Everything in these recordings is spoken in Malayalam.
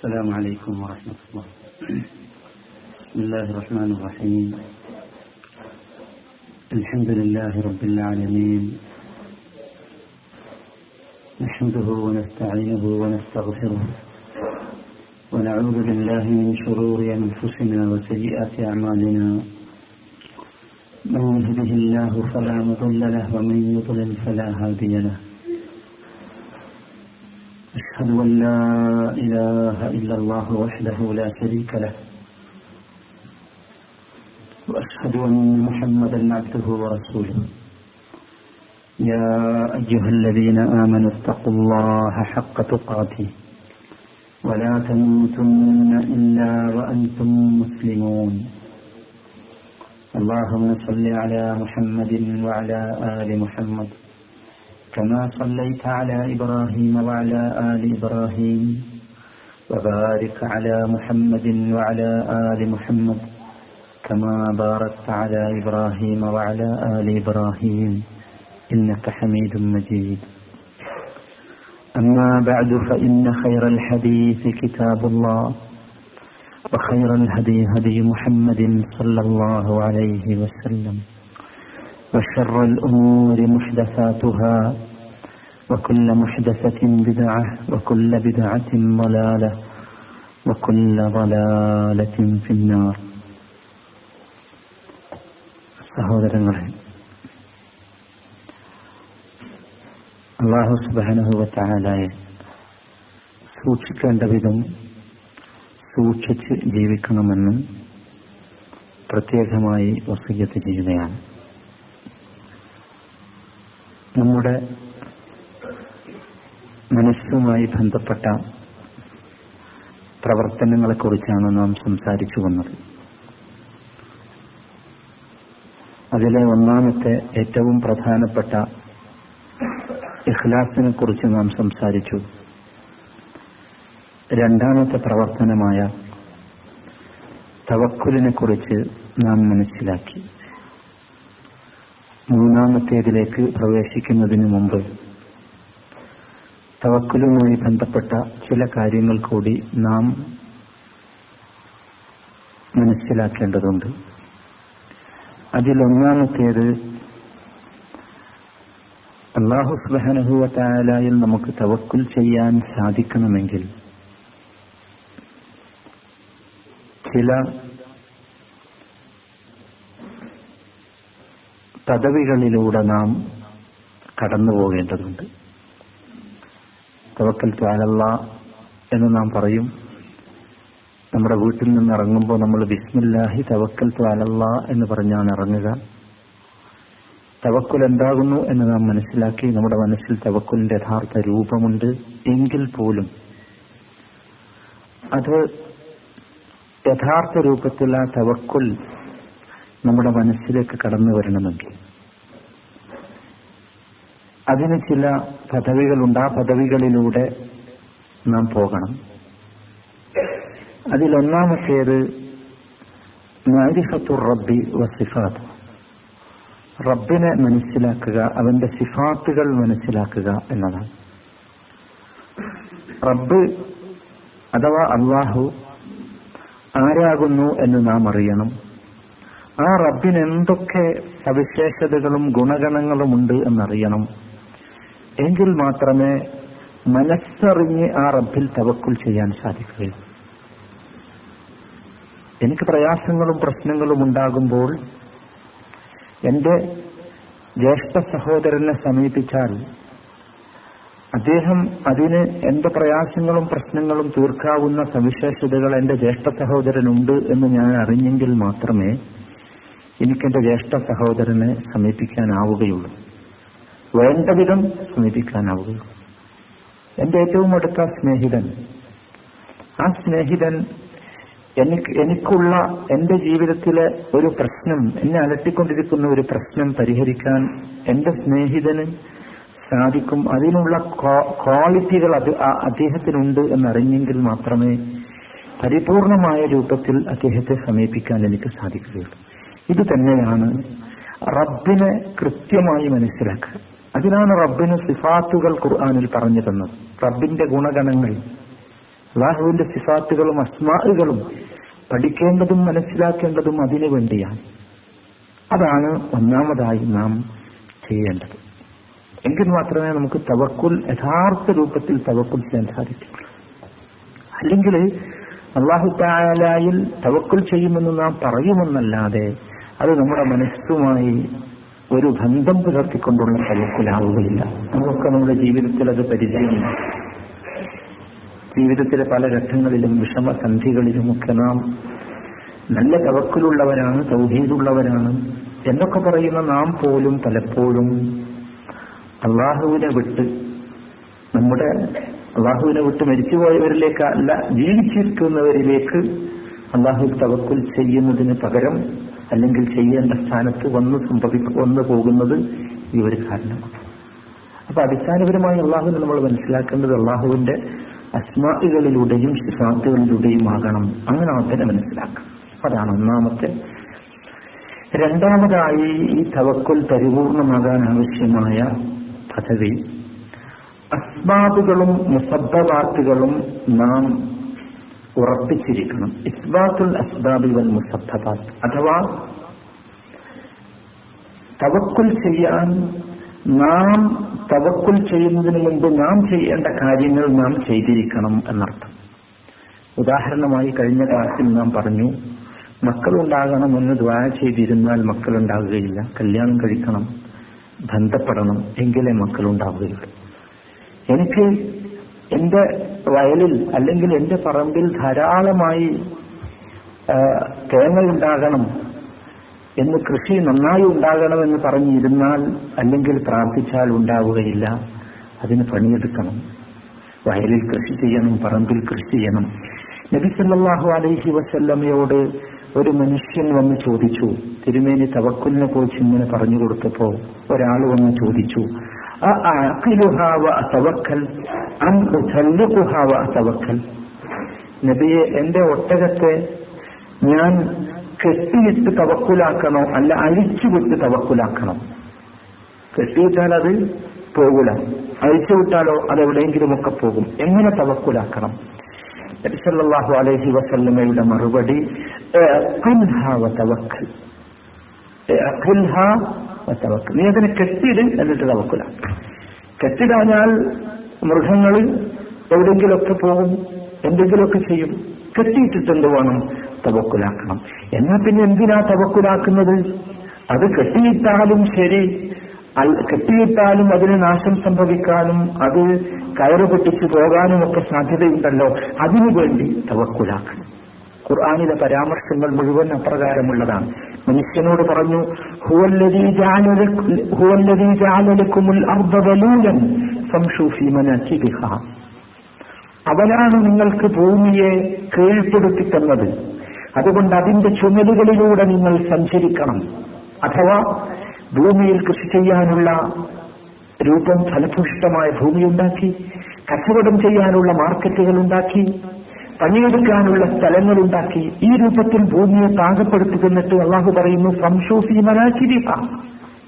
السلام عليكم ورحمة الله. بسم الله الرحمن الرحيم. الحمد لله رب العالمين. نحمده ونستعينه ونستغفره. ونعوذ بالله من شرور أنفسنا وسيئات أعمالنا. من يهده الله فلا مضل له ومن يضلل فلا هادي له. أشهد أن لا إله إلا الله وحده لا شريك له وأشهد أن محمدا عبده ورسوله. يا أيها الذين آمنوا اتقوا الله حق تقاته ولا تموتن إلا وأنتم مسلمون. اللهم صل على محمد وعلى آل محمد. كما صليت على إبراهيم وعلى آل إبراهيم وبارك على محمد وعلى آل محمد كما باركت على إبراهيم وعلى آل إبراهيم إنك حميد مجيد. أما بعد فإن خير الحديث كتاب الله وخير الهدي هدي محمد صلى الله عليه وسلم. وشر الأمور محدثاتها وكل محدثة بدعة وكل بدعة ضلالة وكل ضلالة في النار സഹോദരങ്ങളെ അള്ളാഹു സുബാനുഭവത്തായാലായ സൂക്ഷിക്കേണ്ട വിധം സൂക്ഷിച്ച് ജീവിക്കണമെന്ന് പ്രത്യേകമായി വസീയത്ത് ചെയ്യുകയാണ് നമ്മുടെ മനസ്സുമായി ബന്ധപ്പെട്ട പ്രവർത്തനങ്ങളെക്കുറിച്ചാണ് നാം സംസാരിച്ചു വന്നത്. അതിലെ ഒന്നാമത്തെ ഏറ്റവും പ്രധാനപ്പെട്ട ഇഖ്ലാസിനെ കുറിച്ച് നാം സംസാരിച്ചു. രണ്ടാമത്തെ പ്രവർത്തനമായ തവക്കുലിനെ കുറിച്ച് നാം മനസ്സിലാക്കി. മൂന്നാമത്തേതിലേക്ക് പ്രവേശിക്കുന്നതിന് മുമ്പ് തവക്കുലുമായി ബന്ധപ്പെട്ട ചില കാര്യങ്ങൾ കൂടി നാം മനസ്സിലാക്കേണ്ടതുണ്ട്. അതിലൊന്നാമത്തേത് അള്ളാഹു സുബാനഹുവ നമുക്ക് തവക്കുൽ ചെയ്യാൻ സാധിക്കണമെങ്കിൽ ചില പദവികളിലൂടെ നാം കടന്നു പോകേണ്ടതുണ്ട്. തവക്കൽ ചാലല്ല എന്ന് നാം പറയും. നമ്മുടെ വീട്ടിൽ നിന്ന് ഇറങ്ങുമ്പോൾ നമ്മൾ ബിസ്മില്ലാഹി തവക്കൽ ചാലല്ല എന്ന് പറഞ്ഞാണ് ഇറങ്ങുക. തവക്കുൽ എന്താകുന്നു എന്ന് നാം മനസ്സിലാക്കി നമ്മുടെ മനസ്സിൽ തവക്കുലിന്റെ യഥാർത്ഥ രൂപമുണ്ട് എങ്കിൽ പോലും അത് യഥാർത്ഥ രൂപത്തിൽ ആ തവക്കുൽ നമ്മുടെ മനസ്സിലേക്ക് കടന്നു വരണമെങ്കിൽ അതിന് ചില പദവികളുണ്ട്. ആ പദവികളിലൂടെ നാം പോകണം. അതിലൊന്നാമത്തേത് മാരിഫത്തുർ റബ്ബി വസിഫാത്ത് റബ്ബിനെ മനസ്സിലാക്കുക അവന്റെ സിഫാത്തുകൾ മനസ്സിലാക്കുക എന്നതാണ്. റബ്ബ് അഥവാ അള്ളാഹു ആരാകുന്നു എന്ന് നാം അറിയണം. ആ റബ്ബിന് എന്തൊക്കെ സവിശേഷതകളും ഗുണഗണങ്ങളും ഉണ്ട് എന്നറിയണം. എങ്കിൽ മാത്രമേ മനസ്സറിഞ്ഞ് ആ റബ്ബിൽ തവക്കുൽ ചെയ്യാൻ സാധിക്കുകയുള്ളൂ. എനിക്ക് പ്രയാസങ്ങളും പ്രശ്നങ്ങളും ഉണ്ടാകുമ്പോൾ എന്റെ ജ്യേഷ്ഠ സഹോദരനെ സമീപിച്ചാൽ അദ്ദേഹം അതിന് എന്റെ പ്രയാസങ്ങളും പ്രശ്നങ്ങളും തീർക്കാവുന്ന സവിശേഷതകൾ എന്റെ ജ്യേഷ്ഠ സഹോദരനുണ്ട് എന്ന് ഞാൻ അറിഞ്ഞെങ്കിൽ മാത്രമേ എനിക്കെന്റെ ജ്യേഷ്ഠ സഹോദരനെ സമീപിക്കാനാവുകയുള്ളൂ. വേണ്ട വിധം സ്മരിക്കാനാവുകയുള്ളൂ എന്റെ ഏറ്റവും അടുത്ത സ്നേഹിതൻ. ആ സ്നേഹിതൻ എനിക്ക് എനിക്കുള്ള എന്റെ ജീവിതത്തിലെ ഒരു പ്രശ്നം എന്നെ അലട്ടിക്കൊണ്ടിരിക്കുന്ന ഒരു പ്രശ്നം പരിഹരിക്കാൻ എന്റെ സ്നേഹിതന് സാധിക്കും. അതിനുള്ള ക്വാളിറ്റികൾ അത് അദ്ദേഹത്തിനുണ്ട് എന്നറിഞ്ഞെങ്കിൽ മാത്രമേ പരിപൂർണമായ രൂപത്തിൽ അദ്ദേഹത്തെ സമീപിക്കാൻ എനിക്ക് സാധിക്കുകയുള്ളൂ. ഇത് തന്നെയാണ് റബ്ബിനെ കൃത്യമായി മനസ്സിലാക്കുക. അതിനാണ് റബ്ബിന് സിഫാത്തുകൾ ഖുർആാനിൽ പറഞ്ഞു തന്നത്. റബ്ബിന്റെ ഗുണഗണങ്ങൾ അള്ളാഹുവിന്റെ സിഫാത്തുകളും അസ്മാറുകളും പഠിക്കേണ്ടതും മനസ്സിലാക്കേണ്ടതും അതിനു വേണ്ടിയാണ്. അതാണ് ഒന്നാമതായി നാം ചെയ്യേണ്ടത്. എങ്കിൽ മാത്രമേ നമുക്ക് തവക്കുൽ യഥാർത്ഥ രൂപത്തിൽ തവക്കുൽ ചെയ്യാൻ സാധിക്കൂ അല്ലെങ്കിൽ അള്ളാഹു തവക്കുൽ ചെയ്യുമെന്ന് നാം പറയുമെന്നല്ലാതെ അത് നമ്മുടെ മനസ്സുമായി ഒരു ബന്ധം പുലർത്തിക്കൊണ്ടുള്ള തവക്കുലാവുകയില്ല നമുക്ക് നമ്മുടെ ജീവിതത്തിൽ അത് പരിചയമുണ്ട് ജീവിതത്തിലെ പല ഘട്ടങ്ങളിലും വിഷമസന്ധികളിലുമൊക്കെ നാം നല്ല തവക്കിലുള്ളവരാണ് സൗഹീദുള്ളവരാണ് എന്നൊക്കെ പറയുന്ന നാം പോലും പലപ്പോഴും അള്ളാഹുവിനെ വിട്ട് നമ്മുടെ അള്ളാഹുവിനെ വിട്ട് മരിച്ചുപോയവരിലേക്ക് അല്ല ജീവിച്ചിരിക്കുന്നവരിലേക്ക് അള്ളാഹു തവക്കുൽ ചെയ്യുന്നതിന് പകരം അല്ലെങ്കിൽ ചെയ്യേണ്ട സ്ഥാനത്ത് വന്ന് സംഭവിക്കും വന്നു പോകുന്നത് ഈ ഒരു കാരണമാണ്. അപ്പൊ അടിസ്ഥാനപരമായി അള്ളാഹുവിനെ നമ്മൾ മനസ്സിലാക്കേണ്ടത് അള്ളാഹുവിന്റെ അസ്മാകളിലൂടെയും സിഫാത്തുകളിലൂടെയും ആകണം. അങ്ങനെ അതിനെ മനസ്സിലാക്കണം അതാണ് ഒന്നാമത്തെ. രണ്ടാമതായി ഈ തവക്കുൽ പരിപൂർണമാകാൻ ആവശ്യമായ പദവി അസ്ബാബുകളും മുസബ്ബാത്തുകളും നാം ഉറപ്പിച്ചിരിക്കണം. ഇസ്ബാത്തുൽ അസ്ബാബി വൽ മുസബ്ബാത്ത് അഥവാ തവക്കുൽ ചെയ്യാൻ നാം തവക്കുൽ ചെയ്യുന്നതിന് മുമ്പ് നാം ചെയ്യേണ്ട കാര്യങ്ങൾ നാം ചെയ്തിരിക്കണം എന്നർത്ഥം. ഉദാഹരണമായി കഴിഞ്ഞ ക്ലാസ്സിൽ നാം പറഞ്ഞു മക്കളുണ്ടാകണമെന്ന് ദ്വാര ചെയ്തിരുന്നാൽ മക്കളുണ്ടാകുകയില്ല. കല്യാണം കഴിക്കണം ബന്ധപ്പെടണം എങ്കിലേ മക്കളുണ്ടാവുകയുള്ളൂ. എനിക്ക് എന്റെ വയലിൽ അല്ലെങ്കിൽ എന്റെ പറമ്പിൽ ധാരാളമായി തേങ്ങ ഉണ്ടാകണം എന്ന് കൃഷി നന്നായി ഉണ്ടാകണമെന്ന് പറഞ്ഞിരുന്നാൽ അല്ലെങ്കിൽ പ്രാർത്ഥിച്ചാൽ ഉണ്ടാവുകയില്ല. അതിന് പണിയെടുക്കണം. വയലിൽ കൃഷി ചെയ്യണം പറമ്പിൽ കൃഷി ചെയ്യണം. നബി സല്ലാഹു അലൈഹി വസല്ലമയോട് ഒരു മനുഷ്യൻ വന്ന് ചോദിച്ചു തിരുമേനി തവക്കുലിനെ കുറിച്ച് ഇങ്ങനെ പറഞ്ഞു കൊടുത്തപ്പോ ഒരാൾ വന്ന് ചോദിച്ചു നബിയെ എന്റെ ഒട്ടകത്തെ ഞാൻ കെട്ടിയിട്ട് തവക്കുലാക്കണോ? അല്ല അഴിച്ചുവിട്ട് തവക്കുലാക്കണോ? കെട്ടിയിട്ടാൽ അത് പോകൂല. അഴിച്ചുവിട്ടാലോ അത് എവിടെയെങ്കിലുമൊക്കെ പോകും. എങ്ങനെ തവക്കുലാക്കണം? നബിസല്ലാഹു അലൈഹി വസല്ലമയുടെ മറുപടി നീ അതിനെ കെട്ടിയിട് എന്നിട്ട് തവക്കുല. കെട്ടിടാഞ്ഞാൽ മൃഗങ്ങൾ എവിടെയെങ്കിലുമൊക്കെ പോകും എന്തെങ്കിലുമൊക്കെ ചെയ്യും കെട്ടിയിട്ടിട്ട് എന്ത് വേണം? തവക്കുലാക്കണം. എന്നാ പിന്നെ എന്തിനാ തവക്കുലാക്കുന്നത്? അത് കെട്ടിയിട്ടാലും ശരി. കെട്ടിയിട്ടാലും അതിന് നാശം സംഭവിക്കാനും അത് കയറ് പൊട്ടിച്ചു പോകാനും ഒക്കെ സാധ്യതയുണ്ടല്ലോ. അതിനുവേണ്ടി തവക്കുലാക്കണം. ഖുർആാനിലെ പരാമർശങ്ങൾ മുഴുവൻ അപ്രകാരമുള്ളതാണ്. മനുഷ്യനോട് പറഞ്ഞു അവനാണ് നിങ്ങൾക്ക് ഭൂമിയെ കീഴ്പ്പെടുത്തി തന്നത് അതുകൊണ്ട് അതിന്റെ ചുമലുകളിലൂടെ നിങ്ങൾ സഞ്ചരിക്കണം. അഥവാ ഭൂമിയിൽ കൃഷി ചെയ്യാനുള്ള രൂപം ഫലഭൂഷ്ടമായ ഭൂമി ഉണ്ടാക്കി കച്ചവടം ചെയ്യാനുള്ള മാർക്കറ്റുകൾ ഉണ്ടാക്കി പണിയെടുക്കാനുള്ള സ്ഥലങ്ങൾ ഉണ്ടാക്കി ഈ രൂപത്തിൽ ഭൂമിയെ പാകപ്പെടുത്തുന്നിട്ട് അള്ളാഹു പറയുന്നു സംശോസി മനാചിരിഹ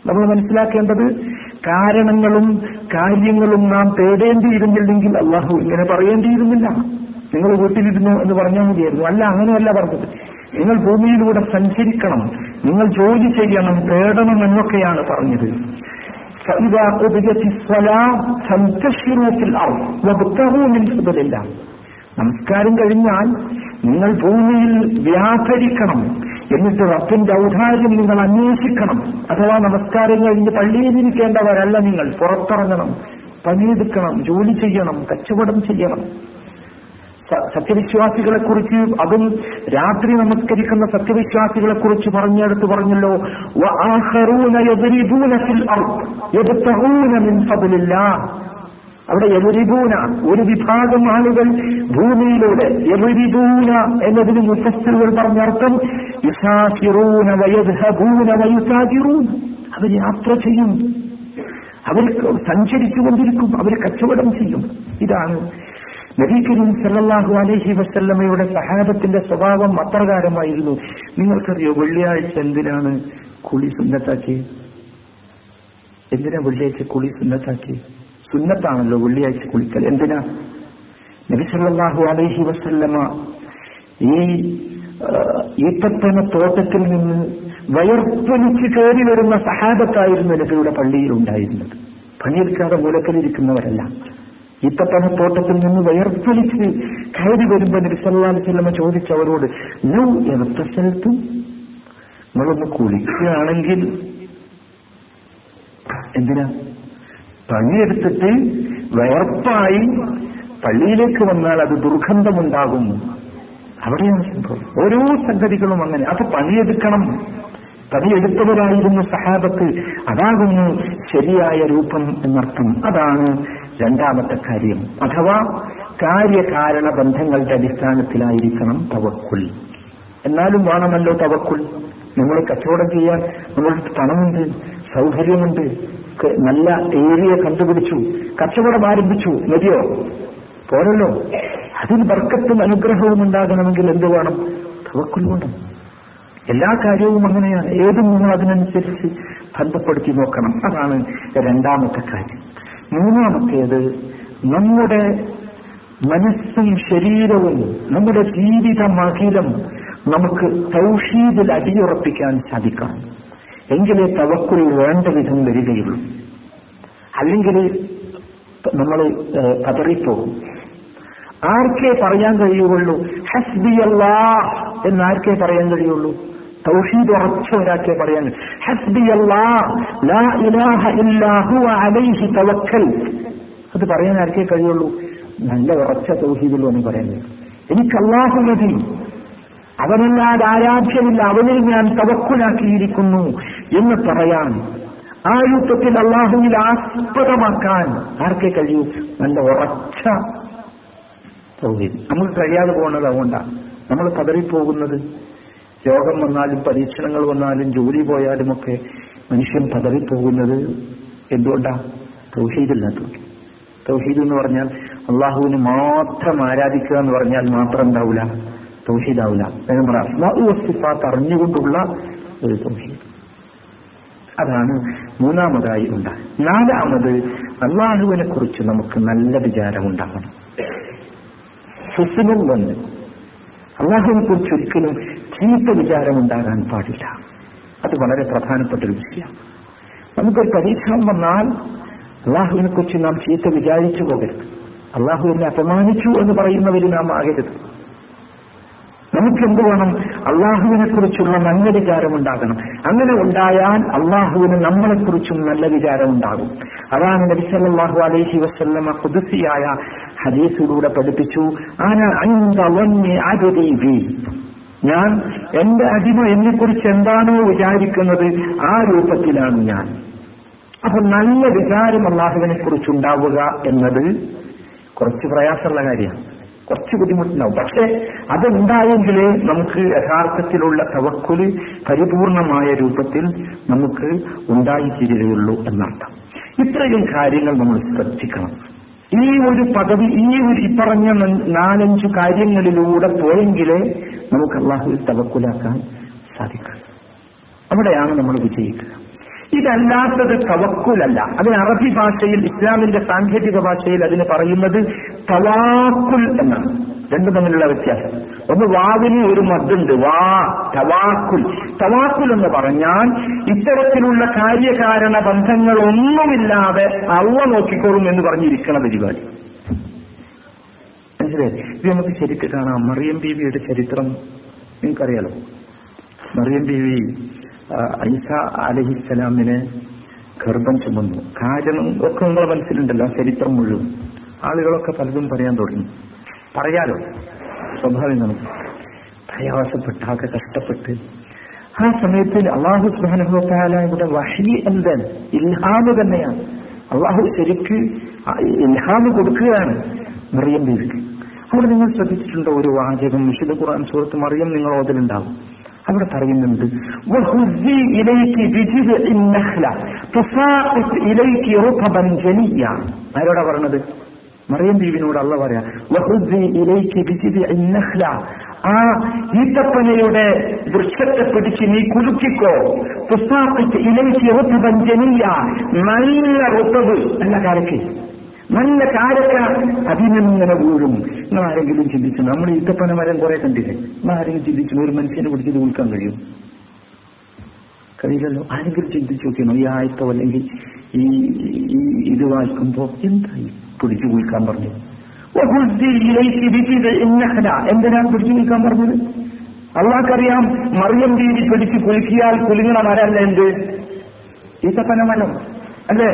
നമ്മൾ മനസ്സിലാക്കേണ്ടത് കാരണങ്ങളും കാര്യങ്ങളും നാം തേടേണ്ടിയിരുന്നില്ലെങ്കിൽ അള്ളാഹു ഇങ്ങനെ പറയേണ്ടിയിരുന്നില്ല. നിങ്ങൾ വീട്ടിലിരുന്നു എന്ന് പറഞ്ഞാൽ മതിയായിരുന്നു. അല്ല അങ്ങനെയല്ല പറഞ്ഞത്. നിങ്ങൾ ഭൂമിയിലൂടെ സഞ്ചരിക്കണം നിങ്ങൾ ജോലി ചെയ്യണം തേടണം എന്നൊക്കെയാണ് പറഞ്ഞത്. നമസ്കാരം കഴിഞ്ഞാൽ നിങ്ങൾ ഭൂമിയിൽ വ്യാപരിക്കണം. എന്നിട്ട് റബ്ബിന്റെ ഔദാര്യം നിങ്ങൾ അന്വേഷിക്കണം. അഥവാ നമസ്കാരം കഴിഞ്ഞ് പള്ളിയിലിരിക്കേണ്ടവരല്ല നിങ്ങൾ. പുറത്തിറങ്ങണം. പണിയെടുക്കണം. ജോലി ചെയ്യണം. കച്ചവടം ചെയ്യണം. സത്യവിശ്വാസികളെ കുറിച്ച് അതും രാത്രി നമസ്കരിക്കുന്ന സത്യവിശ്വാസികളെ കുറിച്ച് പറഞ്ഞെടുത്ത് പറഞ്ഞല്ലോ. അവിടെ എവരിബൂന ഒരു വിഭാഗം ആളുകൾ ഭൂമിയിലൂടെ എവരിബൂന എന്നതിന് മുഫസ്സുകൾ പറഞ്ഞർത്ഥം യുസാഫിറൂന വയദ്ഹബൂന വയുസാഫിറൂൻ അവർ യാത്ര ചെയ്യും. അവർ സഞ്ചരിച്ചുകൊണ്ടിരിക്കും അവർ കച്ചവടം ചെയ്യും. ഇതാണ് നബീക്കരീം സല്ലാഹു അലഹി വസല്ലമയുടെ സഹാബത്തിന്റെ സ്വഭാവം അപ്രകാരമായിരുന്നു. നിങ്ങൾക്കറിയോ വെള്ളിയാഴ്ച എന്തിനാണ് കുളി സുന്നത്താക്കി എന്തിനാ വെള്ളിയാഴ്ച കുളി സുന്നത്താക്കി സുന്നത്താണല്ലോ വെള്ളിയാഴ്ച കുളിക്കൽ. എന്തിനാ? നബിസല്ലാഹു അലൈഹി വസല്ലമ ഈ ഈത്തപ്പന തോട്ടത്തിൽ നിന്ന് വയർപ്പൊലിച്ച് കയറി വരുന്ന സഹാബത്തായിരുന്നു നബിയുടെ പള്ളിയിൽ ഉണ്ടായിരുന്നത്. പണിയെടുക്കാതെ മൂലക്കലിരിക്കുന്നവരല്ല ഈത്തപ്പന തോട്ടത്തിൽ നിന്ന് വയർപ്പൊലിച്ച് കയറി വരുമ്പോൾ നബിസല്ലാ വസല്ലമ ചോദിച്ചവരോട് ലൗ സ്ഥലത്തും നിങ്ങളൊന്ന് കുളിക്കുകയാണെങ്കിൽ എന്തിനാ? പണിയെടുത്തിട്ട് വയർപ്പായി പള്ളിയിലേക്ക് വന്നാൽ അത് ദുർഗന്ധമുണ്ടാകും. അവിടെയാണ് സംഭവം. ഓരോ സംഗതികളും അങ്ങനെ. അപ്പൊ പണിയെടുക്കണം. പണിയെടുത്തവരായിരുന്നു സഹാബത്ത്. അതാകുന്നു ശരിയായ രൂപം എന്നർത്ഥം. അതാണ് രണ്ടാമത്തെ കാര്യം. അഥവാ കാര്യകാരണ ബന്ധങ്ങളുടെ അടിസ്ഥാനത്തിലായിരിക്കണം തവക്കുൽ. എന്നാലും വേണമല്ലോ തവക്കുൽ. നമ്മൾ കച്ചവടം ചെയ്യാൻ നമ്മൾ പണമുണ്ട് സൗകര്യമുണ്ട് ക- നല്ല ഏരിയ കണ്ടുപിടിച്ചു കച്ചവടം ആരംഭിച്ചു. മതിയോ? പോരല്ലോ. അതിൽ വർക്കത്തും അനുഗ്രഹവും ഉണ്ടാകണമെങ്കിൽ എന്ത് വേണം? തവക്കുൽ വേണം എല്ലാ കാര്യവും അങ്ങനെയാണ്. ഏതും നിങ്ങൾ അതിനനുസരിച്ച് ബന്ധപ്പെടുത്തി നോക്കണം. അതാണ് രണ്ടാമത്തെ കാര്യം. മൂന്നാമത്തേത് നമ്മുടെ മനസ്സും ശരീരവും നമ്മുടെ ജീവിതമഖിലം നമുക്ക് തൗഷീദിൽ അടിയുറപ്പിക്കാൻ സാധിക്കണം. എങ്കിലേ തവക്കുൽ വേണ്ട വിധം വരികയുള്ളൂ. അല്ലെങ്കിൽ നമ്മൾ പതറിപ്പോകും. ആർക്കേ പറയാൻ കഴിയുള്ളൂ ഹസ്ബി അല്ലാ എന്ന് ആർക്കേ പറയാൻ കഴിയുള്ളൂ? തൗഹീദ് ഉറച്ച ഒരാൾക്കേ പറയാൻ. ഹസ്ബി അല്ലാ ലാ ഇലാഹ തവക്കൽ. അത് പറയാൻ ആർക്കേ കഴിയുള്ളൂ? നല്ല ഉറച്ച തൗഹീദിലോ എന്ന് പറയാൻ എനിക്ക് അള്ളാഹു മതി അവനല്ലാതെ ആരാധ്യമില്ല. അവനിൽ ഞാൻ തവക്കുലാക്കിയിരിക്കുന്നു എന്ന് പറയാൻ ആ രൂപത്തിൽ അള്ളാഹുവിൽ ആസ്പദമാക്കാൻ ആർക്കെ കഴിയൂ? നല്ല ഉറച്ച നമുക്ക് കഴിയാതെ പോകുന്നത് അതുകൊണ്ടാണ്. നമ്മൾ പതറിപ്പോകുന്നത്. രോഗം വന്നാലും പരീക്ഷണങ്ങൾ വന്നാലും ജോലി പോയാലും ഒക്കെ മനുഷ്യൻ പതറിപ്പോകുന്നത് എന്തുകൊണ്ടാ? തൗഹീദില്ലാത്തതുകൊണ്ട് തൗഹീദ് എന്ന് പറഞ്ഞാൽ അള്ളാഹുവിന് മാത്രം ആരാധിക്കുക എന്ന് പറഞ്ഞാൽ മാത്രം ഉണ്ടാവില്ല തൗഹീദാവില്ല. വസ്തിഫാത്ത് അറിഞ്ഞുകൊണ്ടുള്ള ഒരു തൗഹീദ്. അതാണ് മൂന്നാമതായി ഉണ്ടാകും നാലാമത് അള്ളാഹുവിനെ കുറിച്ച് നമുക്ക് നല്ല വിചാരം ഉണ്ടാകണം ഹുസ്നും വന്ന് അള്ളാഹുവിനെ കുറിച്ച് ഒരിക്കലും ചീത്ത വിചാരം ഉണ്ടാകാൻ പാടില്ല. അത് വളരെ പ്രധാനപ്പെട്ട ഒരു വിഷയമാണ്. നമുക്കൊരു പരീക്ഷണം വന്നാൽ അള്ളാഹുവിനെ കുറിച്ച് നാം ചീത്ത വിചാരിച്ചു പോകരുത്. അള്ളാഹുവിനെ അപമാനിച്ചു എന്ന് പറയുന്നവര് നാം ആകരുത്. നമുക്ക് എന്ത് വേണം? അള്ളാഹുവിനെ കുറിച്ചുള്ള നല്ല വിചാരം ഉണ്ടാകണം അങ്ങനെ ഉണ്ടായാൽ അള്ളാഹുവിന് നമ്മളെ കുറിച്ചും നല്ല വിചാരമുണ്ടാകും. അതാണ് നബി സല്ലല്ലാഹു അലൈഹി വസല്ലമ കുതിസിയായ ഹദീസിലൂടെ പഠിപ്പിച്ചു. ആന ഞാൻ എന്റെ അടിമ എന്നെ കുറിച്ച് എന്താണോ വിചാരിക്കുന്നത് ആ രൂപത്തിലാണ് ഞാൻ. അപ്പൊ നല്ല വിചാരം അള്ളാഹുവിനെ കുറിച്ചുണ്ടാവുക എന്നത് കുറച്ച് പ്രയാസമുള്ള കാര്യമാണ്. കുറച്ച് ബുദ്ധിമുട്ടുണ്ടാവും. പക്ഷെ അതുണ്ടായെങ്കിൽ നമുക്ക് യഥാർത്ഥത്തിലുള്ള തവക്കുൽ പരിപൂർണമായ രൂപത്തിൽ നമുക്ക് ഉണ്ടായിത്തീരുകയുള്ളൂ എന്നർത്ഥം. ഇത്രയും കാര്യങ്ങൾ നമ്മൾ ശ്രദ്ധിക്കണം. ഈ ഒരു പദവി ഈ ഒരു ഈ പറഞ്ഞ നാലഞ്ചു കാര്യങ്ങളിലൂടെ പോയെങ്കിലേ നമുക്ക് അള്ളാഹുവിൽ തവക്കുലാക്കാൻ സാധിക്കും. അവിടെയാണ് നമ്മൾ വിജയിക്കുക. ഇതല്ലാത്തത് തവക്കുലല്ല. അതിന് അറബി ഭാഷയിൽ ഇസ്ലാമിന്റെ സാങ്കേതിക ഭാഷയിൽ അതിന് പറയുന്നത് തവാക്കുൽ എന്നാണ്. രണ്ടും തമ്മിലുള്ള വ്യത്യാസം. ഒന്ന് വാവിന് ഒരു മദ്ദുണ്ട് വാ തവാക്കുൽ. തവാക്കുൽ എന്ന് പറഞ്ഞാൽ ഇത്തരത്തിലുള്ള കാര്യകാരണ ബന്ധങ്ങൾ ബന്ധങ്ങളൊന്നുമില്ലാതെ അവ നോക്കിക്കോളും എന്ന് പറഞ്ഞിരിക്കണ പരിപാടി. ഇത് നമുക്ക് ശരിക്ക് കാണാം. മറിയം ബീവിയുടെ ചരിത്രം നിങ്ങൾക്കറിയാലോ? മറിയം ബീവി ഐസ അലഹിസ്സലാമിന് ഗർഭം ചുമന്നു. കാരണം ഒക്കെ നിങ്ങളെ മനസ്സിലുണ്ടല്ലോ ചരിത്രം മുഴുവൻ. ആളുകളൊക്കെ പലതും പറയാൻ തുടങ്ങി. പറയാലോ? സ്വഭാവം നമുക്ക് പ്രയാസപ്പെട്ട് ആകെ കഷ്ടപ്പെട്ട്. ആ സമയത്തിൽ അള്ളാഹു സുബാനുഭവത്താലയുടെ വഹി എന്താണ്? ഇൽഹാമ് തന്നെയാണ്. അള്ളാഹു ശരിക്ക് ഇൽഹാമ് കൊടുക്കുകയാണ് മറിയം ബീവിക്ക്. അവിടെ നിങ്ങൾ ശ്രദ്ധിച്ചിട്ടുണ്ടോ? ഒരു വാചകം വിശുദ്ധ ഖുർആൻ സുഹൃത്ത് മറിയം നിങ്ങൾ ഓതലുണ്ടാവും. അവിടെ പറയുന്നുണ്ട്. ആരോടാ പറഞ്ഞത് മറിയം ബീവിനോട് അള്ള പറയാ. ആ ഈത്തപ്പനയുടെ വൃക്ഷത്തെ പിടിച്ച് നീ കുലുക്കിക്കോ പുസ്താപ്പിച്ച് ഇലയ്ക്ക് റുതബൻ ജനിയ. നല്ല റുതബ് എന്ന കാലക്ക് നല്ല കാരക്ക അതിനിങ്ങനെ വീഴും നിങ്ങൾ ആരെങ്കിലും ചിന്തിച്ചു നമ്മൾ ഈത്തപ്പന മരം കുറെ കണ്ടില്ലേ? നിങ്ങൾ ആരെങ്കിലും ചിന്തിച്ചു ഒരു മനുഷ്യനെ പിടിച്ചത് കൊടുക്കാൻ കഴിയും? കഴിയില്ലല്ലോ. ആരെങ്കിലും ചിന്തിച്ചു നോക്കിയോ ഈ ആയത്തോ അല്ലെങ്കിൽ ഈ ഈ ഇത് വായിക്കുമ്പോ എന്തായി പിടിച്ചു കുളിക്കാൻ പറഞ്ഞു? എന്തിനാ പിടിച്ചു കുളിക്കാൻ പറഞ്ഞത്? അള്ളാഹ്ക്കറിയാം മറിയം രീതി പിടിച്ച് കുലുക്കിയാൽ കുലുങ്ങണ മരല്ല എന്ത്? ഈത്തപ്പന മരം. അല്ലേ?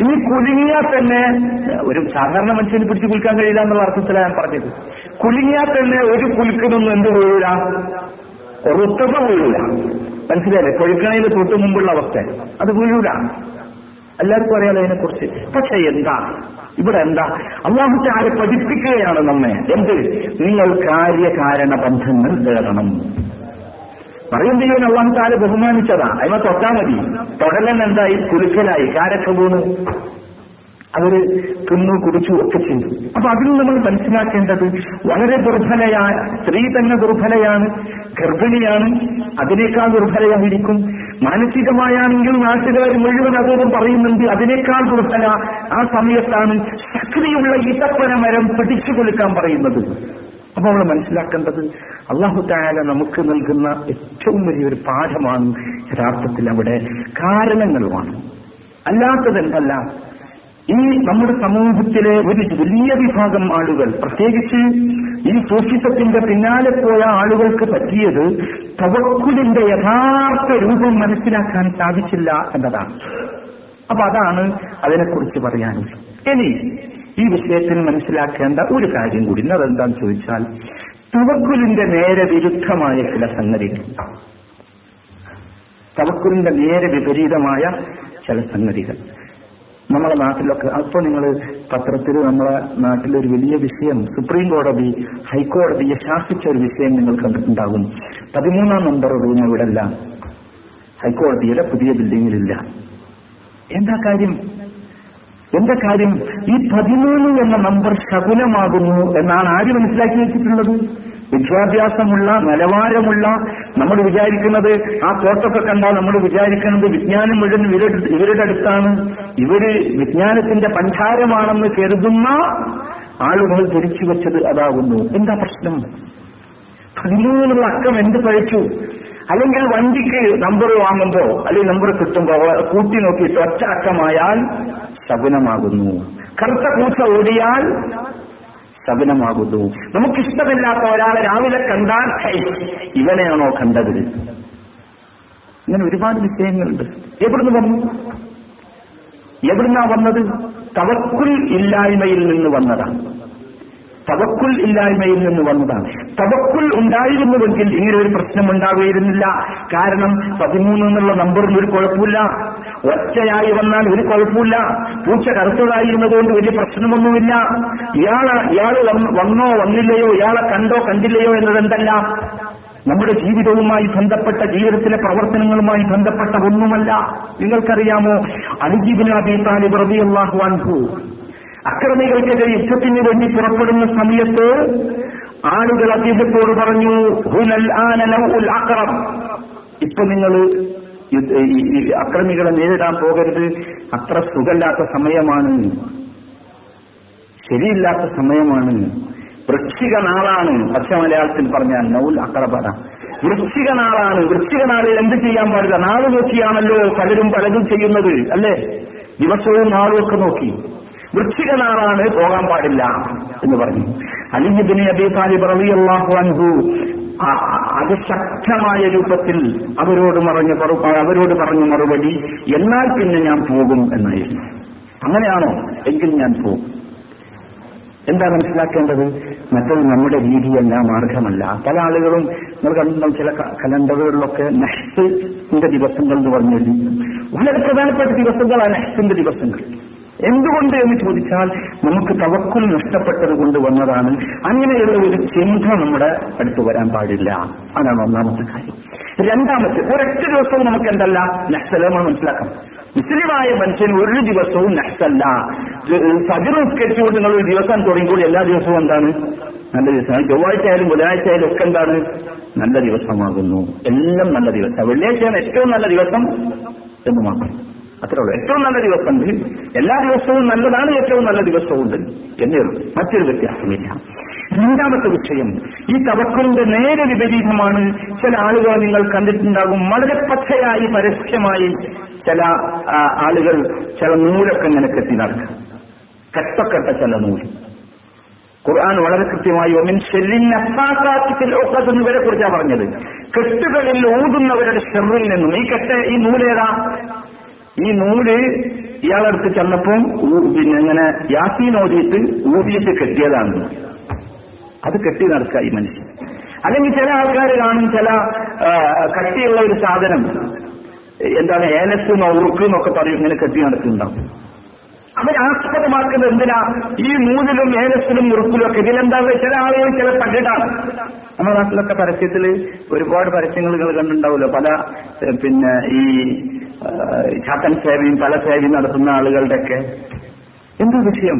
ഈ കുലുങ്ങിയാൽ തന്നെ ഒരു സാധാരണ മനുഷ്യന് പിടിച്ചു കുലിക്കാൻ കഴിയില്ല എന്നുള്ള അർത്ഥത്തിലാണ് ഞാൻ പറഞ്ഞത്. കുലുങ്ങിയാൽ തന്നെ ഒരു കുലുക്കിനൊന്നും എന്ത് വീഴൂല റുത്തപ്പ വീഴൂല മനസ്സിലായില്ലേ? കൊഴുക്കണയിൽ തൊട്ട് മുമ്പുള്ള അവസ്ഥ. അത് വീഴൂല എല്ലാവർക്കും അറിയാലോ അതിനെക്കുറിച്ച്. പക്ഷെ എന്താ? ഇവിടെ എന്താ? അള്ളാഹുത്തെ ആരെ പഠിപ്പിക്കുകയാണ് നമ്മെ. എന്ത്? നിങ്ങൾ കാര്യകാരണ ബന്ധങ്ങൾ തേടണം പറയും ദൈവൻ അള്ളാഹു താല ബഹുമാനിച്ചതാ. അതിനെ തൊട്ടാ മതി. തൊടലൻ എന്തായി? കുലുക്കലായി കാരൊക്കെ പോണു അവർ തിന്നു കുടിച്ചു ഒക്കെ ചെയ്തു. അപ്പൊ അതിൽ നമ്മൾ മനസ്സിലാക്കേണ്ടത് വളരെ ദുർബലയായ സ്ത്രീ തന്നെ ദുർബലയാണ് ഗർഭിണിയാണ് അതിനേക്കാൾ ദുർബലയായിരിക്കും. മാനസികമായാണെങ്കിൽ നാട്ടുകാർ മുഴുവൻ അതോടും പറയുന്നുണ്ട് അതിനേക്കാൾ ദുർബല ആ സമയത്താണ് ശക്തിയുള്ള ഈത്തപ്പന മരം പിടിച്ചു കൊടുക്കാൻ പറയുന്നത്. അപ്പൊ നമ്മൾ മനസ്സിലാക്കേണ്ടത് അള്ളാഹു താല നമുക്ക് നൽകുന്ന ഏറ്റവും വലിയൊരു പാഠമാണ് യഥാർത്ഥത്തിൽ അവിടെ കാരണങ്ങളുമാണ്. അല്ലാത്തതെന്തല്ല ഈ നമ്മുടെ സമൂഹത്തിലെ ഒരു വലിയ വിഭാഗം ആളുകൾ പ്രത്യേകിച്ച് ഈ സൂഫിസത്തിന്റെ പിന്നാലെ പോയ ആളുകൾക്ക് പറ്റിയത് തവക്കുലിന്റെ യഥാർത്ഥ രൂപം മനസ്സിലാക്കാൻ സാധിച്ചില്ല എന്നതാണ്. അപ്പൊ അതാണ് അതിനെക്കുറിച്ച് പറയാനുള്ളത്. ഇനി ഈ വിഷയത്തിൽ മനസ്സിലാക്കേണ്ട ഒരു കാര്യം കൂടി. അതെന്താന്ന് ചോദിച്ചാൽ തവക്കുലിന്റെ നേരെ വിരുദ്ധമായ ചില സംഗതികൾ. തവക്കുലിന്റെ നേരെ വിപരീതമായ ചില സംഗതികൾ. നമ്മളെ നാട്ടിലൊക്കെ അപ്പോൾ നിങ്ങൾ പത്രത്തിൽ നമ്മളെ നാട്ടിലൊരു വലിയ വിഷയം സുപ്രീം കോടതി ഹൈക്കോടതിയെ ശാസിച്ച ഒരു വിഷയം നിങ്ങൾ കണ്ടിട്ടുണ്ടാകും. പതിമൂന്നാം നമ്പർ റൂം ഇവിടെ അല്ല ഹൈക്കോടതിയുടെ പുതിയ ബിൽഡിങ്ങിലില്ല. എന്താ കാര്യം? എന്താ കാര്യം? ഈ പതിമൂന്ന് എന്ന നമ്പർ ശകുനമാകുന്നു എന്നാണ് ആര് മനസ്സിലാക്കി വെച്ചിട്ടുള്ളത്? വിദ്യാഭ്യാസമുള്ള നിലവാരമുള്ള നമ്മൾ വിചാരിക്കുന്നത് ആ കോട്ടൊക്കെ കണ്ടാൽ നമ്മൾ വിചാരിക്കുന്നത് വിജ്ഞാനം മുഴുവൻ ഇവരുടെ അടുത്താണ്. ഇവർ വിജ്ഞാനത്തിന്റെ പഞ്ചാരമാണെന്ന് കരുതുന്ന ആളുകൾ ധരിച്ചു വെച്ചത് അതാകുന്നു. എന്താ പ്രശ്നം? പതിമൂന്നുള്ള അക്കം എന്ത് പഴിച്ചു? അല്ലെങ്കിൽ വണ്ടിക്ക് നമ്പർ വാങ്ങുമ്പോ അല്ലെങ്കിൽ നമ്പർ കിട്ടുമ്പോ കൂട്ടി നോക്കിയിട്ട് ഒറ്റ അക്കമായാൽ ശകുനമാകുന്നു. കറുത്ത പൂച്ച ഓടിയാൽ ശകുനമാകുന്നു. നമുക്കിഷ്ടമില്ലാത്ത ഒരാളെ രാവിലെ കണ്ടാൽ ഇവനെയാണോ കണ്ടത്? ഇങ്ങനെ ഒരുപാട് വിഷയങ്ങളുണ്ട്. എവിടുന്ന് വന്നു? എവിടുന്നാ വന്നത്? തവക്കുൽ ഇല്ലായ്മയിൽ നിന്ന് വന്നതാണ് തവക്കുൽ ഇല്ലായ്മയിൽ നിന്ന് വന്നതാണ്. തവക്കുൽ ഉണ്ടായിരുന്നുവെങ്കിൽ ഇങ്ങനെ ഒരു പ്രശ്നം ഉണ്ടാവുകയിരുന്നില്ല. കാരണം പതിമൂന്ന് എന്നുള്ള നമ്പറിൽ ഒരു കുഴപ്പമില്ല. ഒറ്റയായി വന്നാൽ ഒരു കുഴപ്പമില്ല. പൂച്ച കറുത്തതായിരുന്നതുകൊണ്ട് വലിയ പ്രശ്നമൊന്നുമില്ല. ഇയാളെ ഇയാൾ വന്നോ വന്നില്ലയോ ഇയാളെ കണ്ടോ കണ്ടില്ലയോ എന്നതെന്തല്ല. നമ്മുടെ ജീവിതവുമായി ബന്ധപ്പെട്ട ജീവിതത്തിലെ പ്രവർത്തനങ്ങളുമായി ബന്ധപ്പെട്ട ഒന്നുമല്ല. നിങ്ങൾക്കറിയാമോ? അലിജീബിന് അബി താലിബ് റബിയല്ലാഹു അൻഹു അക്രമികൾക്കെതിരെ യുദ്ധത്തിന് വേണ്ടി പുറപ്പെടുന്ന സമയത്ത് ആളുകൾ അദ്ദേഹത്തോട് പറഞ്ഞു ഹുനൽ അക്രം ഇപ്പൊ നിങ്ങൾ അക്രമികളെ നേരിടാൻ പോകരുത്. അത്ര സുഖമില്ലാത്ത സമയമാണ്. ശരിയില്ലാത്ത സമയമാണ്. വൃശ്ചിക നാളാണ് പക്ഷെ മലയാളത്തിൽ പറഞ്ഞാൽ നൗൽ അക്രബറ വൃശ്ചിക നാളാണ് വൃശ്ചിക നാളിൽ എന്ത് ചെയ്യാൻ പാടില്ല? നാൾ നോക്കിയാണല്ലോ പലരും പലതും ചെയ്യുന്നത്. അല്ലേ? ദിവസവും നാളും ഒക്കെ നോക്കി. വൃശ്ചിക നാളാണ് പോകാൻ പാടില്ല എന്ന് പറഞ്ഞു. അലിബിന് അബി താലിബ് റളിയല്ലാഹു അൻഹു ആ- അത് ശക്തമായ രൂപത്തിൽ അവരോട് മറഞ്ഞ മറു- അവരോട് പറഞ്ഞ മറുപടി എന്നാൽ പിന്നെ ഞാൻ പോകും എന്നായിരുന്നു. അങ്ങനെയാണോ? എങ്കിൽ ഞാൻ പോകും. എന്താ മനസ്സിലാക്കേണ്ടത്? മറ്റത് നമ്മുടെ രീതിയല്ല മാർഗമല്ല. പല ആളുകളും നമ്മൾ കണ്ട ചില കലണ്ടറുകളിലൊക്കെ നെഹ്സിന്റെ ദിവസങ്ങൾ എന്ന് പറഞ്ഞു വളരെ പ്രധാനപ്പെട്ട ദിവസങ്ങളാണ് നെഹ്സിന്റെ ദിവസങ്ങൾ. എന്തുകൊണ്ട് എന്ന് ചോദിച്ചാൽ നമുക്ക് തവക്കുൽ നഷ്ടപ്പെട്ടത് കൊണ്ട് വന്നതാണ്. അങ്ങനെയുള്ള ഒരു ചിന്ത നമ്മുടെ അടുത്ത് വരാൻ പാടില്ല. അതാണ് ഒന്നാമത്തെ കാര്യം. രണ്ടാമത്തെ ഒരൊറ്റ ദിവസവും നമുക്ക് എന്തല്ല നഹ്സല നമ്മൾ മനസ്സിലാക്കണം. മുസ്ലിമായ മനുഷ്യൻ ഒരു ദിവസവും നഷ്ടല്ല സജറുസ്കരിച്ചുകൊണ്ട് നിങ്ങൾ ഒരു ദിവസം തുടങ്ങിക്കൂടി എല്ലാ ദിവസവും എന്താണ്? നല്ല ദിവസമാണ്. ചൊവ്വാഴ്ച ആയാലും ബുധനാഴ്ച ആയാലും ഒക്കെ എന്താണ്? നല്ല ദിവസമാകുന്നു. എല്ലാം നല്ല ദിവസം. വെള്ളിയാഴ്ചയാണ് ഏറ്റവും നല്ല ദിവസം എന്ന് മാത്രം. അത്രേ ഉള്ളൂ. ഏറ്റവും നല്ല ദിവസമുണ്ട്. എല്ലാ ദിവസവും നല്ലതാണ് ഏറ്റവും നല്ല ദിവസവും ഉണ്ട് എന്നേ ഉള്ളൂ. മറ്റൊരു വ്യത്യാസമില്ല. രണ്ടാമത്തെ വിഷയം ഈ തവക്കലിന്റെ നേരെ വിപരീതമാണ്. ചില ആളുകൾ നിങ്ങൾ കണ്ടിട്ടുണ്ടാകും. വളരെ പച്ചയായി പരസ്യമായി ചില ആളുകൾ ചില നൂലൊക്കെ ഇങ്ങനെ കെട്ടി നടക്കുക കെട്ടക്കെട്ട ചില നൂൽ. ഖുർആൻ വളരെ കൃത്യമായി ഒമിൻ എന്നിവരെ കുറിച്ചാണ് പറഞ്ഞത്. കെട്ടുകളിൽ ഊതുന്നവരുടെ ഷെറിൽ നിന്നും. ഈ കെട്ട ഈ നൂലേതാ? ഈ നൂൽ ഇയാളടുത്ത് ചെന്നപ്പം പിന്നെ ഇങ്ങനെ യാസീൻ ഓതിയിട്ട് ഊതിയിട്ട് കെട്ടിയതാണ്. അത് കെട്ടി നടക്കുക ഈ മനുഷ്യൻ. അല്ലെങ്കിൽ ചില ആൾക്കാർ കാണും ചില കട്ടിയുള്ള ഒരു സാധനം. എന്താണ് ഏലസ് ഉറുക്ക് എന്നൊക്കെ പറയും ഇങ്ങനെ കെട്ടി നടക്കുന്നുണ്ടാവും. അവരാസ്പദമാക്കുന്നത് എന്തിനാ? ഈ മൂന്നിലും ഏലസിലും ഉറുക്കിലും ഒക്കെ ഇതിലെന്താ ചില ആളുകൾ ചില പണ്ടിടാണ് നമ്മുടെ നാട്ടിലൊക്കെ പരസ്യത്തിൽ ഒരുപാട് പരസ്യങ്ങൾ കണ്ടിട്ടുണ്ടാവുമല്ലോ. പല പിന്നെ ഈ ചാത്തൻ സേവയും പല സേവയും നടത്തുന്ന ആളുകളുടെയൊക്കെ എന്താ വിഷയം.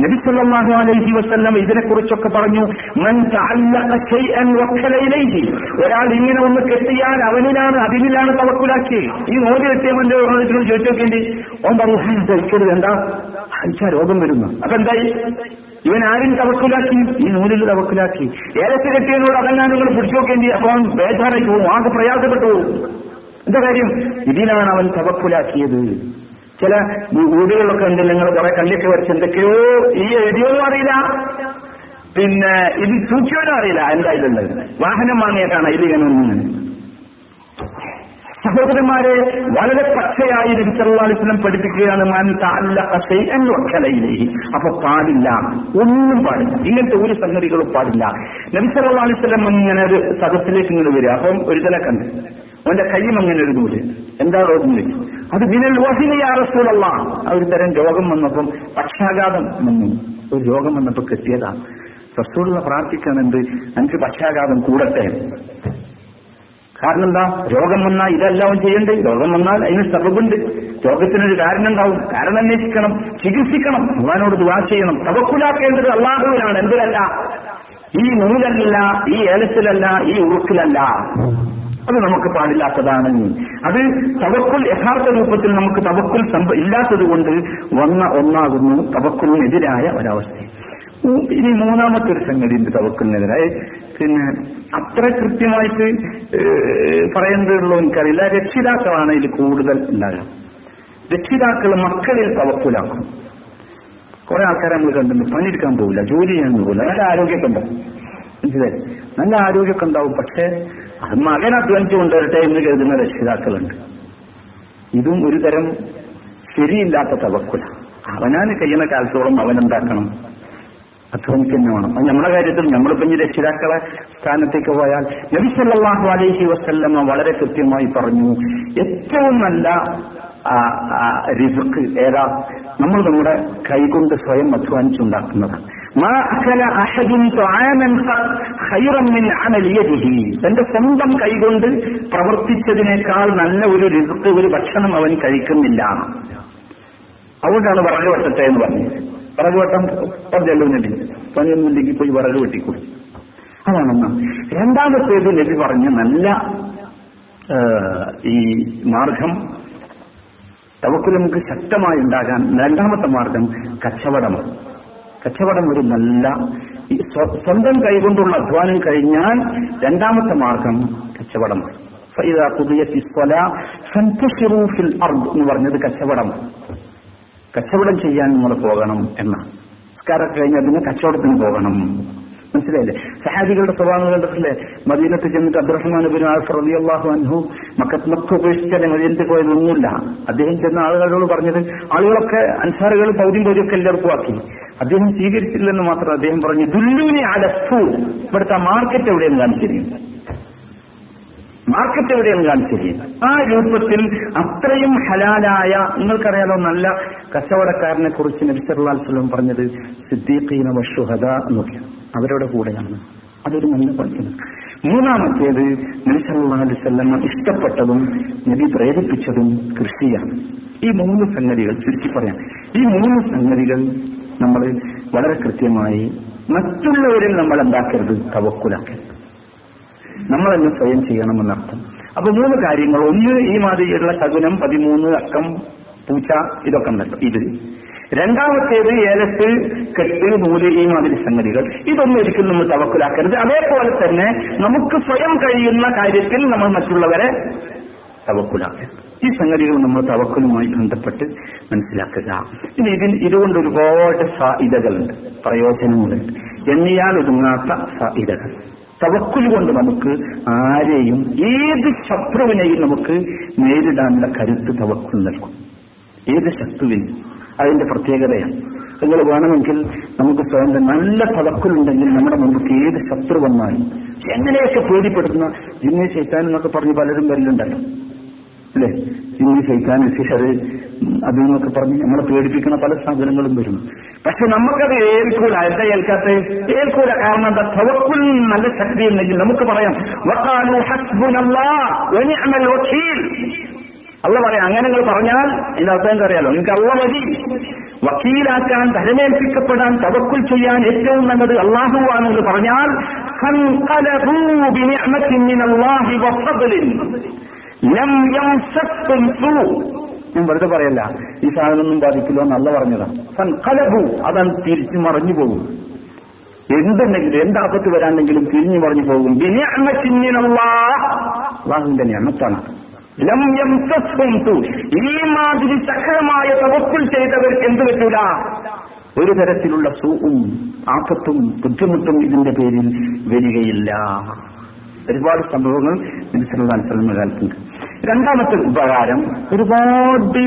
നബി സല്ലല്ലാഹു അലൈഹി വസല്ലം ഇതിനെക്കുറിച്ചൊക്കെ പറഞ്ഞു മൻ തഅല്ലഖ ഒരാൾ ഇങ്ങനെ ഒന്ന് കെട്ടിയാൽ അവനിലാണ് അതിനിലാണ് തവക്കുലാക്കി. ഈ നോൽ കെട്ടിയവന്റെ ചോദിച്ചു ചോദിച്ചോക്കേണ്ടി ഓൻ പറഞ്ഞു "ഹാ, ധരിക്കരുത് എന്താ? അയച്ചാ രോഗം വരുന്നു. അപ്പൊ എന്തായി? ഇവൻ ആരും തവക്കുലാക്കി? ഈ നൂലിൽ തവക്കുലാക്കി. ഏലത്തെ കെട്ടിയതിനോട് അതെല്ലാം നിങ്ങൾ പിടിച്ചു നോക്കേണ്ടി അപ്പൊ ബേജാറായി പോകും ആകെ പ്രയാസപ്പെട്ടു പോകും എന്താ കാര്യം? ഇതിലാണ് അവൻ തവക്കുലാക്കിയത്. ചില വീടുകളിലൊക്കെ ഉണ്ട് നിങ്ങൾ കുറെ കല്ലൊക്കെ വരച്ച് എന്തൊക്കെയോ ഈ എഴുതിയോന്നും അറിയില്ല. പിന്നെ ഇത് സൂക്ഷിക്കാനും അറിയില്ല എന്താ ഇതുള്ളത്? വാഹനം വാങ്ങിയിട്ടാണ് ഇത് ഇങ്ങനെ സഹോദരന്മാരെ വളരെ പച്ചയായി നബിസല്ലാസ്ലം പഠിപ്പിക്കുകയാണ് മാൻ താല്ല വക്കലയിലേഹി അപ്പൊ പാടില്ല ഒന്നും പാടില്ല. ഇങ്ങനത്തെ ഒരു സംഗതികളും പാടില്ല. നബിസല്ലാസ്ലം ഇങ്ങനെ ഒരു സദസ്സിലേക്ക് ഇങ്ങനെ വരിക. അപ്പം ഒരു കണ്ട് അവന്റെ കയ്യും അങ്ങനെ ഒരു നൂൽ. എന്താ രോഗം അത് വിനൽ വഹിനിയാ റസൂലല്ല. ആ ഒരു തരം രോഗം വന്നപ്പം പക്ഷാഘാതം വന്നു. ഒരു രോഗം വന്നപ്പോ കിട്ടിയതാ. റസൂലുള്ള എന്ത്? എനിക്ക് പക്ഷാഘാതം കൂടട്ടെ. കാരണം എന്താ? രോഗം വന്നാൽ ഇതെല്ലാം ചെയ്യണ്ടേ രോഗം വന്നാൽ അതിന് സബബുണ്ട്. രോഗത്തിനൊരു കാരണം ഉണ്ടാവും കാരണം അന്വേഷിക്കണം. ചികിത്സിക്കണം. ഭഗവാനോട് ദുവാ ചെയ്യണം. തവക്കുലാക്കേണ്ടത് അള്ളാഹുവിനാണ്. എന്തിലല്ല? ഈ നൂലല്ല ഈ ഏലത്തിലല്ല ഈ ഉറുക്കിലല്ല. അത് നമുക്ക് പാടില്ലാത്തതാണ്. അത് തവക്കുൽ യഥാർത്ഥ രൂപത്തിൽ നമുക്ക് തവക്കുൽ ഇല്ലാത്തത് കൊണ്ട് വന്ന ഒന്നാകുന്നു തവക്കുലിനെതിരായ ഒരവസ്ഥ. ഇനി മൂന്നാമത്തെ ഒരു സംഗതി ഉണ്ട് തവക്കുലിനെതിരായ. പിന്നെ അത്ര കൃത്യമായിട്ട് പറയേണ്ടതുള്ളൂ എനിക്കറിയില്ല. രക്ഷിതാക്കളാണ് ഇതിൽ കൂടുതൽ ഉണ്ടാകുക രക്ഷിതാക്കൾ മക്കളിൽ തവക്കുലാക്കും. കുറെ ആൾക്കാരെ നമ്മൾ കണ്ടിട്ടുണ്ട്. പണിയെടുക്കാൻ പോകില്ല ജോലി ചെയ്യാൻ പോകില്ല നല്ല ആരോഗ്യമൊക്കെ ഉണ്ടാവും. മനസ്സിലായി? നല്ല ആരോഗ്യമൊക്കെ ഉണ്ടാവും. മകൻ അധ്വാനിച്ചു കൊണ്ടുവരട്ടെ എന്ന് കരുതുന്ന രക്ഷിതാക്കളുണ്ട്. ഇതും ഒരു തരം ശരിയില്ലാത്ത തവക്കുല. അവനാന് കഴിയുന്ന കാലത്തോളം അവൻ എന്താക്കണം അധ്വാനിക്കുന്ന വേണം. അത് നമ്മുടെ കാര്യത്തിൽ നമ്മളിപ്പോ ഈ രക്ഷിതാക്കളെ സ്ഥാനത്തേക്ക് പോയാൽ നബിസല്ലാഹു അലൈഹി വസല്ലമ വളരെ കൃത്യമായി പറഞ്ഞു ഏറ്റവും നല്ല ഏതാ? നമ്മൾ നമ്മുടെ കൈകൊണ്ട് സ്വയം അധ്വാനിച്ചുണ്ടാക്കുന്നതാണ്. തന്റെ സ്വന്തം കൈകൊണ്ട് പ്രവർത്തിച്ചതിനേക്കാൾ നല്ല ഒരു റിസ്ക് ഒരു ഭക്ഷണം അവൻ കഴിക്കുന്നില്ല. അതുകൊണ്ടാണ് വിറക് വട്ടത്തെ എന്ന് പറഞ്ഞത്. വിറക് വെട്ടം പറഞ്ഞല്ലോന്നില്ല നബി. പണിയൊന്നും ഇല്ലെങ്കിൽ പോയി വിറക് വെട്ടിക്കൂടി അതാണെന്ന്. രണ്ടാമത്തേത് ലഭി പറഞ്ഞ നല്ല ഈ മാർഗം തവക്കുൽ നമുക്ക് ശക്തമായി ഉണ്ടാകാൻ രണ്ടാമത്തെ മാർഗം കച്ചവടമാണ്. കച്ചവടം ഒരു നല്ല സ്വന്തം കൈകൊണ്ടുള്ള അധ്വാനം കഴിഞ്ഞാൽ രണ്ടാമത്തെ മാർഗം കച്ചവടമാണ്. എന്ന് പറഞ്ഞത് കച്ചവടം. കച്ചവടം ചെയ്യാൻ നിങ്ങൾ പോകണം എന്നാണ്. നിസ്കാരം കഴിഞ്ഞ് അതിന് കച്ചവടത്തിന് പോകണം. മനസ്സിലായില്ലേ? സഹാബികളുടെ സ്വഭാവം കണ്ടിട്ടില്ലേ? മദീനത്ത് ചെന്നിട്ട് അബ്ദുറഹ്മാൻ ബിൻ ആഫ് അള്ളാഹു അൻഹു മക്കത്ത് മക്ക മദീനത്ത് മദീനത്തിൽ പോയതൊന്നുമില്ല അദ്ദേഹം ചെന്ന ആളുകളോട് പറഞ്ഞത് ആളുകളൊക്കെ അൻസാറുകൾ പൗദ്യം പൗദ്യമൊക്കെ എല്ലാവർക്കും ആക്കി. അദ്ദേഹം സ്വീകരിച്ചില്ലെന്ന് മാത്രം അദ്ദേഹം പറഞ്ഞു ദുല്ലൂനെ അലഫു ഇവിടുത്തെ മാർക്കറ്റ് എവിടെയെന്ന് കാണിച്ചിരിക്കുന്നു. മാർക്കറ്റ് എവിടെയാണ് കാണിച്ചിരിക്കുന്നത് ആ രൂപത്തിൽ അത്രയും ഹലാലായ നിങ്ങൾക്കറിയാലോ നല്ല കച്ചവടക്കാരനെ കുറിച്ച് നബിസർ അല്ലാസ്ലം പറഞ്ഞത് സിദ്ദീഖീന വഷുഹദ എന്നൊക്കെയാണ്. അവരുടെ കൂടെ കൂടെയാണ് അതൊരു നല്ല പണിയാണ് മൂന്നാമത്തേത് നബി സല്ലല്ലാഹു അലൈഹി വസല്ലം ഇഷ്ടപ്പെട്ടതും നബി പ്രേരിപ്പിച്ചതും കൃഷിയാണ്. ഈ മൂന്ന് സംഗതികൾ ചുരുക്കി പറയാം. ഈ മൂന്ന് സംഗതികൾ നമ്മൾ വളരെ കൃത്യമായി മറ്റുള്ളവരിൽ നമ്മൾ എന്താക്കരുത്? തവക്കുലാക്കരുത്. നമ്മൾ സ്വയം ചെയ്യണമെന്നർത്ഥം. അപ്പൊ മൂന്ന് കാര്യങ്ങൾ. ഒന്ന് ഈ മാതിരിയുള്ള ശകുനം പതിമൂന്ന് അക്കം പൂച്ച ഇതൊക്കെ ഉണ്ടല്ലോ. ഇത്. രണ്ടാമത്തേത് ഏലത്ത് കെട്ട് നൂൽ ഈ മാതിരി സംഗതികൾ. ഇതൊന്നും ഒരിക്കലും നമ്മൾ തവക്കുലാക്കരുത്. അതേപോലെ തന്നെ നമുക്ക് സ്വയം കഴിയുന്ന കാര്യത്തിൽ നമ്മൾ മറ്റുള്ളവരെ തവക്കുലാക്കരുത്. ഈ സംഗതികൾ നമ്മൾ തവക്കുലുമായി ബന്ധപ്പെട്ട് മനസ്സിലാക്കുക. ഇനി ഇതിന് ഇതുകൊണ്ട് ഒരുപാട് സാധ്യതകളുണ്ട്. പ്രയോജനങ്ങളുണ്ട് എണ്ണിയാൽ ഒതുങ്ങാത്ത സാധ്യതകൾ. തവക്കുൽ കൊണ്ട് നമുക്ക് ആരെയും ഏത് ശത്രുവിനെയും നമുക്ക് നേരിടാനുള്ള കരുത്ത് തവക്കുൽ നൽകും. ഏത് ശത്രുവിനും അതിന്റെ പ്രത്യേകതയാണ്. നിങ്ങൾ വേണമെങ്കിൽ നമുക്ക് സ്വയം നല്ല തവക്കുലുണ്ടെങ്കിൽ നമ്മുടെ മുമ്പ് ഏത് ശത്രു വന്നാലും എങ്ങനെയൊക്കെ പേടിപ്പെടുത്തുന്ന ജിന്നി ചെയ്താൻ എന്നൊക്കെ പറഞ്ഞ് പലരും വരലുണ്ടല്ലോ. അല്ലെ? ജിന്നി സിഹർ അത് എന്നൊക്കെ പറഞ്ഞ് നമ്മളെ പേടിപ്പിക്കുന്ന പല സാധനങ്ങളും വരും പക്ഷെ നമുക്കത് ഏൽക്കൂല. എന്താ ഏൽക്കാത്ത? ഏൽക്കൂല. കാരണം എന്താ? തവക്കുൽ നല്ല ശക്തി ഉണ്ടെങ്കിൽ നമുക്ക് പറയാം അല്ല പറയാം അങ്ങനെ നിങ്ങൾ പറഞ്ഞാൽ ഇതിന്റെ അർത്ഥം എന്താ അറിയാലോ? നിങ്ങൾക്ക് അള്ള മതി. വക്കീലാക്കാൻ തരമേൽപ്പിക്കപ്പെടാൻ തവക്കുൽ ചെയ്യാൻ ഏറ്റവും നല്ലത് അള്ളാഹു ആണെന്ന് പറഞ്ഞാൽ വെറുതെ പറയല്ല ഈ സാധനമൊന്നും ബാധിക്കില്ല എന്നല്ല പറഞ്ഞതാണ് ഫൻഖലബു അതാണ് തിരിച്ചു മറിഞ്ഞു പോകും. എന്തുണ്ടെങ്കിലും എന്താപത്ത് വരാണ്ടെങ്കിലും തിരിഞ്ഞു മറിഞ്ഞു പോകും. ബിനിഅമത്തിൻ മിനല്ലാഹ്. അള്ളാഹുവിന്റെ സൂ. ഈ മാതിരി സഹമായ തവക്കുൽ ചെയ്തവർക്ക് എന്ത് പറ്റൂല? ഒരു തരത്തിലുള്ള സൂവും ആപത്തും ബുദ്ധിമുട്ടും ഇതിന്റെ പേരിൽ വരികയില്ല. ഒരുപാട് സംഭവങ്ങൾ മനസ്സിലുള്ള കാലത്തുണ്ട്. രണ്ടാമത്തെ ഉപകാരം ഒരുപാട്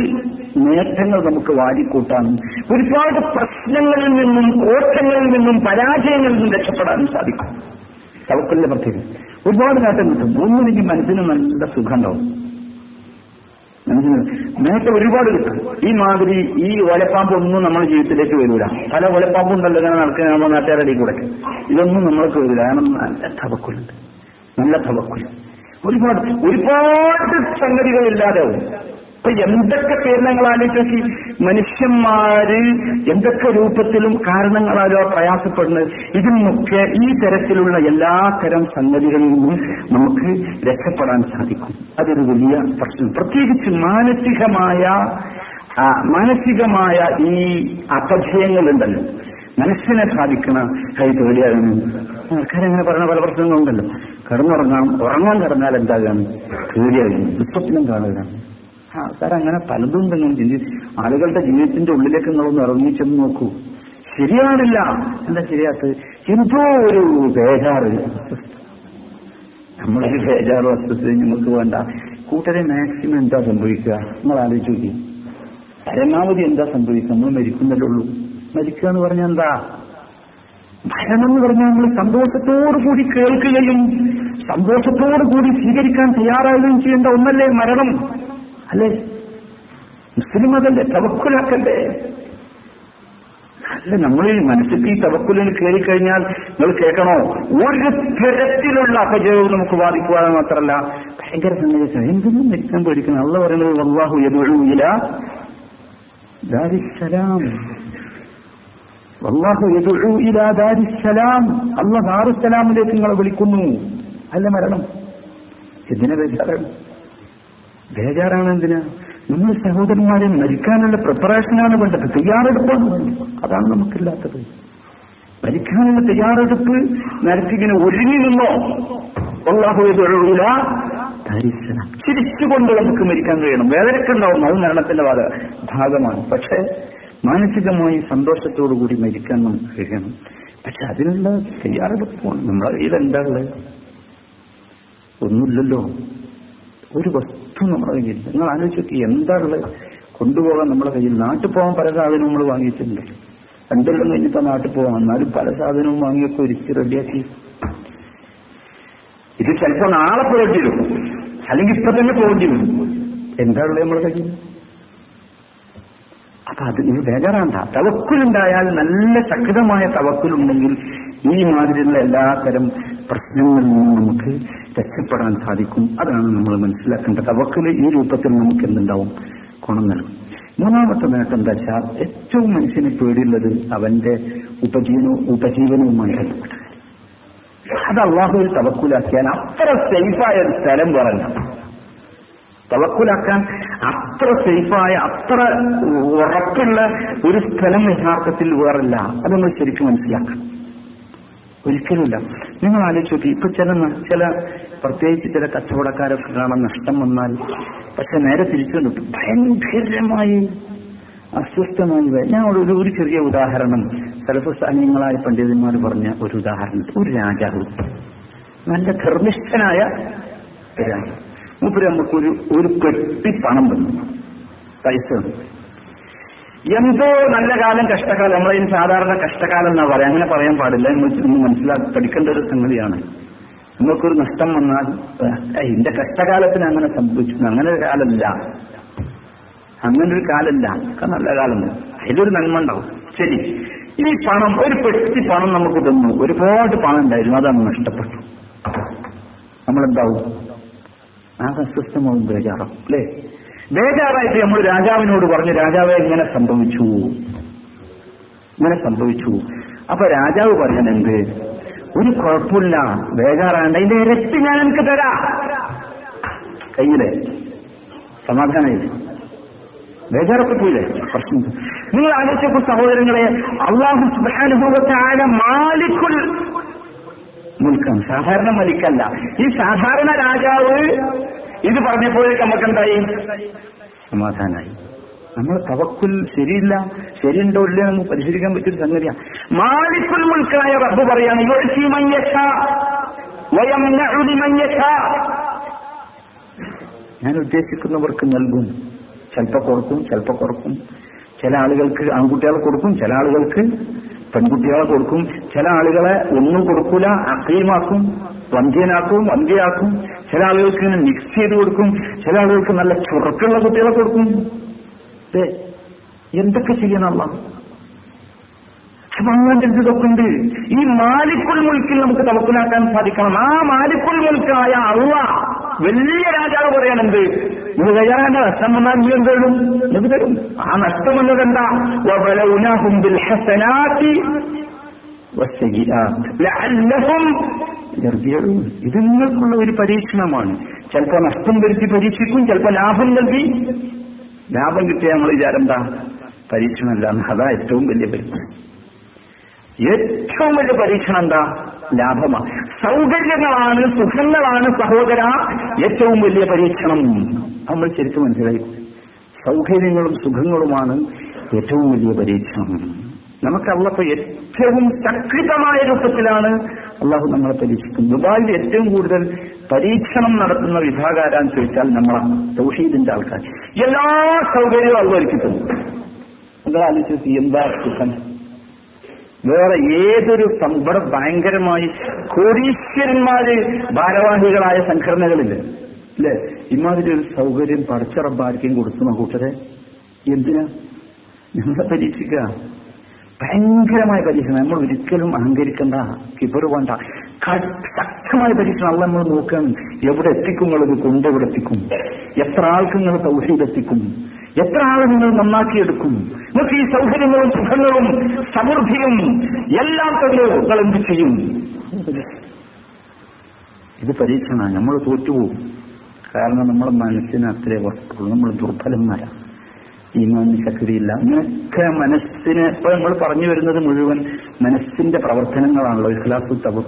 നേട്ടങ്ങൾ നമുക്ക് വാരിക്കൂട്ടാനും ഒരുപാട് പ്രശ്നങ്ങളിൽ നിന്നും കോട്ടങ്ങളിൽ നിന്നും പരാജയങ്ങളിൽ നിന്നും രക്ഷപ്പെടാനും സാധിക്കും. തവക്കലിന്റെ പ്രത്യേകം ഒരുപാട് നേട്ടം കിട്ടും. മനസ്സിന് നല്ല സുഖം ഉണ്ടാവും. നേട്ടം ഒരുപാട് കിട്ടും. ഈ മാതിരി ഈ ഒലപ്പാമ്പ് ഒന്നും നമ്മുടെ ജീവിതത്തിലേക്ക് വരൂല. പല ഒലപ്പാമ്പും ഉണ്ടല്ലോ ഇങ്ങനെ നടക്കുന്ന നമ്മുടെ നാട്ടുകാരുടെ കൂടെ. ഇതൊന്നും നമ്മൾക്ക് വരില്ല കാരണം നല്ല തവക്കുലുണ്ട്. നല്ല തവക്കുൽ ഒരുപാട് ഒരുപാട് സംഗതികളില്ലാതെ ഇപ്പൊ എന്തൊക്കെ ആലോചിച്ച് മനുഷ്യന്മാര് എന്തൊക്കെ രൂപത്തിലും കാരണങ്ങളാലോ പ്രയാസപ്പെടുന്നത്? ഇതിനൊക്കെ ഈ തരത്തിലുള്ള എല്ലാ തരം സംഗതികളിൽ നിന്നും നമുക്ക് രക്ഷപ്പെടാൻ സാധിക്കും. അതൊരു വലിയ പ്രശ്നം. പ്രത്യേകിച്ച് മാനസികമായ മാനസികമായ ഈ അപജയങ്ങളുണ്ടല്ലോ. മനസ്സിനെ സാധിക്കണ കൈ തൊഴിലാണ് ആൾക്കാരങ്ങനെ പറയുന്ന പല പ്രശ്നങ്ങളുണ്ടല്ലോ. കിടന്നുറങ്ങാം ഉറങ്ങാൻ കിടന്നാൽ എന്താകാണ് പേടിയാകുന്നു. ദുസ്വപ്നം കാണുകയാണ്. ആ സാർ അങ്ങനെ പലതും തന്നെ ചിന്തി ആളുകളുടെ ജീവിതത്തിന്റെ ഉള്ളിലേക്ക് നിങ്ങളൊന്ന് ഇറങ്ങിച്ചെന്ന് നോക്കൂ. ശരിയാണില്ല. എന്താ ശരിയാത്ത് എന്തോ ഒരു ബേജാറ്. നമ്മളൊരു ബേജാറ് വസ്തുത്തിൽ നിങ്ങൾക്ക് വേണ്ട. കൂട്ടരെ മാക്സിമം എന്താ സംഭവിക്കുക? നിങ്ങൾ ആലോചിച്ച് നോക്കി. പരമാവധി എന്താ സംഭവിക്കുക? നമ്മൾ മരിക്കുന്നല്ലേ ഉള്ളൂ. മരിക്കുക എന്ന് പറഞ്ഞാൽ എന്താ? മരണം എന്ന് പറഞ്ഞാൽ നമ്മൾ സന്തോഷത്തോടു കൂടി കേൾക്കുകയും സന്തോഷത്തോടു കൂടി സ്വീകരിക്കാൻ തയ്യാറാവുകയും ചെയ്യേണ്ട ഒന്നല്ലേ മരണം? അല്ലേ? മുസ്ലിം അതല്ലേ തവക്കുലാക്കല്ലേ അല്ല നമ്മൾ മനസ്സിൽ ഈ തവക്കുലിന് കയറിക്കഴിഞ്ഞാൽ നിങ്ങൾ കേൾക്കണോ? ഒരു തരത്തിലുള്ള അപജയവും നമുക്ക് ബാധിക്കുക മാത്രമല്ല. ഭയങ്കര സന്ദേശം എന്തൊന്നും മരിക്കാൻ പേടിക്കണം? അള്ള പറയുന്നത് വല്ലാഹു യദുഇല ദാരിസ്സലാം. വല്ലാഹു യദുഉ ഇലാ ദാരിസ്സലാം. ദാറുസലാമിലേക്ക് നിങ്ങളെ വിളിക്കുന്നു. അല്ല മരണം. എന്തിനെ ബേജാറാണ്? ബേജാറാണ് എന്തിനാ? നമ്മൾ സഹോദരന്മാരെ മരിക്കാനുള്ള പ്രിപ്പറേഷനാണ് വേണ്ടത്. തയ്യാറെടുപ്പാണ് വേണ്ടത്. അതാണ് നമുക്കില്ലാത്തത്. മരിക്കാനുള്ള തയ്യാറെടുപ്പ് നരക്കിങ്ങനെ ഒരുങ്ങി നിന്നോ? തൊഴിലില്ല ധരിക്കണം ചിരിച്ചുകൊണ്ട് നമുക്ക് മരിക്കാൻ കഴിയണം. വേദനക്കുണ്ടാവും. അത് മരണത്തിന്റെ ഭാഗ ഭാഗമാണ്. പക്ഷേ മാനസികമായി സന്തോഷത്തോടു കൂടി മരിക്കാൻ നമുക്ക് കഴിയണം. പക്ഷെ അതിനുള്ള തയ്യാറെടുപ്പാണ്. നമ്മുടെ എന്താ ഉള്ളത്? ഒന്നുമില്ലല്ലോ. ഒരു വസ്തു നമ്മുടെ കയ്യിൽ. നിങ്ങൾ ആലോചിച്ച് എന്താണുള്ളത്? കൊണ്ടുപോകാൻ നമ്മുടെ കയ്യിൽ. നാട്ടിൽ പോകാൻ പല സാധനവും നമ്മൾ വാങ്ങിയിട്ടുണ്ട്. രണ്ടെല്ലാം കഴിഞ്ഞിപ്പോ നാട്ടിൽ പോകാം എന്നാലും പല സാധനവും വാങ്ങിയൊക്കെ ഒരുക്കി റെഡിയാക്കി. ഇത് ചിലപ്പോ നാളെ പോകേണ്ടി വരും അല്ലെങ്കിൽ ഇപ്പൊ തന്നെ പോകേണ്ടി വരും. എന്താണുള്ളത് നമ്മുടെ കയ്യിൽ? അപ്പൊ അത് ഇത് ബേജാറാണ്ട. തവക്കുലുണ്ടായാൽ നല്ല ശക്തമായ തവക്കുലുണ്ടെങ്കിൽ ഈ മാതിരിയുള്ള എല്ലാത്തരം പ്രശ്നങ്ങളിൽ നിന്നും നമുക്ക് രക്ഷപ്പെടാൻ സാധിക്കും. അതാണ് നമ്മൾ മനസ്സിലാക്കേണ്ടത്. അവക്കിൽ ഈ രൂപത്തിൽ നമുക്ക് എന്തുണ്ടാവും? ഗുണം നൽകും. മൂന്നാമത്തെ നേട്ടം എന്താ വെച്ചാൽ ഏറ്റവും മനുഷ്യന് പേടിയുള്ളത് അവന്റെ ഉപജീവനവും ഉപജീവനവുമായി ബന്ധപ്പെട്ടത് അത് അള്ളാഹുവിൽ തവക്കുലാക്കിയാൽ അത്ര സേഫായ ഒരു സ്ഥലം പറഞ്ഞ തവക്കുലാക്കാൻ അത്ര സേഫായ അത്ര ഉറപ്പുള്ള ഒരു സ്ഥലം യഥാർത്ഥത്തിൽ വേറല്ല. അത് നമ്മൾ ശരിക്കും മനസ്സിലാക്കണം. ഒരിക്കലുമില്ല. നിങ്ങൾ ആലോചിച്ച് നോക്കി ഇപ്പൊ ചില ചില പ്രത്യേകിച്ച് ചില കച്ചവടക്കാരൊക്കെ കാണാൻ നഷ്ടം വന്നാൽ പക്ഷെ നേരെ തിരിച്ചു കണ്ടിട്ട് ഭയങ്കരമായി അസ്വസ്ഥമായി. ഞാൻ ഒരു ഒരു ചെറിയ ഉദാഹരണം. സലഫസ്ഥാനീയങ്ങളായ പണ്ഡിതന്മാർ പറഞ്ഞ ഒരു ഉദാഹരണം ഒരു രാജാവ്. നല്ല ധർമ്മിഷ്ഠനായ രാജാവ്. മൂപ്പര് നമുക്കൊരു ഒരു പെട്ടി പണം തന്നു. പൈസ എന്തോ നല്ല കാലം കഷ്ടകാലം. നമ്മളതിന് സാധാരണ കഷ്ടകാലം എന്നാ പറയാം. അങ്ങനെ പറയാൻ പാടില്ല. നമ്മൾ മനസ്സിലാക്കി പഠിക്കേണ്ട ഒരു സംഗതിയാണ്. നമുക്കൊരു നഷ്ടം വന്നാൽ എന്റെ കഷ്ടകാലത്തിന് അങ്ങനെ സംഭവിച്ചു. അങ്ങനെ ഒരു കാലമില്ല അങ്ങനെ ഒരു കാലമില്ല ഒക്കെ നല്ല കാലം. അതിലൊരു നന്മ ഉണ്ടാവും. ശരി. ഈ പണം ഒരു പെട്ടി പണം നമുക്ക് തന്നു. ഒരുപാട് പണം ഉണ്ടായിരുന്നു. അതാണ് നഷ്ടപ്പെട്ടു നമ്മളെന്താവും? ആകെ അസ്വസ്ഥമാവും ബേജാറാവും. അല്ലേ? ബേജാറായിട്ട് നമ്മൾ രാജാവിനോട് പറഞ്ഞു രാജാവെ ഇങ്ങനെ സംഭവിച്ചു. ഇങ്ങനെ സംഭവിച്ചു. അപ്പൊ രാജാവ് പറഞ്ഞത് ഒരു കുഴപ്പമില്ല. ബേജാറാണ്ട് അതിന്റെ ഇരട്ടി ഞാൻ എനിക്ക് തരാ. കയ്യിലെ. സമാധാനമില്ല ബേജാറൊക്കെ പോയില്ലേ പ്രശ്നം. നിങ്ങൾ ആലോചിച്ചപ്പോൾ സഹോദരങ്ങളെ അള്ളാഹു സുബാനുഭവത്തായ മാലിക്കുൽ മുൽക്കം. സാധാരണ മലിക്കല്ല. ഈ സാധാരണ രാജാവ് ഇത് പറഞ്ഞപ്പോഴേക്ക് നമുക്കെന്തായി? സമാധാനായി. നമ്മൾ തവക്കുൽ ശരിയില്ല ശരിയുണ്ടോ ഇല്ല നമുക്ക് പരിശീലിക്കാൻ പറ്റിയൊരു സംഗതിയാണ് മാലിക്കുൽ മുൽക്കായ റബ്ബ് പറയാണ് ഞാൻ ഉദ്ദേശിക്കുന്നവർക്ക് നൽകും. ചിലപ്പോൾ കൊടുക്കും ചിലപ്പോൾ കൊടുക്കും ചില ആളുകൾക്ക് ആൺകുട്ടികൾ കൊടുക്കും ചില ആളുകൾക്ക് പെൺകുട്ടികളെ കൊടുക്കും. ചില ആളുകളെ ഒന്നും കൊടുക്കൂല അക്രീമാക്കും വന്ധ്യനാക്കും വന്ധ്യയാക്കും ചില ആളുകൾക്ക് ഇങ്ങനെ മിക്സ് ചെയ്ത് കൊടുക്കും. ചില ആളുകൾക്ക് നല്ല ചുറക്കുള്ള കുട്ടികളെ കൊടുക്കും. എന്തൊക്കെ ചെയ്യണം അള്ളാഹ് അപ്പൊ അങ്ങനത്തെ ഇതൊക്കെ ഈ മാലിക്കുൽ മുൽക്കിൽ നമുക്ക് തവക്കുലാക്കാൻ സാധിക്കണം. ആ മാലിക്കുൽ മുൽക്കായ അള്ള വലിയ രാജാവ് പറയാനെന്ത് ഇത് തയ്യാറാണ്. നഷ്ടം വന്നാൽ നീ എന്ത് തരും? നിങ്ങൾക്ക് തരും? ആ നഷ്ടം വന്നത് എന്താ. ഇത് നിങ്ങൾക്കുള്ള ഒരു പരീക്ഷണമാണ്. ചിലപ്പോൾ നഷ്ടം വരുത്തി പരീക്ഷിക്കും ചിലപ്പോൾ ലാഭം നൽകി. ലാഭം കിട്ടിയ നമ്മൾ വിചാരം എന്താ? പരീക്ഷണമല്ല. അതാ ഏറ്റവും വലിയ പരീക്ഷണം. ഏറ്റവും വലിയ പരീക്ഷണം എന്താ? ലാഭമാണ്. സൗകര്യങ്ങളാണ് സുഖങ്ങളാണ് സഹോദര ഏറ്റവും വലിയ പരീക്ഷണം. നമ്മൾ ശരിക്കും മനസ്സിലായി. സൗകര്യങ്ങളും സുഖങ്ങളുമാണ് ഏറ്റവും വലിയ പരീക്ഷണം. നമുക്ക് അള്ളപ്പോ ഏറ്റവും ശക്തിതമായ രൂപത്തിലാണ് അള്ളാഹു നമ്മളെ പരീക്ഷിക്കുന്നത്. ദുബായിൽ ഏറ്റവും കൂടുതൽ പരീക്ഷണം നടത്തുന്ന വിഭാഗാരാന്ന് ചോദിച്ചാൽ നമ്മളെ തൗഹീദിന്റെ ആൾക്കാർ. എല്ലാ സൗകര്യവും തന്നു ആലോചിച്ചു ആലോചിച്ച് എന്താ സുഖം? വേറെ ഏതൊരു ഇവിടെ ഭയങ്കരമായി കോടീശ്വരന്മാര് ഭാരവാഹികളായ സംഘടനകളില്ല അല്ലെ? ഇമാതിരി ഒരു സൗകര്യം പടച്ചറബാർക്കും കൊടുത്തു കൂട്ടരെ എന്തിനാ? നിങ്ങളെ പരീക്ഷിക്കുക. ഭയങ്കരമായ പരീക്ഷണം. നമ്മൾ ഒരിക്കലും അഹങ്കരിക്കണ്ട കിബറ് വേണ്ട ശക്തമായ പരീക്ഷണം അല്ല നമ്മൾ നോക്കുകയാണ്. എവിടെ എത്തിക്കും കൊണ്ട് എവിടെ എത്തിക്കും? എത്ര ആൾക്ക് നിങ്ങൾ സൗഹൃദം എത്തിക്കും? എത്ര ആളെ നിങ്ങൾ നന്നാക്കിയെടുക്കും? നിങ്ങൾക്ക് ഈ സൗകര്യങ്ങളും സുഖങ്ങളും സമൃദ്ധിയും എല്ലാം തന്നെ നിങ്ങൾ എന്ത് ചെയ്യും. ഇത് പരീക്ഷണ നമ്മൾ തോറ്റുപോകും. കാരണം നമ്മുടെ മനസ്സിന് അത്രേ വസ്തുക്കൾ നമ്മൾ ദുർബലന്മാരാണ് ഈമാനിന് ശക്തിയില്ല. ഇങ്ങനെയൊക്കെ മനസ്സിന് ഇപ്പൊ നമ്മൾ പറഞ്ഞു വരുന്നത് മുഴുവൻ മനസ്സിന്റെ പ്രവർത്തനങ്ങളാണല്ലോ ഇഖ്ലാസു തബു.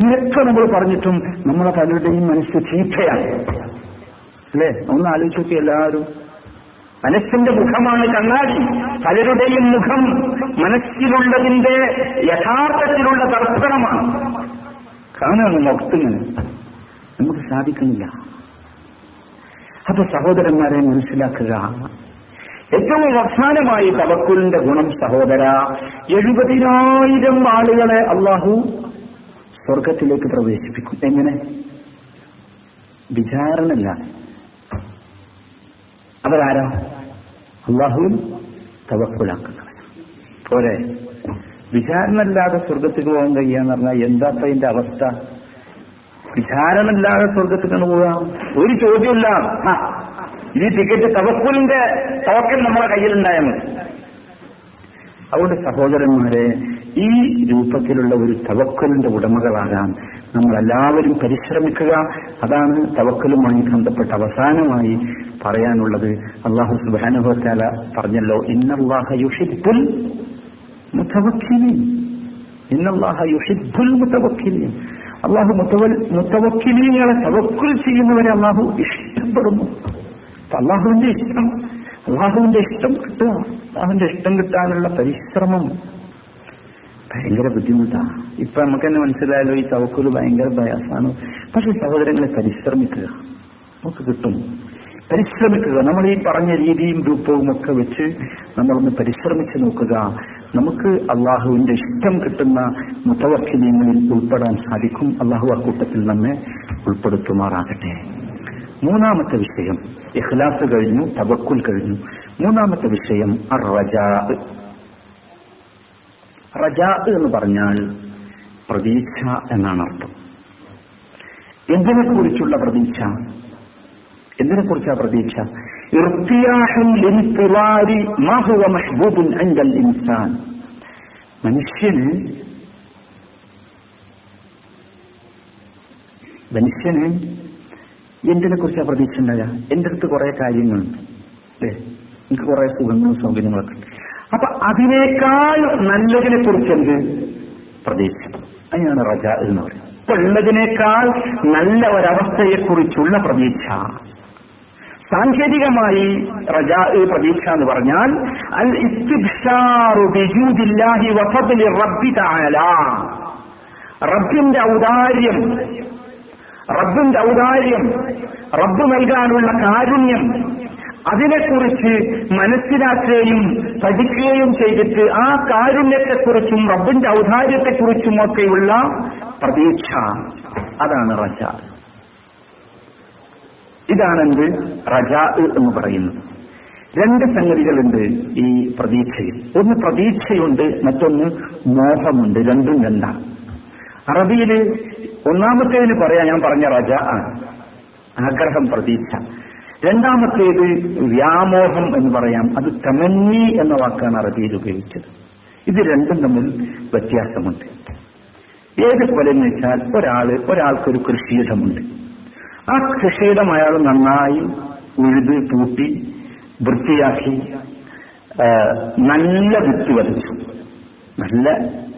ഇങ്ങനെയൊക്കെ നമ്മൾ പറഞ്ഞിട്ടും നമ്മളെ പലരുടെയും മനസ്സ് ചീത്തയാണ്. അല്ലേ? ഒന്ന് ആലോചിച്ചു നോക്കി എല്ലാവരും. മനസ്സിന്റെ മുഖമാണ് കണ്ണാടി. പലരുടെയും മുഖം മനസ്സിലുള്ളതിന്റെ യഥാർത്ഥത്തിലുള്ള ദർശനമാണ് കാണാണ് മുഖത്തിങ്ങനെ നമുക്ക് സാധിക്കുന്നില്ല. അപ്പൊ സഹോദരന്മാരെ മനസ്സിലാക്കുക. ഏറ്റവും അവസാനമായി തവക്കുലിന്റെ ഗുണം സഹോദര എഴുപതിനായിരം ആളുകളെ അള്ളാഹു സ്വർഗത്തിലേക്ക് പ്രവേശിപ്പിക്കും. എങ്ങനെ? വിചാരണല്ല അവരാരാ? അള്ളാഹുവിൽ തവക്കുലാക്കുന്നവർ പോരെ? വിചാരണല്ലാതെ സ്വർഗത്തിന് പോകാൻ കഴിയാന്ന് പറഞ്ഞാൽ എന്താ അതിന്റെ അവസ്ഥ? വിചാരണല്ലാതെ സ്വർഗത്തിനാണ് പോകാം? ഒരു ചോദ്യമില്ല ഈ ടിക്കറ്റ് തവക്കുലിന്റെ തവക്കൽ നമ്മുടെ കയ്യിലുണ്ടായാൽ മതി. അതുകൊണ്ട് സഹോദരന്മാരെ ഈ രൂപത്തിലുള്ള ഒരു തവക്കലിന്റെ ഉടമകളാകാൻ നമ്മൾ എല്ലാവരും പരിശ്രമിക്കുക. അതാണ് തവക്കലുമായി ബന്ധപ്പെട്ട അവസാനമായി പറയാനുള്ളത്. അള്ളാഹു സുബാനുഭവത്താല പറഞ്ഞല്ലോ ഇന്നല്ലാഹ യുഷിബുൽ മുത്തവക്കിലീൻ. ഇന്നല്ലാഹ യുഷിബുൽ മുത്തവക്കിലീൻ. അള്ളാഹു മുത്തവൽ മുത്തവക്കിലീങ്ങളെ തവക്കുൽ ചെയ്യുന്നവരെ അള്ളാഹു ഇഷ്ടപ്പെടുന്നു. അള്ളാഹുവിന്റെ ഇഷ്ടം അള്ളാഹുവിന്റെ ഇഷ്ടം കിട്ടുക. അള്ളാഹുവിന്റെ ഇഷ്ടം കിട്ടാനുള്ള പരിശ്രമം ഭയങ്കര ബുദ്ധിമുട്ടാണ്. ഇപ്പൊ നമുക്ക് തന്നെ മനസ്സിലായാലോ ഈ തവക്കുൽ ഭയങ്കര പ്രയാസമാണ് പക്ഷെ സഹോദരങ്ങളെ പരിശ്രമിക്കുക. നമുക്ക് കിട്ടും. പരിശ്രമിക്കുക. നമ്മൾ ഈ പറഞ്ഞ രീതിയും രൂപവും ഒക്കെ വെച്ച് നമ്മളൊന്ന് പരിശ്രമിച്ചു നോക്കുക. നമുക്ക് അള്ളാഹുവിന്റെ ഇഷ്ടം കിട്ടുന്ന മുത്തവക്കിനീങ്ങളിൽ ഉൾപ്പെടാൻ സാധിക്കും. അള്ളാഹു ആ കൂട്ടത്തിൽ നമ്മെ ഉൾപ്പെടുത്തുമാറാകട്ടെ. മൂന്നാമത്തെ വിഷയം ഇഖ്ലാസ് കഴിഞ്ഞു തവക്കുൽ കഴിഞ്ഞു. മൂന്നാമത്തെ വിഷയം റജാ റജാ എന്ന് പറഞ്ഞാൽ പ്രതീക്ഷ എന്നാണ് അർത്ഥം. എന്തിനെ കുറിച്ചുള്ള പ്രതീക്ഷ? എന്തിനെ കുറിച്ചാ പ്രതീക്ഷ ഇൻസാൻ. മനുഷ്യന് മനുഷ്യന് എന്തിനെ കുറിച്ചാ പ്രതീക്ഷ ഉണ്ടായ എന്റെ അടുത്ത് കുറെ കാര്യങ്ങളുണ്ട്. അല്ലേ എനിക്ക് കുറെ സുഖങ്ങളും സൗകര്യങ്ങളൊക്കെ ഉണ്ട്. അപ്പൊ അതിനേക്കാൾ നല്ലതിനെ കുറിച്ച് എന്ത് പ്രതീക്ഷിക്കും അതിനാണ് റജ എന്ന് പറയുന്നത്. ഇപ്പൊ ഉള്ളതിനേക്കാൾ നല്ല ഒരവസ്ഥയെക്കുറിച്ചുള്ള പ്രതീക്ഷ. സാങ്കേതികമായി റജാ പ്രതീക്ഷ എന്ന് പറഞ്ഞാൽ അൽ റബ്ബിന്റെ ഔദാര്യം റബ്ബിന്റെ ഔദാര്യം റബ്ബ് നൽകാനുള്ള കാരുണ്യം അതിനെക്കുറിച്ച് മനസ്സിലാക്കുകയും പഠിക്കുകയും ചെയ്തിട്ട് ആ കാരുണ്യത്തെക്കുറിച്ചും റബ്ബിന്റെ ഔദാര്യത്തെക്കുറിച്ചും ഒക്കെയുള്ള പ്രതീക്ഷ. അതാണ് റജ. ഇതാണെന്ത് റജ എന്ന് പറയുന്നത്. രണ്ട് സംഗതികളുണ്ട് ഈ പ്രതീക്ഷയിൽ. ഒന്ന് പ്രതീക്ഷയുണ്ട് മറ്റൊന്ന് മോഹമുണ്ട്. രണ്ടും രണ്ടാണ് അറബിയിൽ ഒന്നാമത്തേതിന് പറയാ ഞാൻ പറഞ്ഞ റജ ആണ്. ആഗ്രഹം പ്രതീക്ഷ. രണ്ടാമത്തേത് വ്യാമോഹം എന്ന് പറയാം. അത് തമന്നി എന്ന വാക്കാണ് അറബിയിൽ ഉപയോഗിച്ചത്. ഇത് രണ്ടും തമ്മിൽ വ്യത്യാസമുണ്ട്. ഏതുപോലെ എന്ന് വെച്ചാൽ ഒരാൾ ഒരാൾക്കൊരു കൃഷിയിടമുണ്ട്. ആ കൃഷിയിടം അയാൾ നന്നായി ഉഴുത് പൂട്ടി വൃത്തിയാക്കി നല്ല വിത്ത് വലിച്ചു നല്ല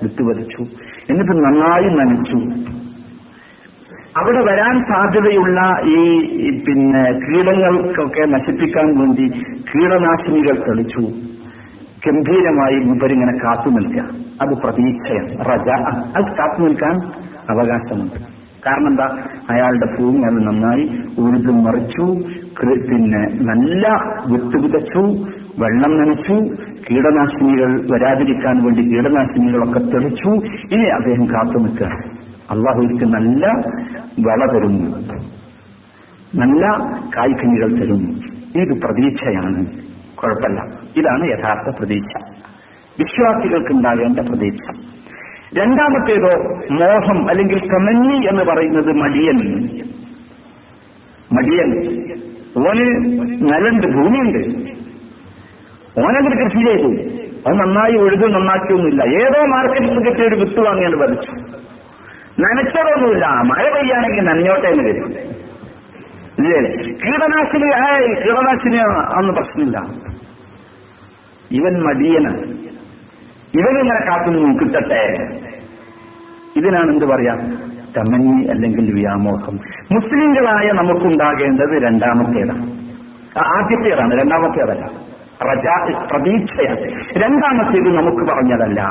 വിത്ത് വലിച്ചു എന്നിട്ട് നന്നായി നനച്ചു. അവിടെ വരാൻ സാധ്യതയുള്ള ഈ പിന്നെ കീടങ്ങൾക്കൊക്കെ നശിപ്പിക്കാൻ വേണ്ടി കീടനാശിനികൾ തെളിച്ചു. ഗംഭീരമായി മുമ്പരിങ്ങനെ കാത്തു നിൽക്കുക അത് പ്രതീക്ഷയാണ്. റജ. അത് കാത്തു നിൽക്കാൻ അവകാശമുണ്ട്. കാരണം എന്താ? അയാളുടെ ഭൂമി അത് നന്നായി ഉഴുതു മറിച്ചു പിന്നെ നല്ല വിത്ത് വിതച്ചു വെള്ളം നനച്ചു കീടനാശിനികൾ വരാതിരിക്കാൻ വേണ്ടി കീടനാശിനികളൊക്കെ തെളിച്ചു. ഇനി അദ്ദേഹം കാത്തു നിൽക്കുകയാണ് അള്ളാഹുക്ക് നല്ല വള തരുന്നു. നല്ല കായ്ക്കനികൾ തരുന്നു. ഇത് പ്രതീക്ഷയാണ്. കുഴപ്പമില്ല. ഇതാണ് യഥാർത്ഥ പ്രതീക്ഷ. വിശ്വാസികൾക്ക് ഉണ്ടാകേണ്ട പ്രതീക്ഷ. രണ്ടാമത്തേതോ മോഹം അല്ലെങ്കിൽ കമന്നി എന്ന് പറയുന്നത് മടിയൻ. മടിയൻ. ഓന് നിലണ്ട് ഭൂമിയുണ്ട്. ഓനങ്ങനെ കൃഷി ചെയ്തു. അത് നന്നായി ഒഴുതും നന്നാക്കിയൊന്നുമില്ല. ഏതോ മാർക്കറ്റിൽ നിന്ന് കിട്ടിയ ഒരു വിത്ത് വാങ്ങിയാണ് വലിച്ചു നനച്ചതൊന്നുമില്ല. മഴ പെയ്യാണെങ്കിൽ നനഞ്ഞോട്ടെ എന്ന് വരും. ഇല്ലേ? കീടനാശിനി ആയി. കീടനാശിനി അന്ന് പ്രശ്നമില്ല. ഇവൻ മടിയന. ഇവനിങ്ങനെ കാത്തുനിന്ന് കിട്ടട്ടെ ഇതിനാണ് എന്ത് പറയാ? തമന്നി അല്ലെങ്കിൽ വ്യാമോഹം. മുസ്ലിങ്ങളായ നമുക്കുണ്ടാകേണ്ടത് രണ്ടാമത്തേതാണ്. ആദ്യത്തേതാണ്. രണ്ടാമത്തേതല്ല. പ്രജാ പ്രതീക്ഷയാണ്. രണ്ടാമത്തേത് നമുക്ക് പറഞ്ഞതല്ല.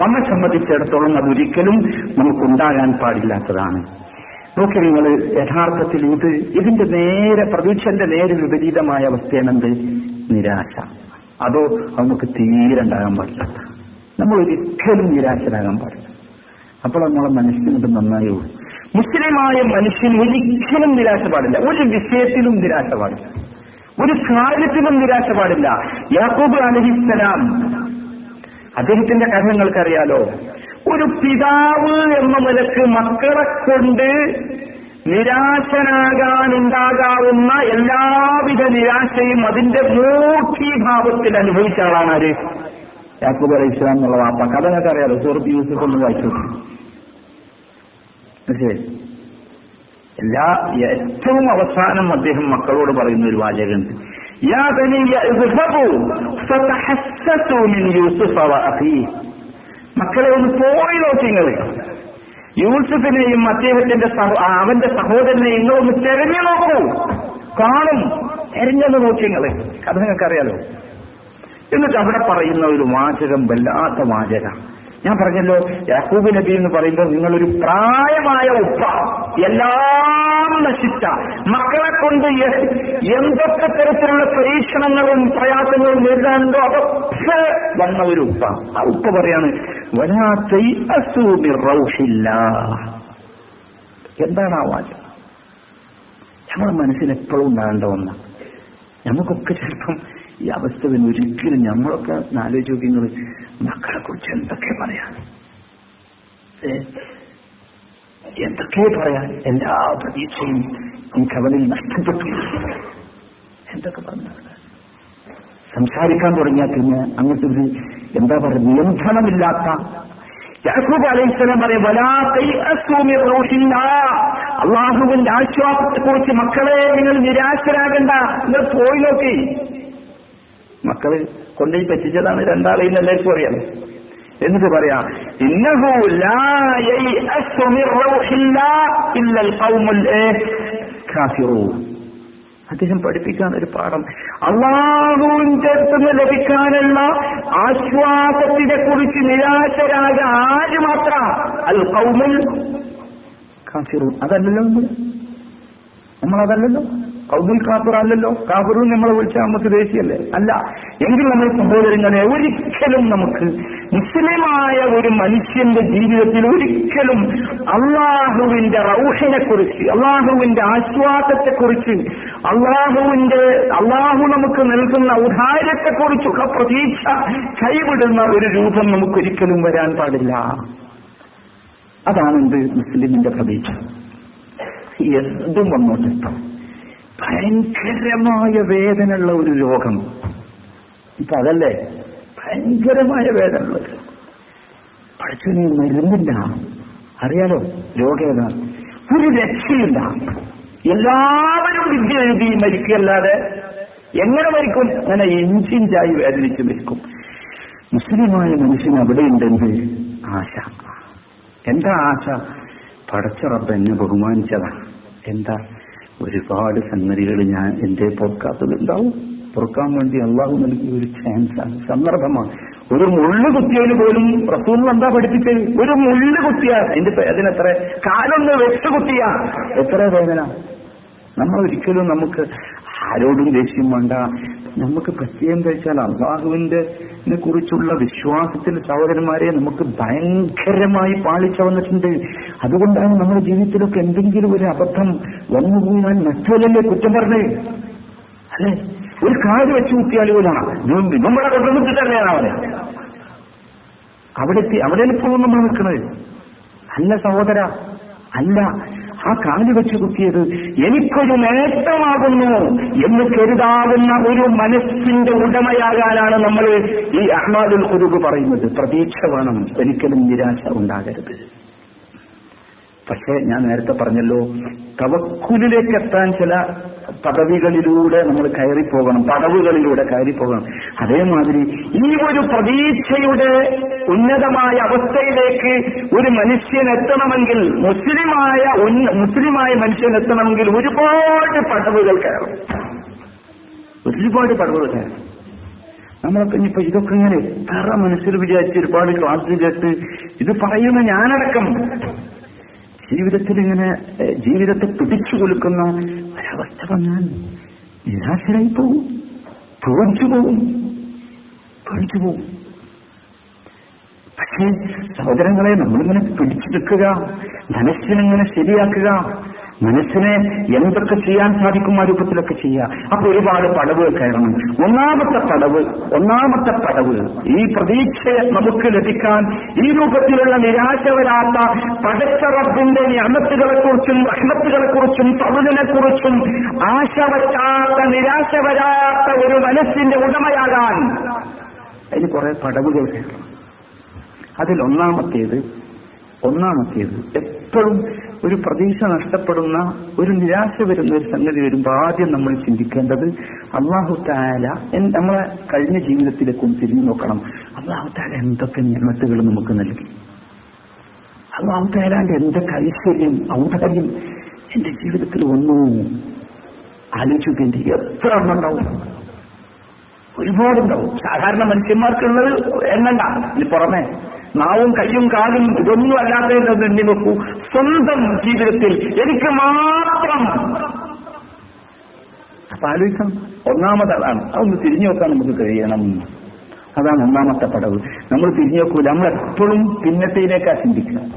നമ്മെ സംബന്ധിച്ചിടത്തോളം അതൊരിക്കലും നമുക്കുണ്ടാകാൻ പാടില്ലാത്തതാണ്. നോക്കി നിങ്ങൾ യഥാർത്ഥത്തിൽ ഇത് ഇതിന്റെ നേരെ പ്രതീക്ഷന്റെ നേരെ വിപരീതമായ അവസ്ഥയാണെന്ത്? നിരാശ. അതോ അത് നമുക്ക് തീരെ ഉണ്ടാകാൻ നമ്മൾ ഒരിക്കലും നിരാശരാകാൻ പാടില്ല. അപ്പോൾ നമ്മളെ മനസ്സിനത് നന്നായി മുസ്ലിമായ മനുഷ്യൻ ഒരിക്കലും നിരാശ പാടില്ല. ഒരു വിഷയത്തിലും നിരാശ പാടില്ല. ഒരു കാര്യത്തിലും നിരാശ പാടില്ല. യാക്കൂബ് അലഹിസ്സലാം അദ്ദേഹത്തിന്റെ കഥ നിങ്ങൾക്കറിയാലോ? ഒരു പിതാവ് എന്ന നിലയ്ക്ക് മക്കളെ കൊണ്ട് നിരാശനാകാനുണ്ടാകാവുന്ന എല്ലാവിധ നിരാശയും അതിന്റെ മൂർത്തിഭാവത്തിൽ അനുഭവിച്ച ആളാണ് ആര്? യാക്കൂബ് അലൈഹി ഇസ്ലാം എന്നുള്ള വാപ്പ. കഥ നിങ്ങൾക്ക് അറിയാലോ? സൂറത്ത് യൂസഫ് ഒന്ന് വായിച്ചു എല്ലാ ഏറ്റവും അവസാനം അദ്ദേഹം മക്കളോട് പറയുന്ന ഒരു വാചകമുണ്ട്. യാ بني يا ഫതഹസ്സസു മിൻ من يوسف മക്കളെ ഒന്ന് പോയി നോക്കി നിങ്ങൾ യൂസുഫിനെയും അദ്ദേഹത്തിന്റെ അവന്റെ സഹോദരനെയും നിങ്ങൾ ഒന്ന് തെരഞ്ഞു നോക്കൂ. കാണും. തെരഞ്ഞെന്ന് നോക്കി നിങ്ങൾ കഥ നിങ്ങൾക്ക് അറിയാലോ എന്നിട്ട് അവിടെ പറയുന്ന ഒരു വാചകം വല്ലാത്ത വാചക ഞാൻ പറഞ്ഞല്ലോ യാക്കൂബ് നബി എന്ന് പറയുമ്പോൾ നിങ്ങളൊരു പ്രായമായ ഉപ്പ. എല്ലാം നശിച്ച. മക്കളെ കൊണ്ട് എന്തൊക്കെ തരത്തിലുള്ള പരീക്ഷണങ്ങളും പ്രയാസങ്ങളും നേരിടാനുണ്ടോ അതൊക്കെ വന്ന ഒരു ഉപ്പ. ആ ഉപ്പ പറയാണ് റൗഹില്ലാ. എന്താണ് ആ വാചകം? നമ്മുടെ മനസ്സിൽ എപ്പോഴും ഉണ്ടാകേണ്ട ഒന്ന. നമുക്കൊക്കെ ചിലപ്പം ഈ അവസ്ഥ ഒരിക്കലും നമ്മളൊക്കെ ആലോചിച്ച് നോക്കി മക്കളെ കുറിച്ച് എന്തൊക്കെ പറയാൻ? എന്തൊക്കെ പറയാൻ? എല്ലാ പ്രതീക്ഷയും എനിക്ക് അവനിൽ നഷ്ടപ്പെട്ടു. എന്തൊക്കെ പറഞ്ഞു? സംസാരിക്കാൻ തുടങ്ങിയാൽ പിന്നെ അങ്ങോട്ട് ഒരു എന്താ പറയുക നിയന്ത്രണമില്ലാത്ത. യാക്കൂബ് പറയും. അള്ളാഹുവിന്റെ ആശ്വാസത്തെ കുറിച്ച് മക്കളെ നിങ്ങൾ നിരാശരാകണ്ട. നിങ്ങൾ പോയി നോക്കി. മക്കൾ കൊണ്ടുപോയി പറ്റിച്ചതാണ് രണ്ടാളെയും എല്ലാവർക്കും അറിയാം. എന്നിട്ട് പറയാം അദ്ദേഹം പഠിപ്പിക്കാൻ ഒരു പാഠം. അള്ളാഹുവിന്റെ അടുത്തുനിന്ന് ലഭിക്കാനുള്ള ആശ്വാസത്തിനെ കുറിച്ച് നിരാശരായ ആര് മാത്രം? അൽ കൗമുൽ കാഫിറു അതല്ലല്ലോ നമ്മൾ നമ്മളതല്ലല്ലോ. കൗമുൽ കാഫിർ അല്ലല്ലോ? കാപ്പറും നമ്മളെ വിളിച്ചാൽ നമുക്ക് ദേശീയല്ലേ അല്ല എങ്കിൽ നമ്മൾ സഹോദരങ്ങളെ ഒരിക്കലും നമുക്ക് മുസ്ലിമായ ഒരു മനുഷ്യന്റെ ജീവിതത്തിൽ ഒരിക്കലും അള്ളാഹുവിന്റെ റൗഹിനെ കുറിച്ച് അള്ളാഹുവിന്റെ ആശ്വാസത്തെ കുറിച്ച് അള്ളാഹുവിന്റെ അള്ളാഹു നമുക്ക് നൽകുന്ന ഉദാരത്തെക്കുറിച്ചുള്ള കുറിച്ചുള്ള പ്രതീക്ഷ കൈവിടുന്ന ഒരു രൂപം നമുക്കൊരിക്കലും വരാൻ പാടില്ല. അതാണ് എന്ത് മുസ്ലിമിന്റെ പ്രതീക്ഷ? എന്തും വന്നോട്ടെ ഭയങ്കരമായ വേദനയുള്ള ഒരു രോഗം. ഇപ്പൊ അതല്ലേ? ഭയങ്കരമായ വേദനയുള്ളത് പഠിച്ചതിന് മരുന്നില്ല അറിയാലോ രോഗം ഏതാണ് ഒരു രക്ഷയില്ല. എല്ലാവരും വിദ്യ എഴുതി മരിക്കുകയല്ലാതെ എങ്ങനെ മരിക്കും? അങ്ങനെ ഇഞ്ചിഞ്ചായി വേദനിച്ച് മരിക്കും. മുസ്ലിമായ മനുഷ്യൻ അവിടെയുണ്ടെങ്കിൽ ആശ. എന്താ ആശ? പടച്ച റബ്ബ് എന്നെ ബഹുമാനിച്ചതാണ് എന്താ? ഒരുപാട് സംഗതികൾ ഞാൻ എന്റെ പൊറുക്കാത്തതുണ്ടാവും. പൊറുക്കാൻ വേണ്ടി അള്ളാഹു നൽകിയ ഒരു ചാൻസാണ് സന്ദർഭമാണ്. ഒരു മുള്ളു കുത്തിയതിന് പോലും റസൂൽ എന്താ പഠിപ്പിച്ചത് ഒരു മുള്ളു കുത്തിയ. അതിന്റെ വേദന എത്ര? കാലൊന്ന് വെച്ച് കുത്തിയ. എത്ര വേദന? നമ്മൾ ഒരിക്കലും നമുക്ക് ആരോടും ദേഷ്യം വേണ്ട. നമുക്ക് പ്രത്യേകം കഴിച്ചാൽ അള്ളാഹുവിന്റെ കുറിച്ചുള്ള വിശ്വാസത്തിൽ സഹോദരന്മാരെ നമുക്ക് ഭയങ്കരമായി പാളിച്ച വന്നിട്ടുണ്ട്. അതുകൊണ്ടാണ് നമ്മുടെ ജീവിതത്തിലൊക്കെ എന്തെങ്കിലും ഒരു അബദ്ധം വന്നുപോയാൽ മറ്റൊരല്ലേ കുറ്റം പറഞ്ഞേ? അല്ലെ? ഒരു കാട് വെച്ച് കുത്തിയാൽ പോലാണ് കൊണ്ടുവന്നിട്ട് തന്നെയാണ് അവിടെ എത്തി അവിടെ നമ്മൾ നിൽക്കുന്നത് അല്ല സഹോദര അല്ല. ആ കാൽ വെച്ച് കുത്തിയത് എനിക്കൊരു നേട്ടമാകുന്നു എന്ന് കരുതാവുന്ന ഒരു മനസ്സിന്റെ ഉടമയാകാനാണ് നമ്മൾ ഈ അഹ്മാദുൽ കുരുബ് പറയുന്നത്. പ്രതീക്ഷ വേണം. ഒരിക്കലും നിരാശ ഉണ്ടാകരുത്. പക്ഷേ ഞാൻ നേരത്തെ പറഞ്ഞല്ലോ തവക്കുലിലേക്ക് എത്താൻ ചില പദവികളിലൂടെ നമ്മൾ കയറി പോകണം പടവുകളിലൂടെ കയറി പോകണം അതേമാതിരി ഈ ഒരു പ്രതീക്ഷയുടെ ഉന്നതമായ അവസ്ഥയിലേക്ക് ഒരു മനുഷ്യൻ എത്തണമെങ്കിൽ മുസ്ലിമായ മുസ്ലിമായ മനുഷ്യൻ എത്തണമെങ്കിൽ ഒരുപാട് പടവുകൾ കയറും ഒരുപാട് പടവുകൾ കയറും നമ്മളൊക്കെ ഇനിയിപ്പോ ഇതൊക്കെ ഇങ്ങനെ എത്ര മനസ്സിൽ വിചാരിച്ച് ഒരുപാട് ക്ലാസ്സിൽ കേട്ട് ഇത് പറയുന്ന ഞാനടക്കം ജീവിതത്തിൽ ഇങ്ങനെ ജീവിതത്തെ പിടിച്ചു കൊടുക്കുന്ന ഒരവസ്ഥ വന്നാൽ നിരാശരായി പോകും തോൽച്ചു പോകും തോൽച്ചു പോകും പക്ഷേ സഹോദരങ്ങളെ നമ്മളിങ്ങനെ പിടിച്ചു നിൽക്കുക മനസ്സിനിങ്ങനെ ശരിയാക്കുക മനസ്സിനെ എന്തൊക്കെ ചെയ്യാൻ സാധിക്കും ആ രൂപത്തിലൊക്കെ ചെയ്യുക. അപ്പൊ ഒരുപാട് പടവുകൾ കയറണം. ഒന്നാമത്തെ പടവ് ഒന്നാമത്തെ പടവ് ഈ പ്രതീക്ഷയെ നമുക്ക് ലഭിക്കാൻ ഈ രൂപത്തിലുള്ള നിരാശ വരാത്ത പടച്ച റബ്ബിന്റെ അമത്തുകളെ കുറിച്ചും അഹ്മത്തുകളെ കുറിച്ചും തമിഴിനെ കുറിച്ചും ആശ വറ്റാത്ത നിരാശ വരാത്ത ഒരു മനസ്സിന്റെ ഉടമയാകാൻ അതിന് കുറെ പടവുകൾ കയറണം. അതിൽ ഒന്നാമത്തേത് ഒന്നാമത്തേത് എപ്പോഴും ഒരു പ്രതീക്ഷ നഷ്ടപ്പെടുന്ന ഒരു നിരാശ വരുന്ന ഒരു സംഗതി വരുമ്പോൾ ആദ്യം നമ്മൾ ചിന്തിക്കേണ്ടത് അള്ളാഹു താല നമ്മളെ കഴിഞ്ഞ ജീവിതത്തിലേക്കും തിരിഞ്ഞു നോക്കണം. അള്ളാഹു താല എന്തൊക്കെ നിയമത്തുകൾ നമുക്ക് നൽകി? അള്ളാഹു താലാന്റെ എന്തൊക്കെ ഐശ്വര്യം ഔദാര്യം എന്റെ ജീവിതത്തിൽ ഒന്നും ആലോചിക്കേണ്ടി എത്ര ഉണ്ടാവും ഒരുപാടുണ്ടാവും. സാധാരണ മനുഷ്യന്മാർക്കുള്ളത് എണ്ണണ്ട. ഇതിന് പുറമെ നാവും കയ്യും കാലും ഇതൊന്നും അല്ലാത്തത് എണ്ണി നോക്കൂ. സ്വന്തം ജീവിതത്തിൽ എനിക്ക് മാത്രം. അപ്പൊ ആലോചിക്കണം. ഒന്നാമത് അതാണ് അതൊന്ന് തിരിഞ്ഞു നോക്കാൻ നമുക്ക് കഴിയണം. അതാണ് ഒന്നാമത്തെ പടവ്. നമ്മൾ തിരിഞ്ഞു നോക്കൂല നമ്മൾ എപ്പോഴും പിന്നത്തേനേക്കാ ചിന്തിക്കണം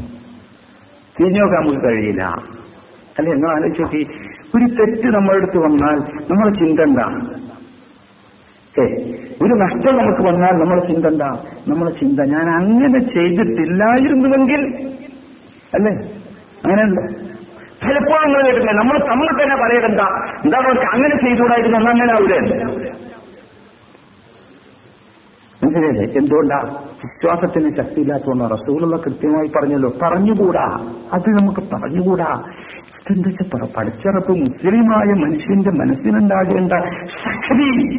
തിരിഞ്ഞു നോക്കാൻ നമുക്ക് കഴിയില്ല. അല്ലെ നിങ്ങൾ ആലോചിച്ച് നോക്കി. ഒരു തെറ്റ് നമ്മളെടുത്ത് വന്നാൽ നമ്മൾ ചിന്ത എന്താണ് ഒരു നഷ്ടം നമുക്ക് വന്നാൽ നമ്മളെ ചിന്ത എന്താ? നമ്മളെ ചിന്ത. ഞാൻ അങ്ങനെ ചെയ്തിട്ടില്ലായിരുന്നുവെങ്കിൽ അല്ലേ? അങ്ങനെയുണ്ടോ. ചിലപ്പോൾ നിങ്ങൾ കേട്ടില്ല നമ്മൾ നമ്മൾ തന്നെ പറയരുതാ. എന്താ? നമുക്ക് അങ്ങനെ ചെയ്തുകൂടായിരുന്നു? എന്നാൽ അങ്ങനെ ആവില്ല മനസ്സിലായില്ലേ? എന്തുകൊണ്ടാ? വിശ്വാസത്തിന് ശക്തിയില്ലാത്തതുകൊണ്ടാ. റസൂലുള്ള കൃത്യമായി പറഞ്ഞല്ലോ. പറഞ്ഞുകൂടാ. അത് നമുക്ക് പറഞ്ഞുകൂടാ. ഇതെന്താ പഠിച്ചറപ്പ് മുസ്ലിമായ മനുഷ്യന്റെ മനസ്സിനുണ്ടാകേണ്ട ശക്തി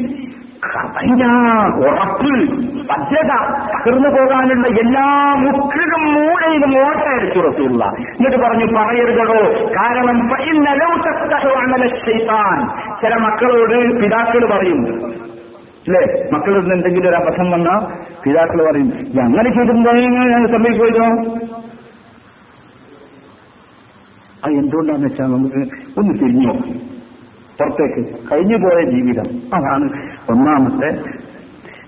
ഉറപ്പ് പച്ചത തകർന്നു പോകാനുള്ള എല്ലാ മുക്കിലും മൂലയിലും ഓട്ടയടിച്ചു റസൂള്ള എന്നിട്ട് പറഞ്ഞു പറയരുതടോ. കാരണം ചില മക്കളോട് പിതാക്കൾ പറയും. അല്ലേ? മക്കളിൽ നിന്ന് എന്തെങ്കിലും ഒരു അബദ്ധം വന്നാൽ പിതാക്കൾ പറയും "ഇത് അങ്ങനെ ചെയ്തിട്ടുണ്ടെങ്കിൽ സംഭവിക്കുമല്ലോ അത് എന്തുകൊണ്ടാന്ന് വെച്ചാൽ നമുക്ക് ഒന്ന് തിരിഞ്ഞു പുറത്തേക്ക് കഴിഞ്ഞു പോയ ജീവിതം. അതാണ് ഒന്നാമത്തെ.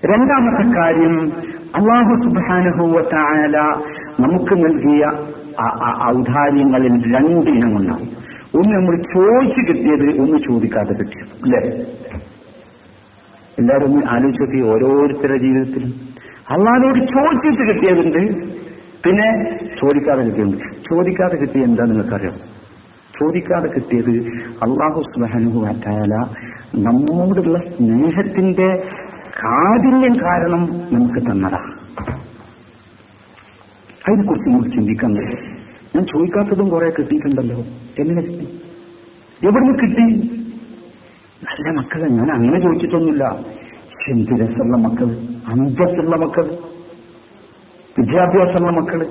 രണ്ടാമത്തെ കാര്യം അള്ളാഹു സുബാനുഭൂവത്തായ നമുക്ക് നൽകിയ ഔദാര്യങ്ങളിൽ രണ്ട് ഇനമുണ്ടാവും ഒന്ന് നമ്മൾ ചോദിച്ചു കിട്ടിയത് ഒന്ന് ചോദിക്കാതെ കിട്ടിയത്. അല്ലേ? എല്ലാവരും ഒന്ന് ആലോചിച്ചു ഓരോരുത്തരുടെ ജീവിതത്തിലും അള്ളാഹിനോട് ചോദിച്ചിട്ട് കിട്ടിയതുണ്ട്. പിന്നെ ചോദിക്കാതെ കിട്ടിയുണ്ട് ചോദിക്കാതെ കിട്ടിയ എന്താ നിങ്ങൾക്കറിയാം ചോദിക്കാതെ കിട്ടിയത് അള്ളാഹു സുബാനുഭവത്തായാല നമ്മോടുള്ള സ്നേഹത്തിന്റെ കാഠിന്യം കാരണം നമുക്ക് തന്നതാ. അതിനെക്കുറിച്ച് നമുക്ക് ചിന്തിക്കാൻ ഞാൻ ചോദിക്കാത്തതും കുറെ കിട്ടിയിട്ടുണ്ടല്ലോ. എങ്ങനെ കിട്ടി? എവിടുന്ന് കിട്ടി? നല്ല മക്കളെ. ഞാൻ അങ്ങനെ ചോദിച്ചിട്ടൊന്നുമില്ല. എന്ത് രസമുള്ള മക്കൾ അന്തസ്സുള്ള മക്കൾ വിദ്യാഭ്യാസമുള്ള മക്കൾ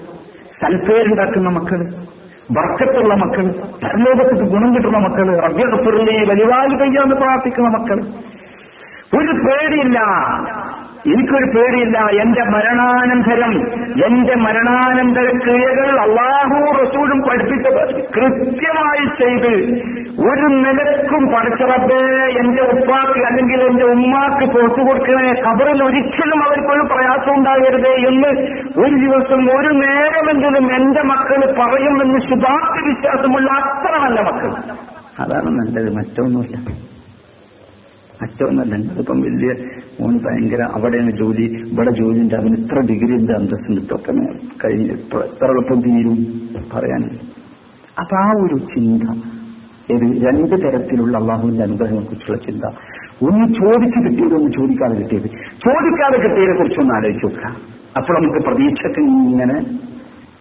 സൽപ്പേരുണ്ടാക്കുന്ന മക്കൾ. വർക്കത്തുള്ള മക്കൾ പരലോകത്തേക്ക് ഗുണം കിട്ടുന്ന മക്കൾ അഭ്യർത്ഥി വലിവാലി കയ്യാന്ന് പ്രാർത്ഥിക്കുന്ന മക്കൾ ഒരു പേടിയില്ല. എനിക്കൊരു പേടിയില്ല. എന്റെ മരണാനന്തരം എന്റെ മരണാനന്തര ക്രിയകൾ അള്ളാഹു റസൂലും പഠിപ്പിച്ച കൃത്യമായി ചെയ്ത് ഒരു നിലക്കും പഠിച്ചവരുടെ എന്റെ ഉപ്പാക്ക് അല്ലെങ്കിൽ എന്റെ ഉമ്മാക്ക് പുറത്തു കൊടുക്കണേ കബറിൽ ഒരിക്കലും അവർക്കൊരു പ്രയാസം ഉണ്ടാകരുത് എന്ന് ഒരു ദിവസം ഒരു നേരമെങ്കിലും എന്റെ മക്കൾ പറയുമെന്ന് ശുഭാപ്തി വിശ്വാസമുള്ള അത്ര നല്ല മക്കൾ. അതാണ് നല്ലത്. മറ്റൊന്നുമില്ല. മറ്റൊന്നല്ല ഞങ്ങളിപ്പം വലിയ മോന് ഭയങ്കര അവിടെയാണ് ജോലി ഇവിടെ ജോലി ഉണ്ട് അവന് ഇത്ര ഡിഗ്രി ഉണ്ട് അന്തസ്സുണ്ട് ഇതൊക്കെ കഴിഞ്ഞ് ഇത്ര എളുപ്പം തീരും പറയാൻ. അപ്പൊ ആ ഒരു ചിന്ത ഇത് രണ്ട് തരത്തിലുള്ള അള്ളാഹുവിന്റെ അനുഗ്രഹങ്ങളെ കുറിച്ചുള്ള ചിന്ത. ഒന്ന് ചോദിച്ചു കിട്ടിയത് ഒന്ന് ചോദിക്കാതെ കിട്ടിയത്. ചോദിക്കാതെ കിട്ടിയതിനെ കുറിച്ചൊന്ന് ആലോചിച്ച് നോക്കുക. അപ്പോൾ നമുക്ക് പ്രതീക്ഷക്ക് ഇങ്ങനെ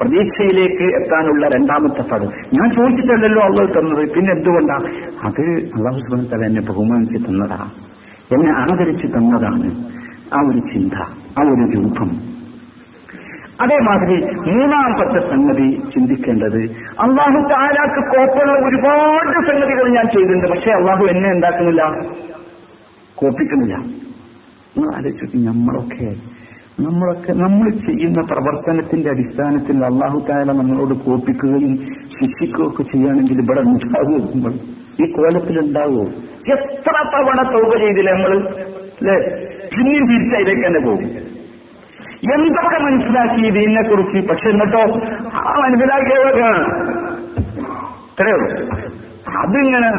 പ്രതീക്ഷയിലേക്ക് എത്താനുള്ള രണ്ടാമത്തെ പടം ഞാൻ ചോദിച്ചിട്ടല്ലല്ലോ അള്ളാഹു തന്നത്. പിന്നെ എന്തുകൊണ്ടാ? അത് അള്ളാഹു സുബാൻ തല എന്നെ ബഹുമാനിച്ച് തന്നതാ. എന്നെ ആദരിച്ച് തന്നതാണ് ആ ഒരു ചിന്ത ആ ഒരു രൂപം. അതേമാതിരി മൂന്നാമത്തെ സംഗതി ചിന്തിക്കേണ്ടത് അള്ളാഹു താലാക്ക് കോപ്പുള്ള ഒരുപാട് സംഗതികൾ ഞാൻ ചെയ്തിട്ടുണ്ട്. പക്ഷെ അള്ളാഹു എന്നെ എന്താക്കുന്നില്ല? കോപ്പിക്കുന്നില്ല. നിങ്ങൾ ആലോചിച്ചു നമ്മളൊക്കെ നമ്മളൊക്കെ നമ്മൾ ചെയ്യുന്ന പ്രവർത്തനത്തിന്റെ അടിസ്ഥാനത്തിൽ അള്ളാഹു താല നമ്മളോട് കോപ്പിക്കുകയും ശിക്ഷിക്കുകയും ഒക്കെ ചെയ്യുകയാണെങ്കിൽ ഇവിടെ ഉണ്ടാവുമോ ഈ കോലത്തിലുണ്ടാവുമോ എത്ര തവണ തൗപ ചെയ്തില്ല നമ്മൾ അല്ലെ? പിന്നെയും തിരിച്ചതിലേക്ക് തന്നെ പോകും. എന്തൊക്കെ മനസ്സിലാക്കി ഇതിനെ കുറിച്ച് പക്ഷെ എന്നിട്ടോ ആ മനസ്സിലാക്കിയവരാണ്. അത്രയോ അതിങ്ങനെ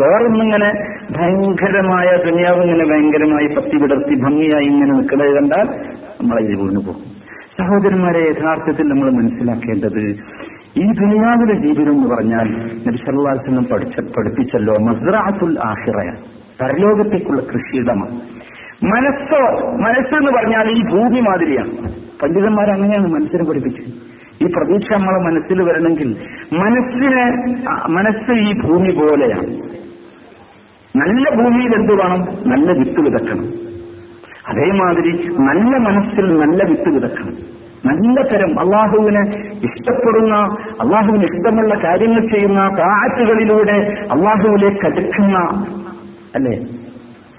വേറൊന്നിങ്ങനെ ഭയങ്കരമായ ദുനിയാവ് ഇങ്ങനെ ഭയങ്കരമായി പത്തി വിടർത്തി ഭംഗിയായി ഇങ്ങനെ നിൽക്കുന്നത് കണ്ടാൽ നമ്മൾ അതിൽ വീണു പോകും. സഹോദരന്മാരെ യഥാർത്ഥത്തിൽ നമ്മൾ മനസ്സിലാക്കേണ്ടത് ഈ ദുനിയാവിലെ ജീവിതം എന്ന് പറഞ്ഞാൽ നബിസല്ലാസിനും പഠിച്ച പഠിപ്പിച്ചല്ലോ മസ്റാത്തുൽ ആഹിറയ പരലോകത്തേക്കുള്ള കൃഷിയിടമാണ്. മനസ്സോ മനസ്സെന്ന് പറഞ്ഞാൽ ഈ ഭൂമി മാതിരിയാണ്. പണ്ഡിതന്മാർ അങ്ങനെയാണ് മനസ്സിനെ പഠിപ്പിച്ചത്. ഈ പ്രതീക്ഷ നമ്മളെ മനസ്സിൽ വരണമെങ്കിൽ മനസ്സിനെ മനസ്സ് ഈ ഭൂമി പോലെയാണ്. നല്ല ഭൂമിയിൽ എന്ത് വേണം? നല്ല വിത്ത് വിതക്കണം. അതേമാതിരി നല്ല മനസ്സിൽ നല്ല വിത്ത് വിതക്കണം. നല്ല തരം അള്ളാഹുവിനെ ഇഷ്ടപ്പെടുന്ന അള്ളാഹുവിന് ഇഷ്ടമുള്ള കാര്യങ്ങൾ ചെയ്യുന്ന താറ്റുകളിലൂടെ അള്ളാഹുവിലേക്ക് അടുക്കുന്ന അല്ലേ?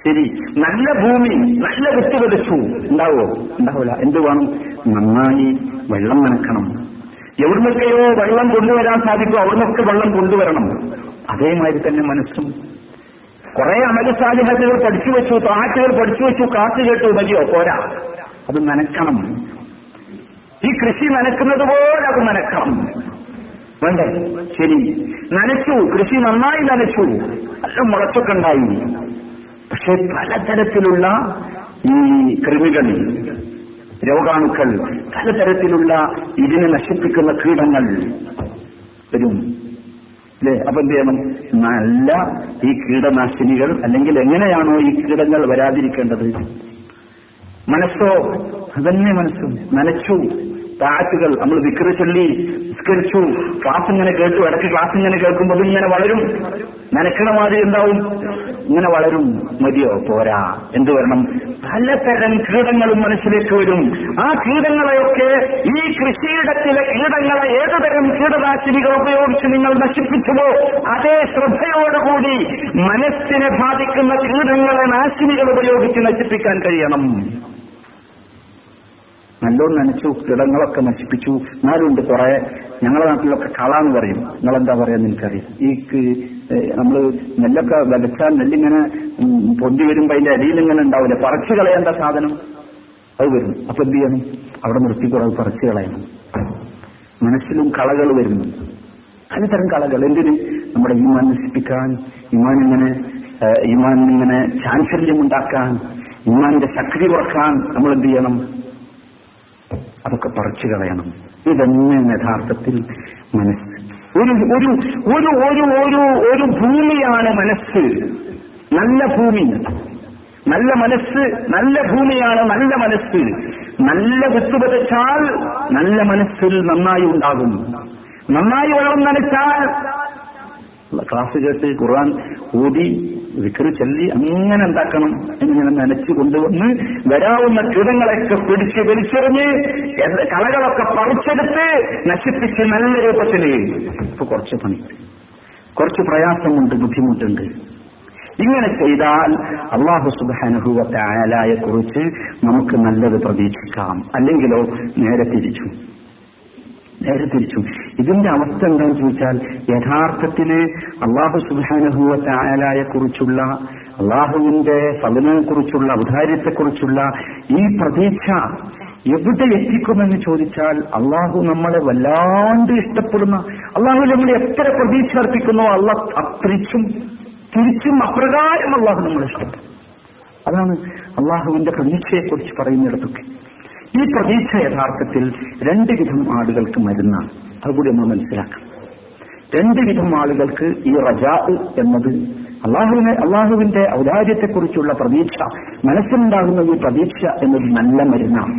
ശരി. നല്ല ഭൂമി നല്ല വിത്ത് വിതച്ചു. ഉണ്ടാവോ? ഉണ്ടാവില്ല. എന്ത് വേണം? നന്നായി വെള്ളം നനക്കണം. എവിടുന്നൊക്കെയോ വെള്ളം കൊണ്ടുവരാൻ സാധിക്കും അവിടുന്നൊക്കെ വെള്ളം കൊണ്ടുവരണം. അതേമാതിരി തന്നെ മനസ്സും കുറെ അമലസാലിഹത്തുകൾ പഠിച്ചു വെച്ചു താറ്റുകൾ പഠിച്ചു വെച്ചു കാത്തു കേട്ടു മതിയോ പോരാ. അത് നനക്കണം. ഈ കൃഷി നനക്കുന്നത് പോലെ അത് നനക്കണം. വേണ്ടേ? ശരി. നനച്ചു. കൃഷി നന്നായി നനച്ചു. നല്ല മുളച്ചൊക്കെ ഉണ്ടായി. പക്ഷെ പലതരത്തിലുള്ള ഈ കൃമികൾ രോഗാണുക്കൾ പലതരത്തിലുള്ള ഇതിനെ നശിപ്പിക്കുന്ന കീടങ്ങൾ വരും. അല്ലേ അപ്പൊ എന്ത് ചെയ്യണം? നല്ല ഈ കീടനാശിനികൾ അല്ലെങ്കിൽ എങ്ങനെയാണോ ഈ കീടങ്ങൾ വരാതിരിക്കേണ്ടത്? മനസ്സോ? അതന്നെ മനസ്സും. നനച്ചു. താറ്റുകൾ നമ്മൾ വിക്ര ചൊല്ലി നിസ്കരിച്ചു ക്ലാസ് ഇങ്ങനെ കേട്ടു ഇടയ്ക്ക് ക്ലാസ് ഇങ്ങനെ കേൾക്കുമ്പോൾ ഇങ്ങനെ വളരും. നനക്കണ മാതിരി എന്താവും? ഇങ്ങനെ വളരും. മതിയോ? പോരാ. എന്തു വരണം? പലതരം കീടങ്ങളും മനസ്സിലേക്ക് വരും. ആ കീടങ്ങളെയൊക്കെ ഈ കൃഷിയിടത്തിലെ കീടങ്ങളെ ഏതുതരം കീടനാശിനികൾ ഉപയോഗിച്ച് നിങ്ങൾ നശിപ്പിച്ചുവോ? അതേ ശ്രദ്ധയോടുകൂടി മനസ്സിനെ ബാധിക്കുന്ന കീടങ്ങളെ നാശിനികൾ ഉപയോഗിച്ച് നശിപ്പിക്കാൻ കഴിയണം. നല്ലോണം നനച്ചു കിടങ്ങളൊക്കെ നശിപ്പിച്ചു. എന്നാലുണ്ട് കുറെ ഞങ്ങളുടെ നാട്ടിലൊക്കെ കള എന്ന് പറയും. നിങ്ങളെന്താ പറയാ നിനക്കറിയാം ഈ നമ്മൾ നെല്ലൊക്കെ വലച്ചാൽ നെല്ലിങ്ങനെ പൊന്തി വരുമ്പോ അതിന്റെ അടിയിൽ ഇങ്ങനെ ഉണ്ടാവില്ല? പറിച്ചു കളയേണ്ട സാധനം? അത് വരും. അപ്പൊ എന്ത് ചെയ്യണം? അവിടെ നിർത്തിക്കൂടെ അത് പറിച്ചു കളയണം. മനസ്സിലും കളകൾ വരുന്നുണ്ട് പലതരം കളകൾ. എന്തിന്? നമ്മുടെ ഈമാൻ നശിപ്പിക്കാൻ ഈമാൻ ഇങ്ങനെ ഇമാൻ ഇങ്ങനെ ചാൻസല്യം ഉണ്ടാക്കാൻ ഈമാനിന്റെ ശക്തി കുറയ്ക്കാൻ നമ്മൾ എന്ത് ചെയ്യണം? അതൊക്കെ പറിച്ചു കളയണം. ഇതെന്നെ യഥാർത്ഥത്തിൽ മനസ്സ്. ഒരു ഒരു ഒരു ഒരു ഒരു ഒരു ഭൂമിയാണ് മനസ്സ്. നല്ല ഭൂമി. നല്ല മനസ്സ് നല്ല ഭൂമിയാണ് നല്ല മനസ്സ്. നല്ല വിത്ത് നല്ല മനസ്സിൽ നന്നായി ഉണ്ടാകും. നന്നായി നനച്ചാൽ ക്ലാസ് കേട്ട് ഖുർആൻ ഓതി വിക്രി ചൊല്ലി അങ്ങനെ എന്താക്കണം? എന്നിങ്ങനെ നനച്ചു കൊണ്ടുവന്ന് വരാവുന്ന കീടങ്ങളൊക്കെ പിടിച്ച് വലിച്ചെറിഞ്ഞ് കലകളൊക്കെ പറിച്ചെടുത്ത് നശിപ്പിച്ച് നല്ല രൂപത്തിൽ ഇപ്പൊ കുറച്ച് പണി. കുറച്ച് പ്രയാസമുണ്ട് ബുദ്ധിമുട്ടുണ്ട്. ഇങ്ങനെ ചെയ്താൽ അള്ളാഹു സുബാനുഭവത്തെ ആയാലായെ കുറിച്ച് നമുക്ക് നല്ലത് പ്രതീക്ഷിക്കാം. അല്ലെങ്കിലോ നേരെ തിരിച്ചു. നേരെ തിരിച്ചു. ഇതിന്റെ അവസ്ഥ എന്താണെന്ന് ചോദിച്ചാൽ യഥാർത്ഥത്തിൽ അള്ളാഹു സുബാനുഭവത്തെ ആയാലായെ കുറിച്ചുള്ള അള്ളാഹുവിന്റെ ഫലനെ കുറിച്ചുള്ള ഔദാര്യത്തെക്കുറിച്ചുള്ള ഈ പ്രതീക്ഷ എവിടെ എത്തിക്കുമെന്ന് ചോദിച്ചാൽ അള്ളാഹു നമ്മളെ വല്ലാണ്ട് ഇഷ്ടപ്പെടുന്ന അള്ളാഹു നമ്മൾ എത്ര പ്രതീക്ഷ അർപ്പിക്കുന്നോ അള്ളാഹ് അത്രയ്ക്കും തിരിച്ചും അപ്രകാരം അള്ളാഹു നമ്മളെ ഇഷ്ടപ്പെടും. അതാണ് അള്ളാഹുവിന്റെ പ്രതീക്ഷയെക്കുറിച്ച് പറയുന്നിടത്തൊക്കെ. ഈ പ്രതീക്ഷ യഥാർത്ഥത്തിൽ രണ്ട് വിധം ആളുകൾക്ക് മരുന്നാണ്. അതുകൂടി നമ്മൾ മനസ്സിലാക്കണം രണ്ട് വിധം ആളുകൾക്ക് ഈ റജാ എന്നത് അള്ളാഹുവിനെ അള്ളാഹുവിന്റെ ഔദാര്യത്തെക്കുറിച്ചുള്ള പ്രതീക്ഷ മനസ്സിലുണ്ടാകുന്ന ഈ പ്രതീക്ഷ എന്നത് നല്ല മരുന്നാണ്.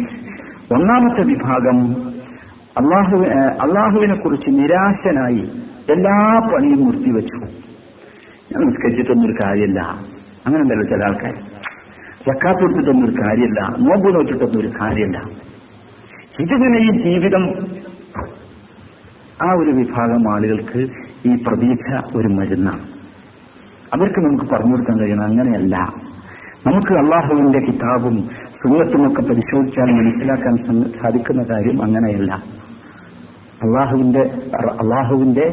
ഒന്നാമത്തെ വിഭാഗം അള്ളാഹു അള്ളാഹുവിനെ കുറിച്ച് നിരാശനായി എല്ലാ പണിയും നിർത്തിവെച്ചു. ഞാൻ നിസ്കരിച്ചിട്ടൊന്നും ഒരു കാര്യമില്ല. അങ്ങനെ ചില ആൾക്കാർ ജക്കാത്ത് കൊടുത്തിട്ടൊന്നും ഒരു കാര്യമില്ല നോമ്പ് നോക്കിയിട്ടൊന്നും ഒരു കാര്യമില്ല ഇതിങ്ങനെ ഈ ജീവിതം. ആ ഒരു വിഭാഗം ആളുകൾക്ക് ഈ പ്രതീക്ഷ ഒരു മരുന്നാണ്. അവർക്ക് നമുക്ക് പറഞ്ഞു കൊടുക്കാൻ കഴിയണം അങ്ങനെയല്ല. നമുക്ക് അള്ളാഹുവിന്റെ കിതാബും സുഹൃത്തുമൊക്കെ പരിശോധിച്ചാൽ മനസ്സിലാക്കാൻ സാധിക്കുന്ന കാര്യം അങ്ങനെയല്ല. അള്ളാഹുവിന്റെ അള്ളാഹുവിന്റെ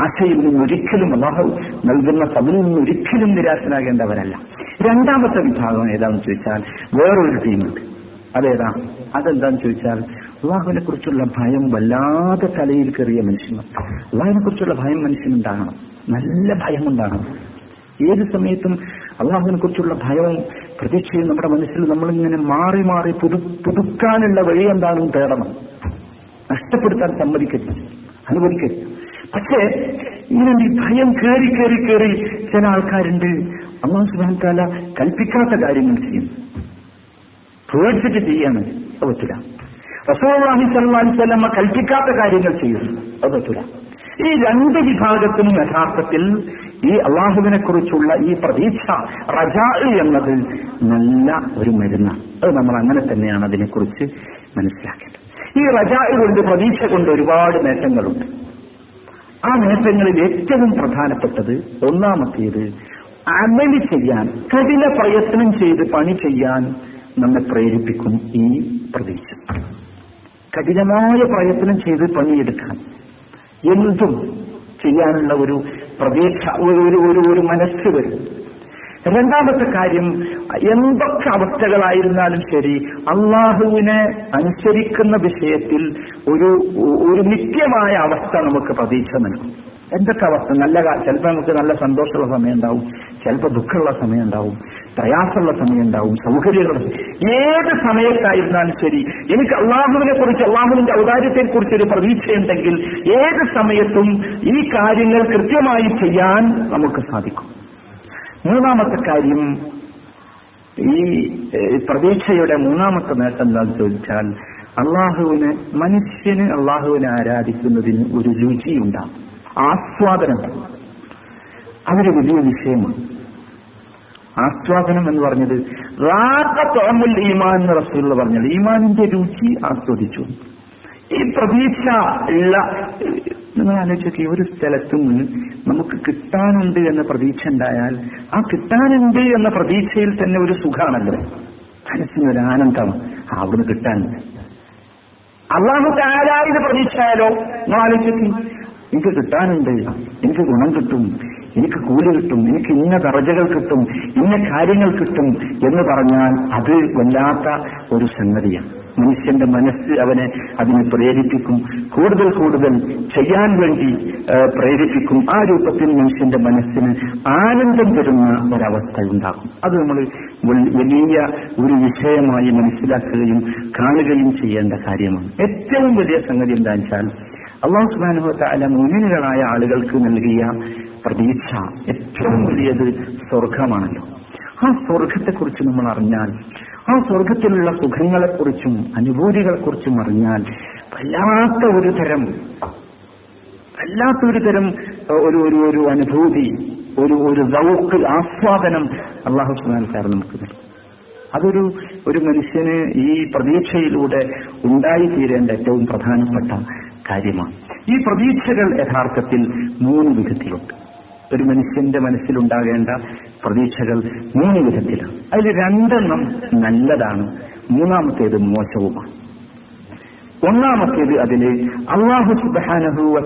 ആശയിൽ നിന്ന് ഒരിക്കലും അള്ളാഹു നൽകുന്ന സബിൽ നിന്ന് ഒരിക്കലും നിരാശനാകേണ്ടവരല്ല. രണ്ടാമത്തെ വിഭാഗം ഏതാണെന്ന് ചോദിച്ചാൽ വേറൊരു ടീമുണ്ട്. അതേതാ? അതെന്താന്ന് ചോദിച്ചാൽ അള്ളാഹുവിനെ കുറിച്ചുള്ള ഭയം വല്ലാതെ തലയിൽ കയറിയ മനുഷ്യന് അള്ളാഹിനെ കുറിച്ചുള്ള ഭയം മനുഷ്യനുണ്ടാകണം. നല്ല ഭയം ഉണ്ടാകണം ഏത് സമയത്തും അള്ളാഹുവിനെ കുറിച്ചുള്ള ഭയവും പ്രതീക്ഷയും നമ്മുടെ മനസ്സിൽ നമ്മളിങ്ങനെ മാറി മാറി പുതു പുതുക്കാനുള്ള വഴി എന്താണെന്ന് തേടണം. നഷ്ടപ്പെടുത്താൻ സമ്മതിക്കരുത്. അനുവദിക്കരുത്. പക്ഷേ ഇങ്ങനെ ഭയം കയറി കയറി കയറി ചില ആൾക്കാരുണ്ട്. അള്ളാഹു സുബാൻ താല കൽപ്പിക്കാത്ത കാര്യങ്ങൾ ചെയ്യും പേടിച്ചിട്ട് ചെയ്യാണ് അവത്തില സ്വല്ലല്ലാഹി അലൈഹി വസല്ലമ കൽപ്പിക്കാത്ത കാര്യങ്ങൾ ചെയ്യുന്നു. പറ്റൂല ഈ രണ്ട് വിഭാഗത്തിനും യഥാർത്ഥത്തിൽ ഈ അള്ളാഹുവിനെ കുറിച്ചുള്ള ഈ പ്രതീക്ഷ റജാ എന്നത് നല്ല ഒരു മരുന്നാണ്. അത് നമ്മൾ അങ്ങനെ തന്നെയാണ് അതിനെക്കുറിച്ച് മനസ്സിലാക്കേണ്ടത്. ഈ റജാ കൊണ്ട് പ്രതീക്ഷ കൊണ്ട് ഒരുപാട് നേട്ടങ്ങളുണ്ട്. ആ നേട്ടങ്ങളിൽ ഏറ്റവും പ്രധാനപ്പെട്ടത് ഒന്നാമത്തേത് അമലി ചെയ്യാൻ കഠിന പ്രയത്നം ചെയ്ത് പണി ചെയ്യാൻ നമ്മെ പ്രേരിപ്പിക്കും ഈ പ്രതീക്ഷ. കഠിനമായ പ്രയത്നം ചെയ്ത് പണിയെടുക്കാൻ എന്തും ചെയ്യാനുള്ള ഒരു പ്രതീക്ഷ ഒരു ഒരു ഒരു മനസ്സ് വരും. രണ്ടാമത്തെ കാര്യം എന്തൊക്കെ അവസ്ഥകളായിരുന്നാലും ശരി അള്ളാഹുവിനെ അനുസരിക്കുന്ന വിഷയത്തിൽ ഒരു ഒരു നിത്യമായ അവസ്ഥ നമുക്ക് പ്രതീക്ഷ നൽകും. എന്തൊക്കെ അവസ്ഥ? നല്ല ചിലപ്പോൾ നമുക്ക് നല്ല സന്തോഷമുള്ള സമയം ഉണ്ടാവും. ചിലപ്പോൾ ദുഃഖമുള്ള സമയം ഉണ്ടാവും പ്രയാസമുള്ള സമയം ഉണ്ടാവും സൗകര്യങ്ങൾ ഏത് സമയത്തായിരുന്നാലും ശരി. എനിക്ക് അള്ളാഹുവിനെ കുറിച്ച് അള്ളാഹുവിന്റെ ഔദാര്യത്തെ കുറിച്ച് ഒരു പ്രതീക്ഷയുണ്ടെങ്കിൽ ഏത് സമയത്തും ഈ കാര്യങ്ങൾ കൃത്യമായി ചെയ്യാൻ നമുക്ക് സാധിക്കും. മൂന്നാമത്തെ കാര്യം ഈ പ്രതീക്ഷയുടെ മൂന്നാമത്തെ നേട്ടം എന്താണെന്ന് ചോദിച്ചാൽ അള്ളാഹുവിന് മനുഷ്യന് അള്ളാഹുവിനെ ആരാധിക്കുന്നതിന് ഒരു രുചിയുണ്ടാകും ആസ്വാദനം അതൊരു വലിയ വിഷയമാണ്. ആസ്വാദനം എന്ന് പറഞ്ഞത്. റാഖത്തുൽ ഈമാൻ എന്ന് റസൂൽ പറഞ്ഞത്. ഈമാനിന്റെ രുചി ആസ്വദിച്ചു. ഈ പ്രതീക്ഷ ഉള്ള നിങ്ങൾ ആലോചിച്ചൊക്കെ ഒരു സ്ഥലത്തു നമുക്ക് കിട്ടാനുണ്ട് എന്ന പ്രതീക്ഷ ഉണ്ടായാൽ ആ കിട്ടാനുണ്ട് എന്ന പ്രതീക്ഷയിൽ തന്നെ ഒരു സുഖാണല്ലോ. മനസ്സിന് ഒരു ആനന്ദം അവിടുന്ന് കിട്ടാനുണ്ട് അള്ളാഹു താരായത് പ്രതീക്ഷയാലോ? നിങ്ങൾ ആലോചിക്കും എനിക്ക് കിട്ടാനുണ്ട് എനിക്ക് ഗുണം കിട്ടും. എനിക്ക് കൂലി കിട്ടും എനിക്ക് ഇന്ന ദർജകൾ കിട്ടും ഇന്ന കാര്യങ്ങൾ കിട്ടും എന്ന് പറഞ്ഞാൽ അത് വല്ലാത്ത ഒരു സംഗതിയാണ്. മനുഷ്യന്റെ മനസ്സ് അവനെ അതിനെ പ്രേരിപ്പിക്കും. കൂടുതൽ കൂടുതൽ ചെയ്യാൻ വേണ്ടി പ്രേരിപ്പിക്കും. ആ രൂപത്തിൽ മനുഷ്യന്റെ മനസ്സിന് ആനന്ദം തരുന്ന ഒരവസ്ഥ ഉണ്ടാകും. അത് നമ്മൾ വലിയ ഒരു വിഷയമായി മനസ്സിലാക്കുകയും കാണുകയും ചെയ്യേണ്ട കാര്യമാണ്. ഏറ്റവും വലിയ സംഗതി എന്താണെന്ന് വെച്ചാൽ അള്ളാഹു സുബാനുഭവത്തായ മുന്നിലുകളായ ആളുകൾക്ക് നൽകിയ പ്രതീക്ഷ ഏറ്റവും വലിയത് സ്വർഗമാണല്ലോ ആ സ്വർഗത്തെക്കുറിച്ച് നമ്മൾ അറിഞ്ഞാൽ ആ സ്വർഗത്തിലുള്ള സുഖങ്ങളെക്കുറിച്ചും അനുഭൂതികളെക്കുറിച്ചും അറിഞ്ഞാൽ വല്ലാത്ത ഒരു തരം വല്ലാത്തൊരു തരം ഒരു ഒരു ഒരു അനുഭൂതി ഒരു ഒരു ദൗക്ക് ആസ്വാദനം അള്ളാഹു സുബാൻസാർ നമുക്ക് നൽകും അതൊരു ഒരു മനുഷ്യന് ഈ പ്രതീക്ഷയിലൂടെ ഉണ്ടായിത്തീരേണ്ട ഏറ്റവും പ്രധാനപ്പെട്ട കാര്യമാണ്. ഈ പ്രതീക്ഷകൾ യഥാർത്ഥത്തിൽ മൂന്ന് വിധത്തിലുണ്ട്. ഒരു മനുഷ്യന്റെ മനസ്സിലുണ്ടാകേണ്ട പ്രതീക്ഷകൾ മൂന്ന് വിധത്തിലാണ്. അതിൽ രണ്ടെണ്ണം നല്ലതാണ് മൂന്നാമത്തേത് മോശവുമാണ്. ഒന്നാമത്തേത് അതിൽ അള്ളാഹു സുബാനഹുവ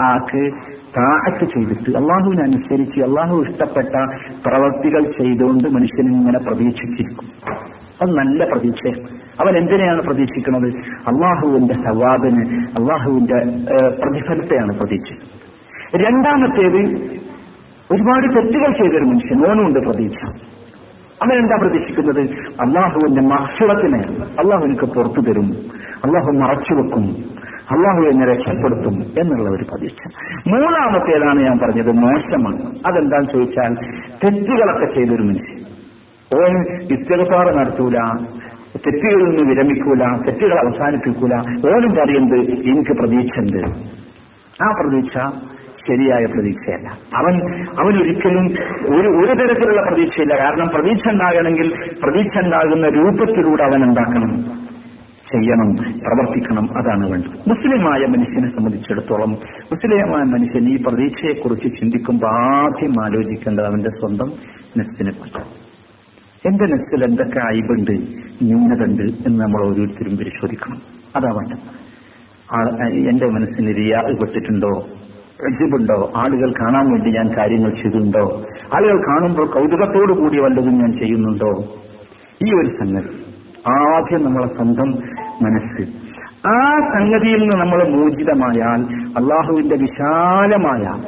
ആക്ക് താഴത്ത് ചെയ്തിട്ട് അള്ളാഹുവിനെ അനുസരിച്ച് അള്ളാഹു ഇഷ്ടപ്പെട്ട പ്രവർത്തികൾ ചെയ്തുകൊണ്ട് മനുഷ്യൻ ഇങ്ങനെ പ്രതീക്ഷിച്ചിരിക്കും. അത് നല്ല പ്രതീക്ഷയാണ്. അവൻ എന്തിനെയാണ് പ്രതീക്ഷിക്കുന്നത്? അള്ളാഹുവിന്റെ സവാബിന് അള്ളാഹുവിന്റെ പ്രതിഫലത്തെയാണ് പ്രതീക്ഷിക്കുന്നത്. രണ്ടാമത്തേത് ഒരുപാട് തെറ്റുകൾ ചെയ്തൊരു മനുഷ്യൻ ഓനുണ്ട് പ്രതീക്ഷ. അവൻ എന്താ പ്രതീക്ഷിക്കുന്നത്? അള്ളാഹുവിന്റെ മഹസുളത്തിനെ അള്ളാഹു എനിക്ക് പുറത്തു തരും. അള്ളാഹു മറച്ചു വെക്കും. അള്ളാഹു എന്നെ രക്ഷപ്പെടുത്തും എന്നുള്ള ഒരു പ്രതീക്ഷ. മൂന്നാമത്തേതാണ് ഞാൻ പറഞ്ഞത് മോശമാണ്. അതെന്താന്ന് ചോദിച്ചാൽ തെറ്റുകളൊക്കെ ചെയ്തൊരു മനുഷ്യൻ. ഓൻ ഇസ്തിഗഫാർ നടത്തൂല. തെറ്റുകളിൽ നിന്ന് വിരമിക്കൂല തെറ്റുകൾ അവസാനിപ്പിക്കൂല. ഓനും പറയുന്നത് എനിക്ക് പ്രതീക്ഷ ഉണ്ട് ആ പ്രതീക്ഷ ശരിയായ പ്രതീക്ഷയല്ല. അവൻ അവൻ ഒരിക്കലും ഒരു ഒരു തരത്തിലുള്ള പ്രതീക്ഷയില്ല. കാരണം പ്രതീക്ഷ ഉണ്ടാകണമെങ്കിൽ പ്രതീക്ഷ ഉണ്ടാകുന്ന രൂപത്തിലൂടെ അവൻ ഉണ്ടാക്കണം ചെയ്യണം പ്രവർത്തിക്കണം അതാണ് വേണ്ടത്. മുസ്ലിമായ മനുഷ്യനെ സംബന്ധിച്ചിടത്തോളം മുസ്ലിമായ മനുഷ്യൻ ഈ പ്രതീക്ഷയെക്കുറിച്ച് ചിന്തിക്കുമ്പോൾ ആദ്യം ആലോചിക്കേണ്ടത് അവന്റെ സ്വന്തം നെസ്സിനെ കുറിച്ച് എന്റെ നെസ്സിൽ എന്തൊക്കെ അയബുണ്ട് ന്യൂനതുണ്ട് എന്ന് നമ്മൾ ഓരോരുത്തരും പരിശോധിക്കണം. അതാ വേണ്ടത്. എന്റെ മനസ്സിന് റിയാപ്പെട്ടിട്ടുണ്ടോ ഉണ്ടോ ആളുകൾ കാണാൻ വേണ്ടി ഞാൻ കാര്യങ്ങൾ ചെയ്തിട്ടുണ്ടോ? ആളുകൾ കാണുമ്പോൾ കൗതുകത്തോടു കൂടി വല്ലതും ഞാൻ ചെയ്യുന്നുണ്ടോ? ഈ ഒരു സംഗതി. ആദ്യം നമ്മളെ സ്വന്തം മനസ്സ്. ആ സംഗതിയിൽ നിന്ന് നമ്മൾ മോചിതമായാൽ അള്ളാഹുവിന്റെ വിശാലമായ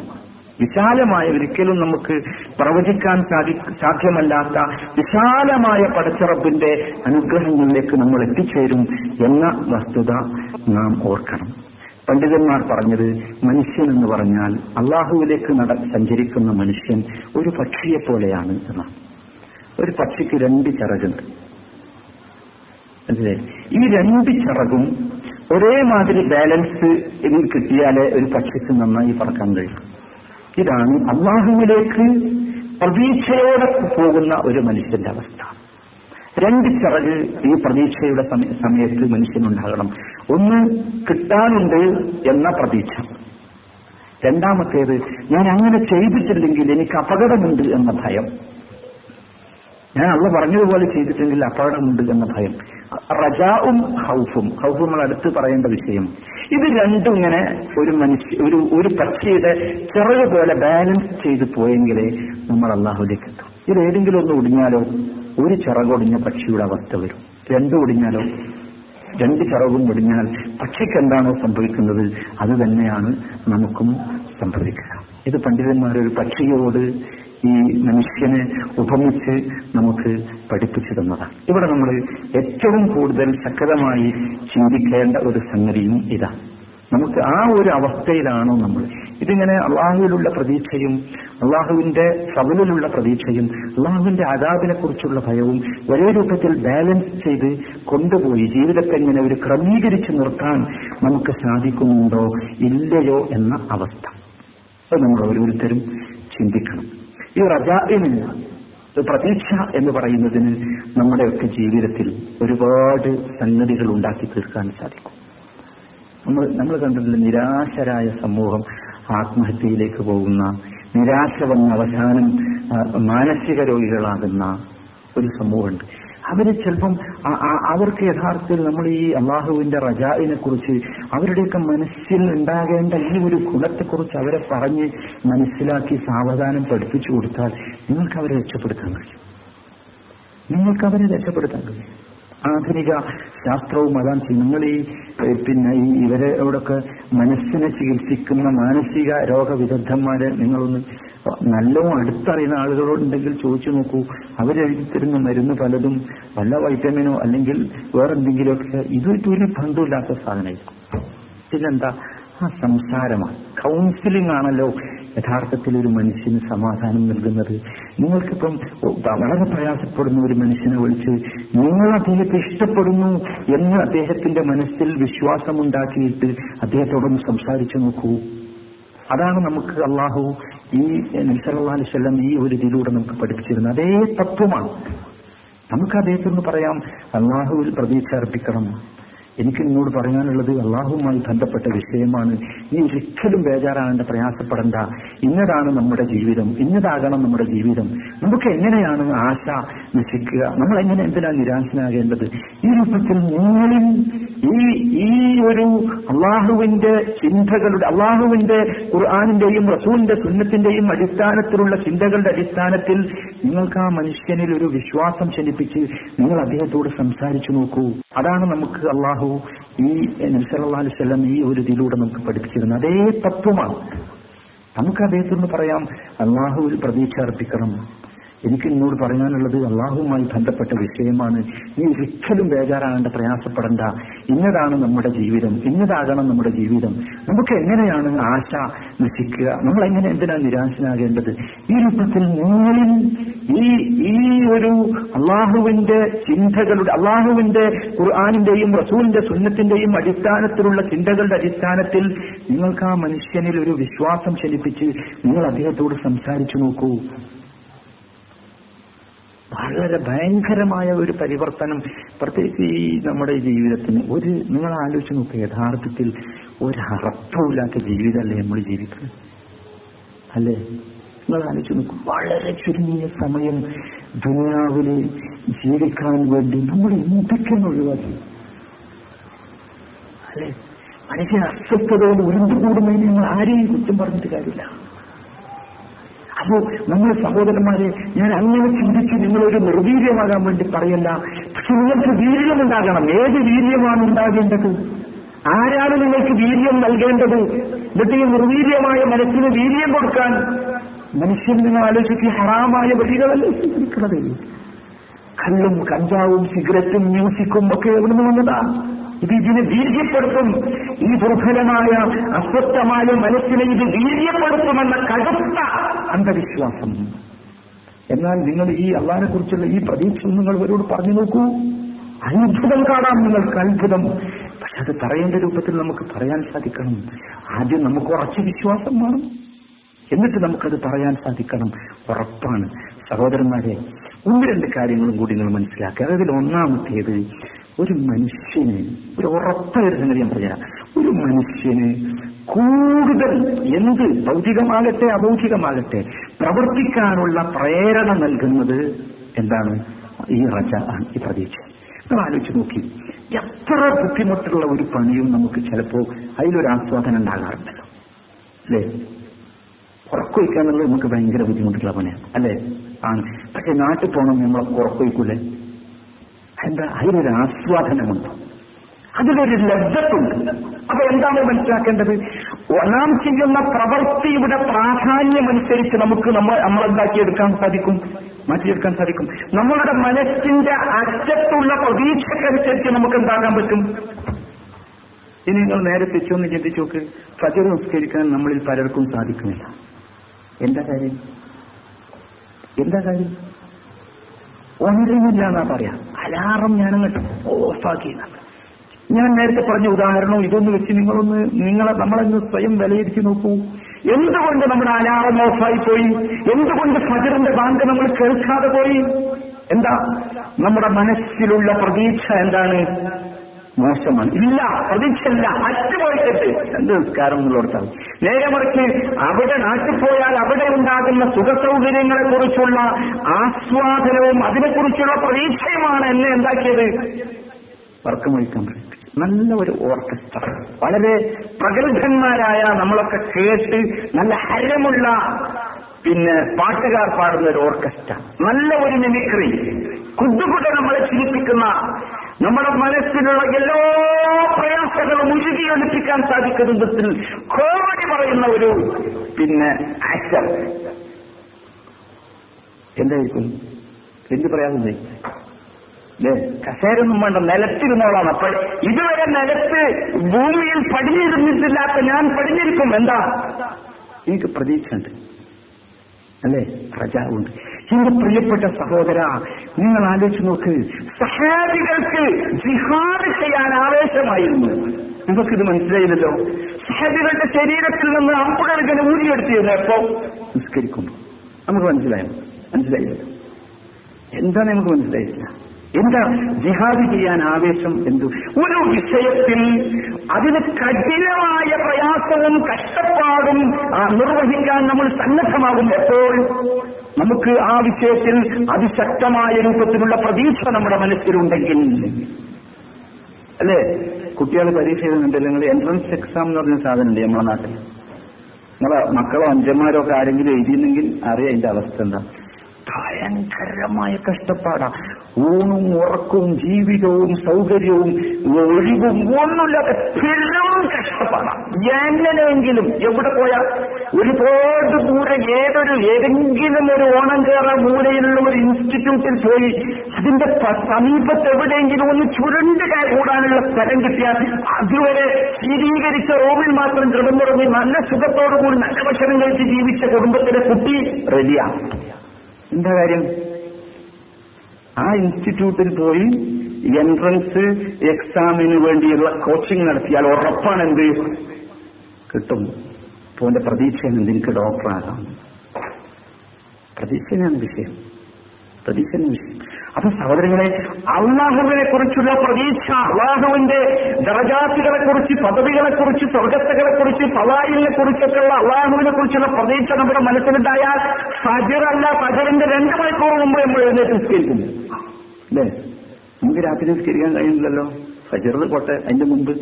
വിശാലമായ ഒരിക്കലും നമുക്ക് പ്രവചിക്കാൻ സാധി സാധ്യമല്ലാത്ത വിശാലമായ പടച്ചിറപ്പിന്റെ അനുഗ്രഹങ്ങളിലേക്ക് നമ്മൾ എത്തിച്ചേരും എന്ന വസ്തുത നാം ഓർക്കണം. പണ്ഡിതന്മാർ പറഞ്ഞത് മനുഷ്യൻ എന്ന് പറഞ്ഞാൽ അള്ളാഹുവിലേക്ക് നട സഞ്ചരിക്കുന്ന മനുഷ്യൻ ഒരു പക്ഷിയെ പോലെയാണ് എന്നാണ്. ഒരു പക്ഷിക്ക് രണ്ട് ചിറകുണ്ട് അല്ലേ? ഈ രണ്ട് ചിറകും ഒരേമാതിരി ബാലൻസ് കിട്ടിയാലേ ഒരു പക്ഷിക്ക് നന്നായി പറക്കാൻ കഴിയും. ഇതാണ് അള്ളാഹുവിലേക്ക് പ്രതീക്ഷയോടെ പോകുന്ന ഒരു മനുഷ്യന്റെ അവസ്ഥ. രണ്ട് ചിറക് ഈ പ്രതീക്ഷയുടെ സമയ- സമയത്ത് മനുഷ്യനുണ്ടാകണം. ഒന്ന് കിട്ടാനുണ്ട് എന്ന പ്രതീക്ഷ. രണ്ടാമത്തേത് ഞാൻ അങ്ങനെ ചെയ്തിട്ടില്ലെങ്കിൽ എനിക്ക് അപകടമുണ്ട് എന്ന ഭയം. ഞാൻ അള്ള പറഞ്ഞതുപോലെ ചെയ്തിട്ടെങ്കിൽ അപകടമുണ്ട് എന്ന ഭയം. റജാവും ഹൗഫും ഹൗഫും നമ്മൾ അടുത്ത് പറയേണ്ട വിഷയം. ഇത് രണ്ടും ഇങ്ങനെ ഒരു മനുഷ്യ ഒരു ഒരു പക്ഷിയുടെ ചിറക് പോലെ ബാലൻസ് ചെയ്ത് പോയെങ്കിലേ നമ്മൾ അള്ളാഹുലേക്ക് എത്തും. ഇത് ഏതെങ്കിലും ഒന്ന് ഒടിഞ്ഞാലോ ഒരു ചിറകൊടിഞ്ഞ പക്ഷിയുടെ അവസ്ഥ വരും. രണ്ടും ഒടിഞ്ഞാലോ രണ്ട് ചിറകും ഒടിഞ്ഞാൽ പക്ഷിക്ക് എന്താണോ സംഭവിക്കുന്നത് അത് തന്നെയാണ് നമുക്കും സംഭവിക്കുക. ഇത് പണ്ഡിതന്മാർ ഒരു പക്ഷിയോട് ഈ മനുഷ്യനെ ഉപമിച്ച് നമുക്ക് പഠിപ്പിച്ചു തന്നതാണ് ഇവിടെ നമ്മൾ ഏറ്റവും കൂടുതൽ ശക്തമായി ചിന്തിക്കേണ്ട ഒരു സംഗതിയും ഇതാണ് നമുക്ക് ആ ഒരു അവസ്ഥയിലാണോ നമ്മൾ. ഇതിങ്ങനെ അള്ളാഹുവിലുള്ള പ്രതീക്ഷയും അള്ളാഹുവിന്റെ ഫവലിലുള്ള പ്രതീക്ഷയും അള്ളാഹുവിന്റെ അതാപിനെ കുറിച്ചുള്ള ഭയവും ഒരേ രൂപത്തിൽ ബാലൻസ് ചെയ്ത് കൊണ്ടുപോയി ജീവിതത്തെ ഇങ്ങനെ ഒരു ക്രമീകരിച്ചു നിർത്താൻ നമുക്ക് സാധിക്കുന്നുണ്ടോ ഇല്ലയോ എന്ന അവസ്ഥ. അത് നമ്മൾ ഓരോരുത്തരും ചിന്തിക്കണം. ഈ റജാഇനില്ല പ്രതീക്ഷ എന്ന് പറയുന്നതിന് നമ്മുടെയൊക്കെ ജീവിതത്തിൽ ഒരുപാട് സംഗതികൾ ഉണ്ടാക്കി തീർക്കാൻ സാധിക്കും. നമ്മൾ നമ്മൾ കണ്ടിട്ടുള്ള നിരാശരായ സമൂഹം ആത്മഹത്യയിലേക്ക് പോകുന്ന നിരാശ വന്ന അവസാനം മാനസിക രോഗികളാകുന്ന ഒരു സമൂഹമുണ്ട്. അവർ ചിലപ്പം അവർക്ക് യഥാർത്ഥത്തിൽ നമ്മൾ ഈ അള്ളാഹുവിന്റെ റജാവിനെ കുറിച്ച് അവരുടെയൊക്കെ മനസ്സിൽ ഉണ്ടാകേണ്ട ഈ ഒരു ഗുണത്തെക്കുറിച്ച് അവരെ പറഞ്ഞ് മനസ്സിലാക്കി സാവധാനം പഠിപ്പിച്ചു കൊടുത്താൽ നിങ്ങൾക്ക് അവരെ രക്ഷപ്പെടുത്താൻ കഴിയും. നിങ്ങൾക്ക് അവരെ രക്ഷപ്പെടുത്താൻ കഴിയും. ആധുനിക ശാസ്ത്രവും അതാണ് നിങ്ങൾ ഈ പിന്നെ ഈ ഇവരോടൊക്കെ മനസ്സിനെ ചികിത്സിക്കുന്ന മാനസിക രോഗവിദഗ്ധന്മാരെ നിങ്ങളൊന്ന് നല്ലോണം അടുത്തറിയുന്ന ആളുകളുണ്ടെങ്കിൽ ചോദിച്ചു നോക്കൂ. അവരെഴുതി തരുന്ന മരുന്ന് പലതും വല്ല വൈറ്റമിനോ അല്ലെങ്കിൽ വേറെന്തെങ്കിലുമൊക്കെ ഇതൊരു ഒരു ബന്ധമില്ലാത്ത സാധനമായിരിക്കും. പിന്നെന്താ? ആ സംസാരമാണ്. കൗൺസിലിംഗ് ആണല്ലോ യഥാർത്ഥത്തിൽ ഒരു മനുഷ്യന് സമാധാനം നൽകുന്നത്. നിങ്ങൾക്കിപ്പം വളരെ പ്രയാസപ്പെടുന്ന ഒരു മനുഷ്യനെ വിളിച്ച് നിങ്ങൾ അദ്ദേഹത്തെ ഇഷ്ടപ്പെടുന്നു എന്ന് അദ്ദേഹത്തിന്റെ മനസ്സിൽ വിശ്വാസമുണ്ടാക്കിയിട്ട് അദ്ദേഹത്തോടൊന്ന് സംസാരിച്ചു നോക്കൂ. അതാണ് നമുക്ക് അള്ളാഹു ഈ നിസല്ലാ അലിസ്വല്ലം ഈ ഒരു ഇതിലൂടെ നമുക്ക് പഠിപ്പിച്ചിരുന്നത് അതേ തത്വമാണ്. നമുക്ക് അദ്ദേഹത്തിന് പറയാം അള്ളാഹുവിൽ പ്രതീക്ഷ അർപ്പിക്കണം. എനിക്ക് നിന്നോട് പറയാനുള്ളത് അള്ളാഹുമായി ബന്ധപ്പെട്ട വിഷയമാണ്. നീ ഒരിക്കലും ബേജാറാകേണ്ട പ്രയാസപ്പെടേണ്ട. ഇന്നതാണ് നമ്മുടെ ജീവിതം. ഇന്നതാകണം നമ്മുടെ ജീവിതം. നമുക്ക് എങ്ങനെയാണ് ആശ നശിക്കുക? നമ്മൾ എങ്ങനെ എന്തിനാ നിരാശനാകേണ്ടത്? ഈ രൂപത്തിൽ നിങ്ങളിൽ ഈ ഈ ഒരു അള്ളാഹുവിന്റെ ചിന്തകളുടെ അള്ളാഹുവിന്റെ ഖുർആാനിന്റെയും റസൂലിന്റെ സുന്നത്തിന്റെയും അടിസ്ഥാനത്തിലുള്ള ചിന്തകളുടെ അടിസ്ഥാനത്തിൽ നിങ്ങൾക്ക് ആ മനുഷ്യനിൽ ഒരു വിശ്വാസം ജനിപ്പിച്ച് നിങ്ങൾ അദ്ദേഹത്തോട് സംസാരിച്ചു നോക്കൂ. അതാണ് നമുക്ക് അള്ളാഹു ഈ നബ്സല്ലാ സ്വലം ഈ ഒരു ഇതിലൂടെ നമുക്ക് പഠിപ്പിച്ചിരുന്നത് അതേ തത്വമാണ്. നമുക്ക് അദ്ദേഹത്തിന് പറയാം അള്ളാഹുവിൽ പ്രതീക്ഷ അർപ്പിക്കണം. എനിക്ക് നിന്നോട് പറയാനുള്ളത് അള്ളാഹുമായി ബന്ധപ്പെട്ട വിഷയമാണ്. നീ ഒരിക്കലും ബേജാറാകേണ്ട പ്രയാസപ്പെടേണ്ട. ഇന്നതാണ് നമ്മുടെ ജീവിതം. ഇന്നതാകണം നമ്മുടെ ജീവിതം. നമുക്ക് എങ്ങനെയാണ് ആശ നശിക്കുക? നമ്മൾ എങ്ങനെ എന്തിനാണ് നിരാശനാകേണ്ടത്? ഈ രൂപത്തിൽ നിങ്ങളിൽ ഈ ഈ ഒരു അള്ളാഹുവിന്റെ ചിന്തകളുടെ അള്ളാഹുവിന്റെ ഖുർആാനിന്റെയും റസൂലിന്റെ സുന്നത്തിന്റെയും അടിസ്ഥാനത്തിലുള്ള ചിന്തകളുടെ അടിസ്ഥാനത്തിൽ നിങ്ങൾക്ക് ആ മനുഷ്യനിൽ ഒരു വിശ്വാസം ശലിപ്പിച്ച് നിങ്ങൾ അദ്ദേഹത്തോട് സംസാരിച്ചു നോക്കൂ. വളരെ ഭയങ്കരമായ ഒരു പരിവർത്തനം. പ്രത്യേകിച്ച് ഈ നമ്മുടെ ജീവിതത്തിന് ഒരു നിങ്ങൾ ആലോചിച്ച് നോക്കുക യഥാർത്ഥത്തിൽ ഒരു അർത്ഥമില്ലാത്ത ജീവിതമല്ലേ നമ്മൾ ജീവിക്കുന്നത്? അല്ലേ? നിങ്ങൾ ആലോചിച്ച് നോക്കും വളരെ ചുരുങ്ങിയ സമയം ദുനിയാവിൽ ജീവിക്കാൻ വേണ്ടി നമ്മൾ എന്തൊക്കെയാണ് ഒഴിവാക്കി? അല്ലേ? മനുഷ്യ അസ്വസ്ഥതയോട് ഉരുണ്ടുകൂടുന്നതിന് നിങ്ങൾ ആരെയും കുറ്റം പറഞ്ഞിട്ട് കാര്യമില്ല. അപ്പോ നമ്മൾ സഹോദരന്മാരെ ഞാൻ അങ്ങനെ ചിന്തിച്ച് നിങ്ങളൊരു നിർവീര്യമാകാൻ വേണ്ടി പറയല്ല. പക്ഷെ നിങ്ങൾക്ക് വീര്യമുണ്ടാകണം. ഏത് വീര്യമാണ് ഉണ്ടാകേണ്ടത്? ആരാണ് നിങ്ങൾക്ക് വീര്യം നൽകേണ്ടത്? എന്നിട്ട് ഈ നിർവീര്യമായ മനസ്സിന് വീര്യം കൊടുക്കാൻ മനുഷ്യൻ നിങ്ങൾ ആലോചിച്ച് ഹറാമായ വഴികളല്ലേ സ്വീകരിക്കുന്നത്? കല്ലും കഞ്ചാവും സിഗരറ്റും മ്യൂസിക്കും ഒക്കെ എവിടുന്ന് വന്നതാ? ഇത് ഇതിനെ വീര്യപ്പെടുത്തും. ഈ ദുർബലമായ അസ്വസ്ഥമായ മനസ്സിനെ ഇത് വീര്യപ്പെടുത്തുമെന്ന കടുത്ത അന്ധവിശ്വാസം. എന്നാൽ നിങ്ങൾ ഈ അള്ളാഹിനെ കുറിച്ചുള്ള ഈ പ്രതീക്ഷ നിങ്ങൾ ഇവരോട് പറഞ്ഞു നോക്കൂ. അത്ഭുതം കാണാം നിങ്ങൾക്ക് അത്ഭുതം. പക്ഷെ അത് പറയേണ്ട രൂപത്തിൽ നമുക്ക് പറയാൻ സാധിക്കണം. ആദ്യം നമുക്ക് ഉറച്ച വിശ്വാസം വേണം. എന്നിട്ട് നമുക്കത് പറയാൻ സാധിക്കണം. ഉറപ്പാണ്. സഹോദരന്മാരെ ഒന്ന് രണ്ട് കാര്യങ്ങളും കൂടി നിങ്ങൾ മനസ്സിലാക്കുക. അതിൽ ഒന്നാമത്തേത് ഒരു മനുഷ്യന് ഒരു ഉറപ്പായ ഒരു സംഗതി ഞാൻ പറഞ്ഞുതരാം. ഒരു മനുഷ്യന് കൂടുതൽ എന്ത് ഭൗതികമാകട്ടെ അഭൗതികമാകട്ടെ പ്രവർത്തിക്കാനുള്ള പ്രേരണ നൽകുന്നത് എന്താണ്? ഈ റജ ആണ് ഈ പ്രതീക്ഷ. നമ്മൾ ആലോചിച്ച് നോക്കി. എത്ര ബുദ്ധിമുട്ടുള്ള ഒരു പണിയും നമുക്ക് ചിലപ്പോൾ അതിലൊരു ആസ്വാദനം ഉണ്ടാകാറുണ്ടല്ലോ. അല്ലേ? ഉറക്കൊഴിക്കാന്നുള്ളത് നമുക്ക് ഭയങ്കര ബുദ്ധിമുട്ടുള്ള പണിയാണ്. അല്ലേ? ആണ്. പക്ഷെ നാട്ടിൽ നമ്മൾ ഉറക്കൊഴിക്കൂലേ? എന്താ അതിനൊരു ആസ്വാദനമുണ്ട്. അതിലൊരു ലബ്ധത്തുണ്ട്. അപ്പൊ എന്താണ് മനസ്സിലാക്കേണ്ടത്? ഒന്നാം ചെയ്യുന്ന പ്രവൃത്തിയുടെ പ്രാധാന്യമനുസരിച്ച് നമുക്ക് നമ്മൾ നമ്മളെന്താക്കിയെടുക്കാൻ സാധിക്കും? മാറ്റിയെടുക്കാൻ സാധിക്കും. നമ്മളുടെ മനസ്സിന്റെ അറ്റത്തുള്ള പ്രതീക്ഷക്കനുസരിച്ച് നമുക്ക് എന്താക്കാൻ പറ്റും? ഇനി നിങ്ങൾ നേരെ തെറ്റൊന്ന് ചിന്തിച്ചു നോക്ക്. പ്രജ നിസ്കരിക്കാൻ നമ്മളിൽ പലർക്കും സാധിക്കുന്നില്ല. എന്താ കാര്യം? എന്താ കാര്യം? ഉണരുന്നില്ല എന്നാ പറയാ. അലാറം ഞാനങ്ങോട്ട് ഓഫാക്കി ഞാൻ നേരത്തെ പറഞ്ഞ ഉദാഹരണം ഇതൊന്ന് വെച്ച് നിങ്ങളൊന്ന് നിങ്ങളെ നമ്മളൊന്ന് സ്വയം വിലയിരുത്തി നോക്കൂ. എന്തുകൊണ്ട് നമ്മുടെ അലാറം ഓഫായി പോയി എന്തുകൊണ്ട് ഫജറിന്റെ ബാങ്ക് നമ്മൾ കേൾക്കാതെ പോയി? എന്താ? നമ്മുടെ മനസ്സിലുള്ള പ്രതീക്ഷ എന്താണ്? മോശമാണ്. ഇല്ല പ്രതീക്ഷയില്ല. അറ്റുപോയിട്ടുണ്ട് എന്ത് നിസ്കാരം എന്നുള്ളടത്താണ് നേരെ മറിച്ച് അവിടെ നാട്ടിൽ പോയാൽ അവിടെ ഉണ്ടാകുന്ന സുഖ സൗകര്യങ്ങളെ കുറിച്ചുള്ള ആസ്വാദനവും അതിനെക്കുറിച്ചുള്ള പ്രതീക്ഷയുമാണ് എന്നെ എന്താക്കിയത്? വർക്കമൊഴിക്കാൻ പ്രേരിപ്പിച്ചു നല്ല ഒരു ഓർക്കസ്ട്ര. വളരെ പ്രഗത്ഭന്മാരായ നമ്മളൊക്കെ കേട്ട് നല്ല ഹരമുള്ള പിന്നെ പാട്ടുകാർ പാടുന്ന ഒരു ഓർക്കസ്ട്ര. നല്ല ഒരു മിമിക്രി. കുതുകുടെ നമ്മളെ ചിരിപ്പിക്കുന്ന നമ്മുടെ മനസ്സിലുള്ള എല്ലാ പ്രയാസങ്ങളും ഉരുകിയൊലിപ്പിക്കാൻ സാധിക്കുന്ന വിധത്തിൽ കോമഡി പറയുന്ന ഒരു പിന്നെ ആക്ടർ എന്തായിരിക്കും? എന്ത് പ്രയാസം കസേരൊന്നും വേണ്ട നിലത്തിരുന്നോളാണ് അപ്പോൾ ഇതുവരെ നിലത്ത് ഭൂമിയിൽ പടിഞ്ഞിരുന്നിട്ടില്ലാത്ത ഞാൻ പടിഞ്ഞിരിക്കും. എന്താ? എനിക്ക് പ്രതീക്ഷയുണ്ട്. അല്ലേ? പ്രജാവുണ്ട്. എന്റെ പ്രിയപ്പെട്ട സഹോദര നിങ്ങൾ ആലോചിച്ച് നോക്ക്. സഹാബികൾക്ക് ജിഹാദ് ചെയ്യാൻ ആവേശമായിരുന്നു. നിങ്ങൾക്കിത് മനസ്സിലായില്ലല്ലോ? സഹാബികളുടെ ശരീരത്തിൽ നിന്ന് അമ്പുകൾ ഇങ്ങനെ ഊരിയെടുത്തിരുന്നു. എപ്പോ നിസ്കരിക്കുന്നു. നമുക്ക് മനസ്സിലായോ? മനസ്സിലായില്ലല്ലോ എന്താ നമുക്ക് മനസ്സിലായില്ല? എന്താ ജിഹാദ് ചെയ്യാൻ ആവേശം എന്തു? ഒരു വിഷയത്തിൽ അതിന് കഠിനമായ പ്രയാസവും കഷ്ടപ്പാടും നിർവഹിക്കാൻ നമ്മൾ സന്നദ്ധമാകും എപ്പോൾ നമുക്ക് ആ വിഷയത്തിൽ അതിശക്തമായ രൂപത്തിലുള്ള പ്രതീക്ഷ നമ്മുടെ മനസ്സിലുണ്ടെങ്കിൽ. അല്ലേ? കുട്ടികൾ പരീക്ഷ എഴുതുന്നുണ്ടല്ലോ നിങ്ങൾ എൻട്രൻസ് എക്സാം എന്ന് പറഞ്ഞ സാധനം ഉണ്ട് നമ്മുടെ നാട്ടിൽ. നിങ്ങളെ മക്കളോ അഞ്ചന്മാരോ ഒക്കെ ആരെങ്കിലും എഴുതിയിരുന്നെങ്കിൽ അറിയാം അതിന്റെ അവസ്ഥ എന്താ. ഭയങ്കരമായ കഷ്ടപ്പാടാണ് ഊണും ഉറക്കവും ജീവിതവും സൗകര്യവും ഒഴിവും ഒന്നുമില്ലാത്ത പെരും കഷ്ടപ്പാടാണ് എങ്ങനെയെങ്കിലും എവിടെ പോയാൽ ഒരുപാട് ദൂരെ ഏതൊരു ഏതെങ്കിലും ഒരു ഓണം കയറ മൂലയിലുള്ള ഒരു ഇൻസ്റ്റിറ്റ്യൂട്ടിൽ പോയി അതിന്റെ സമീപത്ത് എവിടെയെങ്കിലും ഒന്ന് ചുരുണ്ട് കൂടാനുള്ള സ്ഥലം കിട്ടിയാൽ അതുവരെ സ്ഥിരീകരിച്ച റൂമിൽ മാത്രം കിടന്നുറങ്ങി നല്ല സുഖത്തോടു കൂടി നല്ല ഭക്ഷണം കഴിച്ച് ജീവിച്ച കുടുംബത്തിലെ കുട്ടി റെഡിയാ എന്താ കാര്യം? ആ ഇൻസ്റ്റിറ്റ്യൂട്ടിൽ പോയി എൻട്രൻസ് എക്സാമിന് വേണ്ടിയുള്ള കോച്ചിങ് നടത്തിയാൽ ഉറപ്പാണ് എന്ത്? കിട്ടും. പോന്റെ പ്രതീക്ഷയാണ് എനിക്ക് ഡോക്ടറാകാം പ്രതീക്ഷയാണ് വിഷയം. പ്രതീക്ഷയാണ് വിഷയം. അപ്പൊ സഹോദരങ്ങളെ അള്ളാഹുവിനെ കുറിച്ചുള്ള പ്രതീക്ഷ അള്ളാഹുവിന്റെ ദറജാത്തുകളെ കുറിച്ച് പദവികളെ കുറിച്ച് സ്വർഗത്തുകളെ കുറിച്ച് ഫലായിലിനെ കുറിച്ചൊക്കെയുള്ള അള്ളാഹുവിനെ കുറിച്ചുള്ള പ്രതീക്ഷ നമ്മുടെ മനസ്സിലുണ്ടായാൽ ഫജറല്ല ഫജറിന്റെ രണ്ട് മണിക്കൂർ മുമ്പ് നമ്മൾ എഴുന്നേറ്റ് നിസ്കരിക്കുന്നു അല്ലേ? നമുക്ക് രാത്രി നിസ്കരിക്കാൻ കഴിയുന്നില്ലല്ലോ. ഫജറത് പോട്ടെ അതിന്റെ മുമ്പ്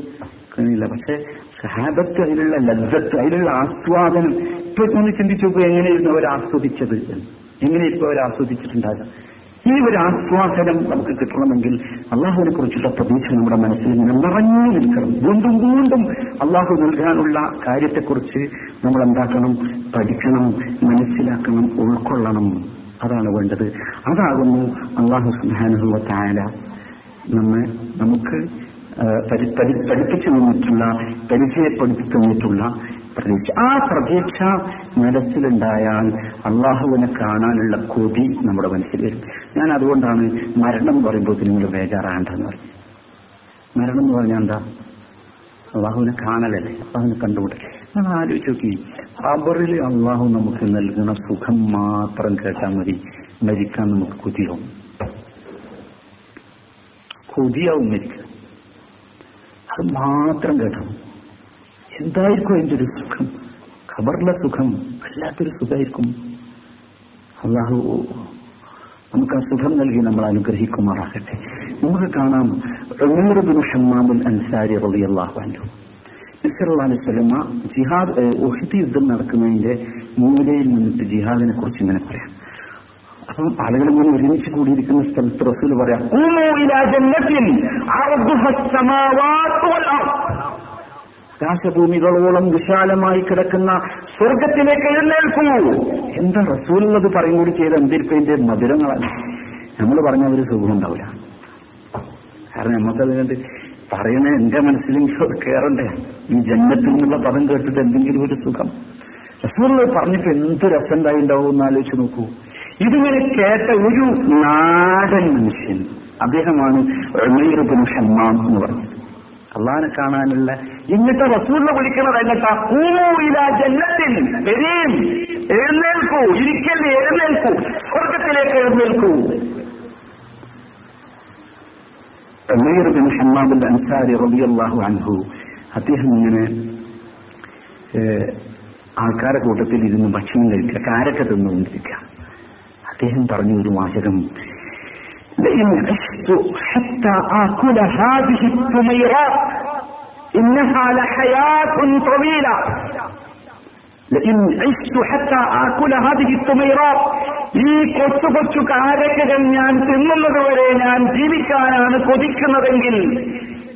കഴിയില്ല പക്ഷെ സഹാബത്ത് അതിലുള്ള ലജ്ജത്ത് അതിലുള്ള ആസ്വാദനം ഇപ്പൊ ഒന്ന് ചിന്തിച്ചു നോക്കുക എങ്ങനെയായിരുന്നു അവർ ആസ്വദിച്ചത് എങ്ങനെ ഇപ്പൊ അവർ ആസ്വദിച്ചിട്ടുണ്ടാകുക ഈ ഒരു ആസ്വാദനം നമുക്ക് കിട്ടണമെങ്കിൽ അള്ളാഹുവിനെ കുറിച്ചുള്ള പ്രതീക്ഷ നമ്മുടെ മനസ്സിൽ ഇങ്ങനെ നിറഞ്ഞു നിൽക്കണം. വീണ്ടും വീണ്ടും അള്ളാഹു നൽകാനുള്ള കാര്യത്തെക്കുറിച്ച് നമ്മൾ എന്താക്കണം പഠിക്കണം മനസ്സിലാക്കണം ഉൾക്കൊള്ളണം. അതാണ് വേണ്ടത്. അതാകുന്നു അള്ളാഹു സുബാനുഭവ താര നമ്മെ നമുക്ക് പഠിപ്പിച്ചു തന്നിട്ടുള്ള പരിചയപ്പെടുത്തി തന്നിട്ടുള്ള പ്രതീക്ഷ. ആ പ്രതീക്ഷ മനസ്സിലുണ്ടായാൽ അള്ളാഹുവിനെ കാണാനുള്ള കൊതി നമ്മുടെ മനസ്സിൽ വരും. ഞാൻ അതുകൊണ്ടാണ് മരണം പറയുമ്പോൾ നിങ്ങൾ ബേജാറാണ്ടെന്ന് പറയും മരണം എന്ന് പറഞ്ഞാൽ എന്താ? അള്ളാഹുവിനെ കാണലല്ലേ? അള്ളാഹുവിനെ കണ്ടുപിടിക്കും ഞാൻ ആലോചിച്ച് നോക്കി. അവറിൽ അള്ളാഹു നമുക്ക് നൽകുന്ന സുഖം മാത്രം കേട്ടാൽ മതി. മരിക്കാൻ നമുക്ക് കൊതിയാവും. കൊതിയാവും മരിക്കാൻ. അത് മാത്രം കേട്ടോ എന്തായിരിക്കും അതിന്റെ ഒരു സുഖം? ഖബറിലെ സുഖം വല്ലാത്തൊരു സുഖമായിരിക്കും. അള്ളാഹു നമുക്ക് ആ സുഖം നൽകി നമ്മൾ അനുഗ്രഹിക്കുമാറാകട്ടെ. നമുക്ക് കാണാം ഷമ്മാബുൽ അൻസാരി റളിയല്ലാഹു അൻഹു. നബിസല്ലാസ്വലമ ജിഹാദ് ഏഹ്, യുദ്ധം നടക്കുന്നതിന്റെ മൂലയിൽ നിന്നിട്ട് ജിഹാദിനെ കുറിച്ച് ഇങ്ങനെ പറയാം. അപ്പം ആളുകൾ ഇങ്ങനെ ഒരുമിച്ച് കൂടിയിരിക്കുന്ന സ്ഥലത്ത് റസൂൽ പറയാം ആകാശഭൂമികളോളം വിശാലമായി കിടക്കുന്ന സ്വർഗത്തിലേക്ക് എഴുന്നേൽക്കൂ എന്താ എന്നത് പറയും കൂടി ചെയ്ത എന്തിരിപ്പതിന്റെ മധുരങ്ങളാണ്? നമ്മൾ പറഞ്ഞ ഒരു സുഖം ഉണ്ടാവില്ല കാരണം നമുക്കതിനകത്ത് പറയുന്ന എന്റെ മനസ്സിലെങ്കിലും കയറണ്ടേ ഈ ജന്മത്തിൽ നിന്നുള്ള പദം കേട്ടിട്ട് എന്തെങ്കിലും ഒരു സുഖം? റസൂൽ പറഞ്ഞിട്ട് എന്ത് രസം ഉണ്ടാവും എന്ന് ആലോചിച്ച് നോക്കൂ. ഇതിങ്ങനെ കേട്ട ഒരു നാടൻ മനുഷ്യൻ അദ്ദേഹമാണ് ബിൻ എന്ന് പറഞ്ഞത്. അള്ളാഹിനെ കാണാനുള്ള ഇങ്ങനത്തെ റസൂലിനെ വിളിക്കണത് എന്നിട്ടാ കൂമൂല ജന്നത്തിൽ വരീം എഴുന്നേൽക്കൂ ഇരിക്കല്ലേ എഴുന്നേൽക്കൂ സ്വർഗത്തിലേക്ക് എഴുന്നേൽക്കൂ ഉമൈർ ബിൻ ഹമ്മാബിൻ അൻസാരി റളിയല്ലാഹു അൻഹു അദ്ദേഹം ഇങ്ങനെ ഏഹ്, ആൾക്കാരെ കൂട്ടത്തിൽ ഇരുന്ന് ഭക്ഷണം കഴിക്കുക കാരക്ക തിന്നുകൊണ്ടിരിക്കുക അദ്ദേഹം പറഞ്ഞു ഒരു വാചകം لئن عشت حتى آكل هذه الثميرات إنها لحياة طويلة لئن عشت حتى آكل هذه الثميرات ഈ കൊച്ചു കൊച്ചു കാരക്കകൾ ഞാൻ തിന്നുന്നത് വരെ ഞാൻ ജീവിക്കാനാണ് കൊതിക്കുന്നതെങ്കിൽ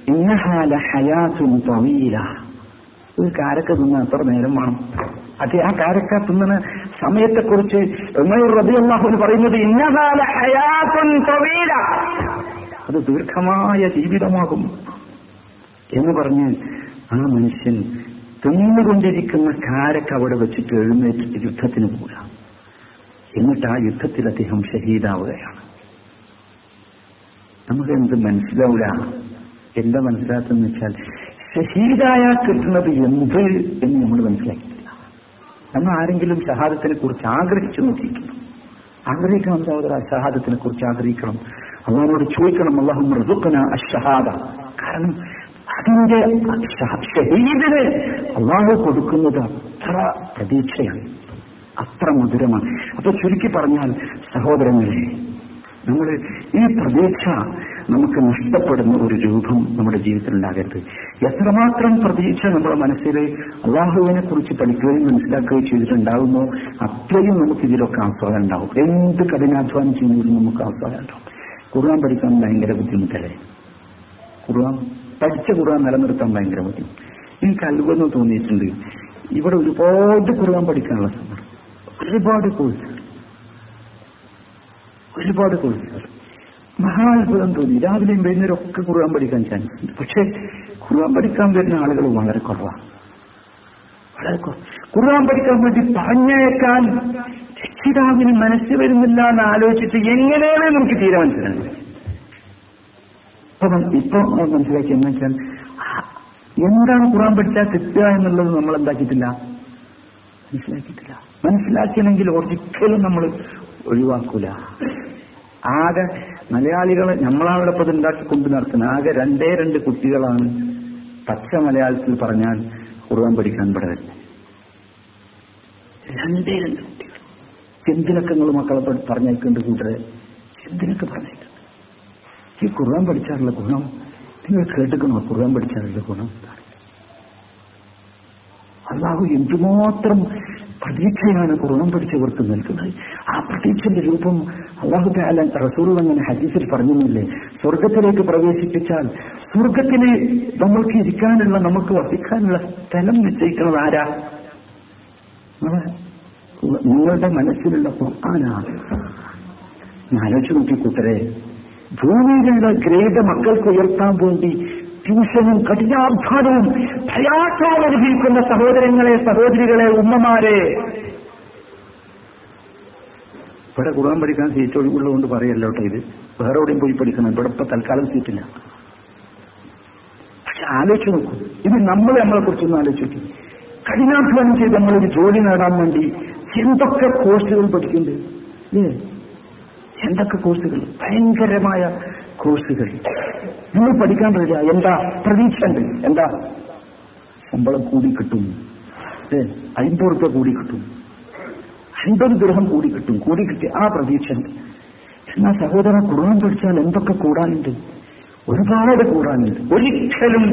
ഇന്നഹാല ഹയാത്തും തവീല ഒരു കാരക്ക തിന്നാൻ എത്ര നേരം വേണം അത് ആ കാരക്ക തിന്നുന്ന സമയത്തെക്കുറിച്ച് ഉമൈർ റബിയല്ലാഹുവിന് പറയുന്നത് ഇന്നഹാല ഹയാത്തുൻ തവീല അത് ദീർഘമായ ജീവിതമാകും എന്ന് പറഞ്ഞ് ആ മനുഷ്യൻ തിന്നുകൊണ്ടിരിക്കുന്ന കാരക്ക് അവിടെ വെച്ചിട്ട് എഴുന്നേറ്റിട്ട് യുദ്ധത്തിന് പോകാം എന്നിട്ട് ആ യുദ്ധത്തിൽ അദ്ദേഹം ഷഹീദാവുകയാണ്. നമുക്ക് എന്ത് മനസ്സിലാവില്ല എന്താ മനസ്സിലാത്തെന്ന് വെച്ചാൽ ഷഹീദായ കിട്ടുന്നത് എന്ത് എന്ന് നമ്മൾ മനസ്സിലാക്കിയിട്ടില്ല. നമ്മൾ ആരെങ്കിലും ഷഹാദത്തിനെ കുറിച്ച് ആഗ്രഹിച്ചു നോക്കിയിട്ടുണ്ട് ആഗ്രഹിക്കണം ആ ഷഹാദത്തിനെ കുറിച്ച് ആഗ്രഹിക്കണം? അള്ളാഹിനോട് ചോദിക്കണം അള്ളാഹു മൃദുക്കന അഷഹാദ കാരണം അതിന്റെ ശരീരത്തിന് അള്ളാഹു കൊടുക്കുന്നത് അത്ര പ്രതീക്ഷയാണ്. അത്ര മധുരമാണ്. അപ്പൊ ചുരുക്കി പറഞ്ഞാൽ സഹോദരങ്ങളെ നമ്മൾ ഈ പ്രതീക്ഷ നമുക്ക് നഷ്ടപ്പെടുന്ന ഒരു രൂപം നമ്മുടെ ജീവിതത്തിൽ ഉണ്ടാകരുത് എത്രമാത്രം പ്രതീക്ഷ നമ്മുടെ മനസ്സിൽ അള്ളാഹുവിനെ കുറിച്ച് പഠിക്കുകയും മനസ്സിലാക്കുകയും ചെയ്തിട്ടുണ്ടാകുമോ അത്രയും നമുക്ക് ഇതിലൊക്കെ ആസ്വാദം ഉണ്ടാവും. എന്ത് കഠിനാധ്വാനം ചെയ്യുന്നതിലും നമുക്ക് ആസ്വാദം ഉണ്ടാവും. ഖുർആൻ പഠിക്കാൻ ഭയങ്കര ബുദ്ധിമുട്ടല്ലേ? ഖുർആൻ പഠിച്ച ഖുർആൻ നിലനിർത്താൻ ഭയങ്കര ബുദ്ധിമുട്ട്. എനിക്ക് അത്ഭുതം തോന്നിയിട്ടുണ്ട്. ഇവിടെ ഒരുപാട് ഖുർആൻ പഠിക്കാനുള്ള സമയം. ഒരുപാട് കോഴ്സ് ഒരുപാട് കോഴ്സുകൾ മഹാത്ഭുതം തോന്നി. രാവിലെയും വൈകുന്നേരം ഒക്കെ ഖുർആൻ പഠിക്കാൻ ചാൻസ് ഉണ്ട്. പക്ഷെ ഖുർആൻ പഠിക്കാൻ വരുന്ന ആളുകൾ വളരെ കുറവാണ്. വളരെ ഖുർആൻ പഠിക്കാൻ വേണ്ടി പറഞ്ഞേക്കാൻ രക്ഷിതാവിന് മനസ്സ് വരുന്നില്ല എന്ന് ആലോചിച്ചിട്ട് എങ്ങനെയാണ് നമുക്ക് തീരെ മനസ്സിലാകുന്നത് ഇപ്പൊ മനസ്സിലാക്കി എന്ന് വെച്ചാൽ എന്താണ് ഖുർആൻ പഠിച്ചാൽ കിട്ടുക എന്നുള്ളത് നമ്മൾ എന്താക്കിയിട്ടില്ല? മനസ്സിലാക്കിയിട്ടില്ല. മനസ്സിലാക്കിയില്ലെങ്കിൽ ഒരിക്കലും നമ്മൾ ഒഴിവാക്കൂല. ആകെ മലയാളികളെ നമ്മളവിടെ ഇപ്പൊ ഉണ്ടാക്കി കൊണ്ട് നടത്തുന്ന ആകെ രണ്ടേ രണ്ട് കുട്ടികളാണ് പച്ച മലയാളത്തിൽ പറഞ്ഞാൽ ഖുർആൻ പഠിക്കാൻ പെടരുത്. രണ്ടേ രണ്ട് കുട്ടികൾ. എന്തിനൊക്കെ നിങ്ങൾ മക്കളെ പറഞ്ഞേക്കുന്നുണ്ട് കൂട്ടരെ എന്തിനൊക്കെ പറഞ്ഞേക്കുന്നുണ്ട് ഈ ഖുർആൻ പഠിച്ചാലുള്ള ഗുണം നിങ്ങൾ കേട്ടിക്കണോ ഖുർആൻ പഠിച്ചാലുള്ള ഗുണം. അള്ളാഹു എന്തുമാത്രം പ്രതീക്ഷയാണ് ഖുർആൻ പഠിച്ചവർക്ക് നൽകുന്നത്. ആ പ്രതീക്ഷന്റെ രൂപം അള്ളാഹു താല റസൂർ അങ്ങനെ ഹദീസിൽ പറഞ്ഞില്ലേ? സ്വർഗത്തിലേക്ക് പ്രവേശിപ്പിച്ചാൽ സ്വർഗത്തിന് നമ്മൾക്ക് ഇരിക്കാനുള്ള നമുക്ക് വസിക്കാനുള്ള സ്ഥലം നിശ്ചയിക്കുന്നത് ആരാ? നിങ്ങളുടെ മനസ്സിലുള്ള ഖുർആനാണ്. ആലോചിച്ച് നോക്കി കൂട്ടരെ. ഭൂമിയിലുള്ള ഗ്രേഡ് മക്കൾക്ക് ഉയർത്താൻ വേണ്ടി ട്യൂഷനും കഠിനാധ്വാനവും പ്രയാസവും അനുഭവിക്കുന്ന സഹോദരങ്ങളെ സഹോദരികളെ ഉമ്മമാരെ. ഇവിടെ ഖുർആൻ പഠിക്കാൻ സീറ്റ് ഒഴിവുള്ളതുകൊണ്ട് പറയല്ലോ കേട്ടോ ഇത്. വേറെ എവിടെയും പോയി പഠിക്കണം. ഇവിടെ ഇപ്പൊ തൽക്കാലം സീറ്റില്ല പക്ഷെ ആലോചിച്ചു നോക്കൂ. ഇത് നമ്മൾ നമ്മളെ കുറിച്ചൊന്ന് ആലോചിച്ചു കഠിനാധ്വാനം ചെയ്ത് നമ്മളൊരു ജോലി നേടാൻ വേണ്ടി എന്തൊക്കെ കോഴ്സുകൾ പഠിക്കുന്നുണ്ട്? എന്തൊക്കെ കോഴ്സുകൾ ഭയങ്കരമായ കോഴ്സുകൾ നിങ്ങൾ പഠിക്കാൻ പറ്റില്ല എന്താ പ്രതീക്ഷ ഉണ്ട് എന്താ? ശമ്പളം കൂടി കിട്ടും. അൻപത് റുപ്യ കൂടി കിട്ടും. അൻപത് ഗ്രഹം കൂടി കിട്ടും. കൂടി കിട്ടി ആ പ്രതീക്ഷ ഉണ്ട് എന്നാൽ സഹോദരൻ കുടുംബം പഠിച്ചാൽ എന്തൊക്കെ കൂടാനുണ്ട്? ഒരുപാട് കൂടാനുണ്ട്. ഒരിക്കലും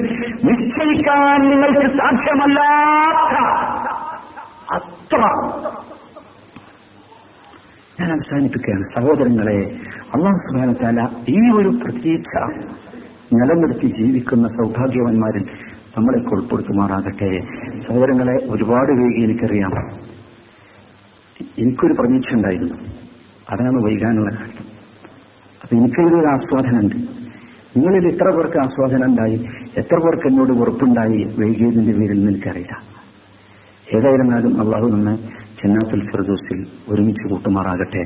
നിശ്ചയിക്കാൻ നിങ്ങൾക്ക് സാധ്യമല്ലാത്ത അത്ര ഞാൻ അവസാനിപ്പിക്കുകയാണ്. സഹോദരങ്ങളെ അള്ളാഹു സുബാനത്താല ഈ ഒരു പ്രതീക്ഷ നിലനിർത്തി ജീവിക്കുന്ന സൗഭാഗ്യവന്മാരിൽ നമ്മളെ ഉൾപ്പെടുത്തുമാറാകട്ടെ. സഹോദരങ്ങളെ ഒരുപാട് വേഗി എനിക്കറിയാം. എനിക്കൊരു പ്രതീക്ഷ ഉണ്ടായിരുന്നു. അതാണ് വൈകാനുള്ള കാര്യം. അപ്പൊ എനിക്കൊരു ആസ്വാദനമുണ്ട്. നിങ്ങളിൽ എത്ര പേർക്ക് ആസ്വാദനം ഉണ്ടായി എത്ര പേർക്ക് എന്നോട് ഉറപ്പുണ്ടായി വൈകിയതിന്റെ പേരിൽ എനിക്കറിയില്ല ഏതായിരുന്നാലും അള്ളാഹു നമ്മെ ജന്നാത്തുൽ ഫിർദൂസിൽ ഒരുമിച്ച് കൂട്ടുമാറാകട്ടെ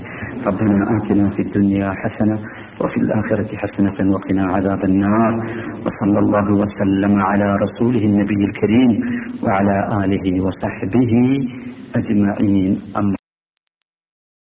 ربنا آتنا في الدنيا حسنة وفي الآخرة حسنة وقنا عذاب النار وصلى الله وسلم على رسوله النبي الكريم وعلى آله وصحبه أجمعين أما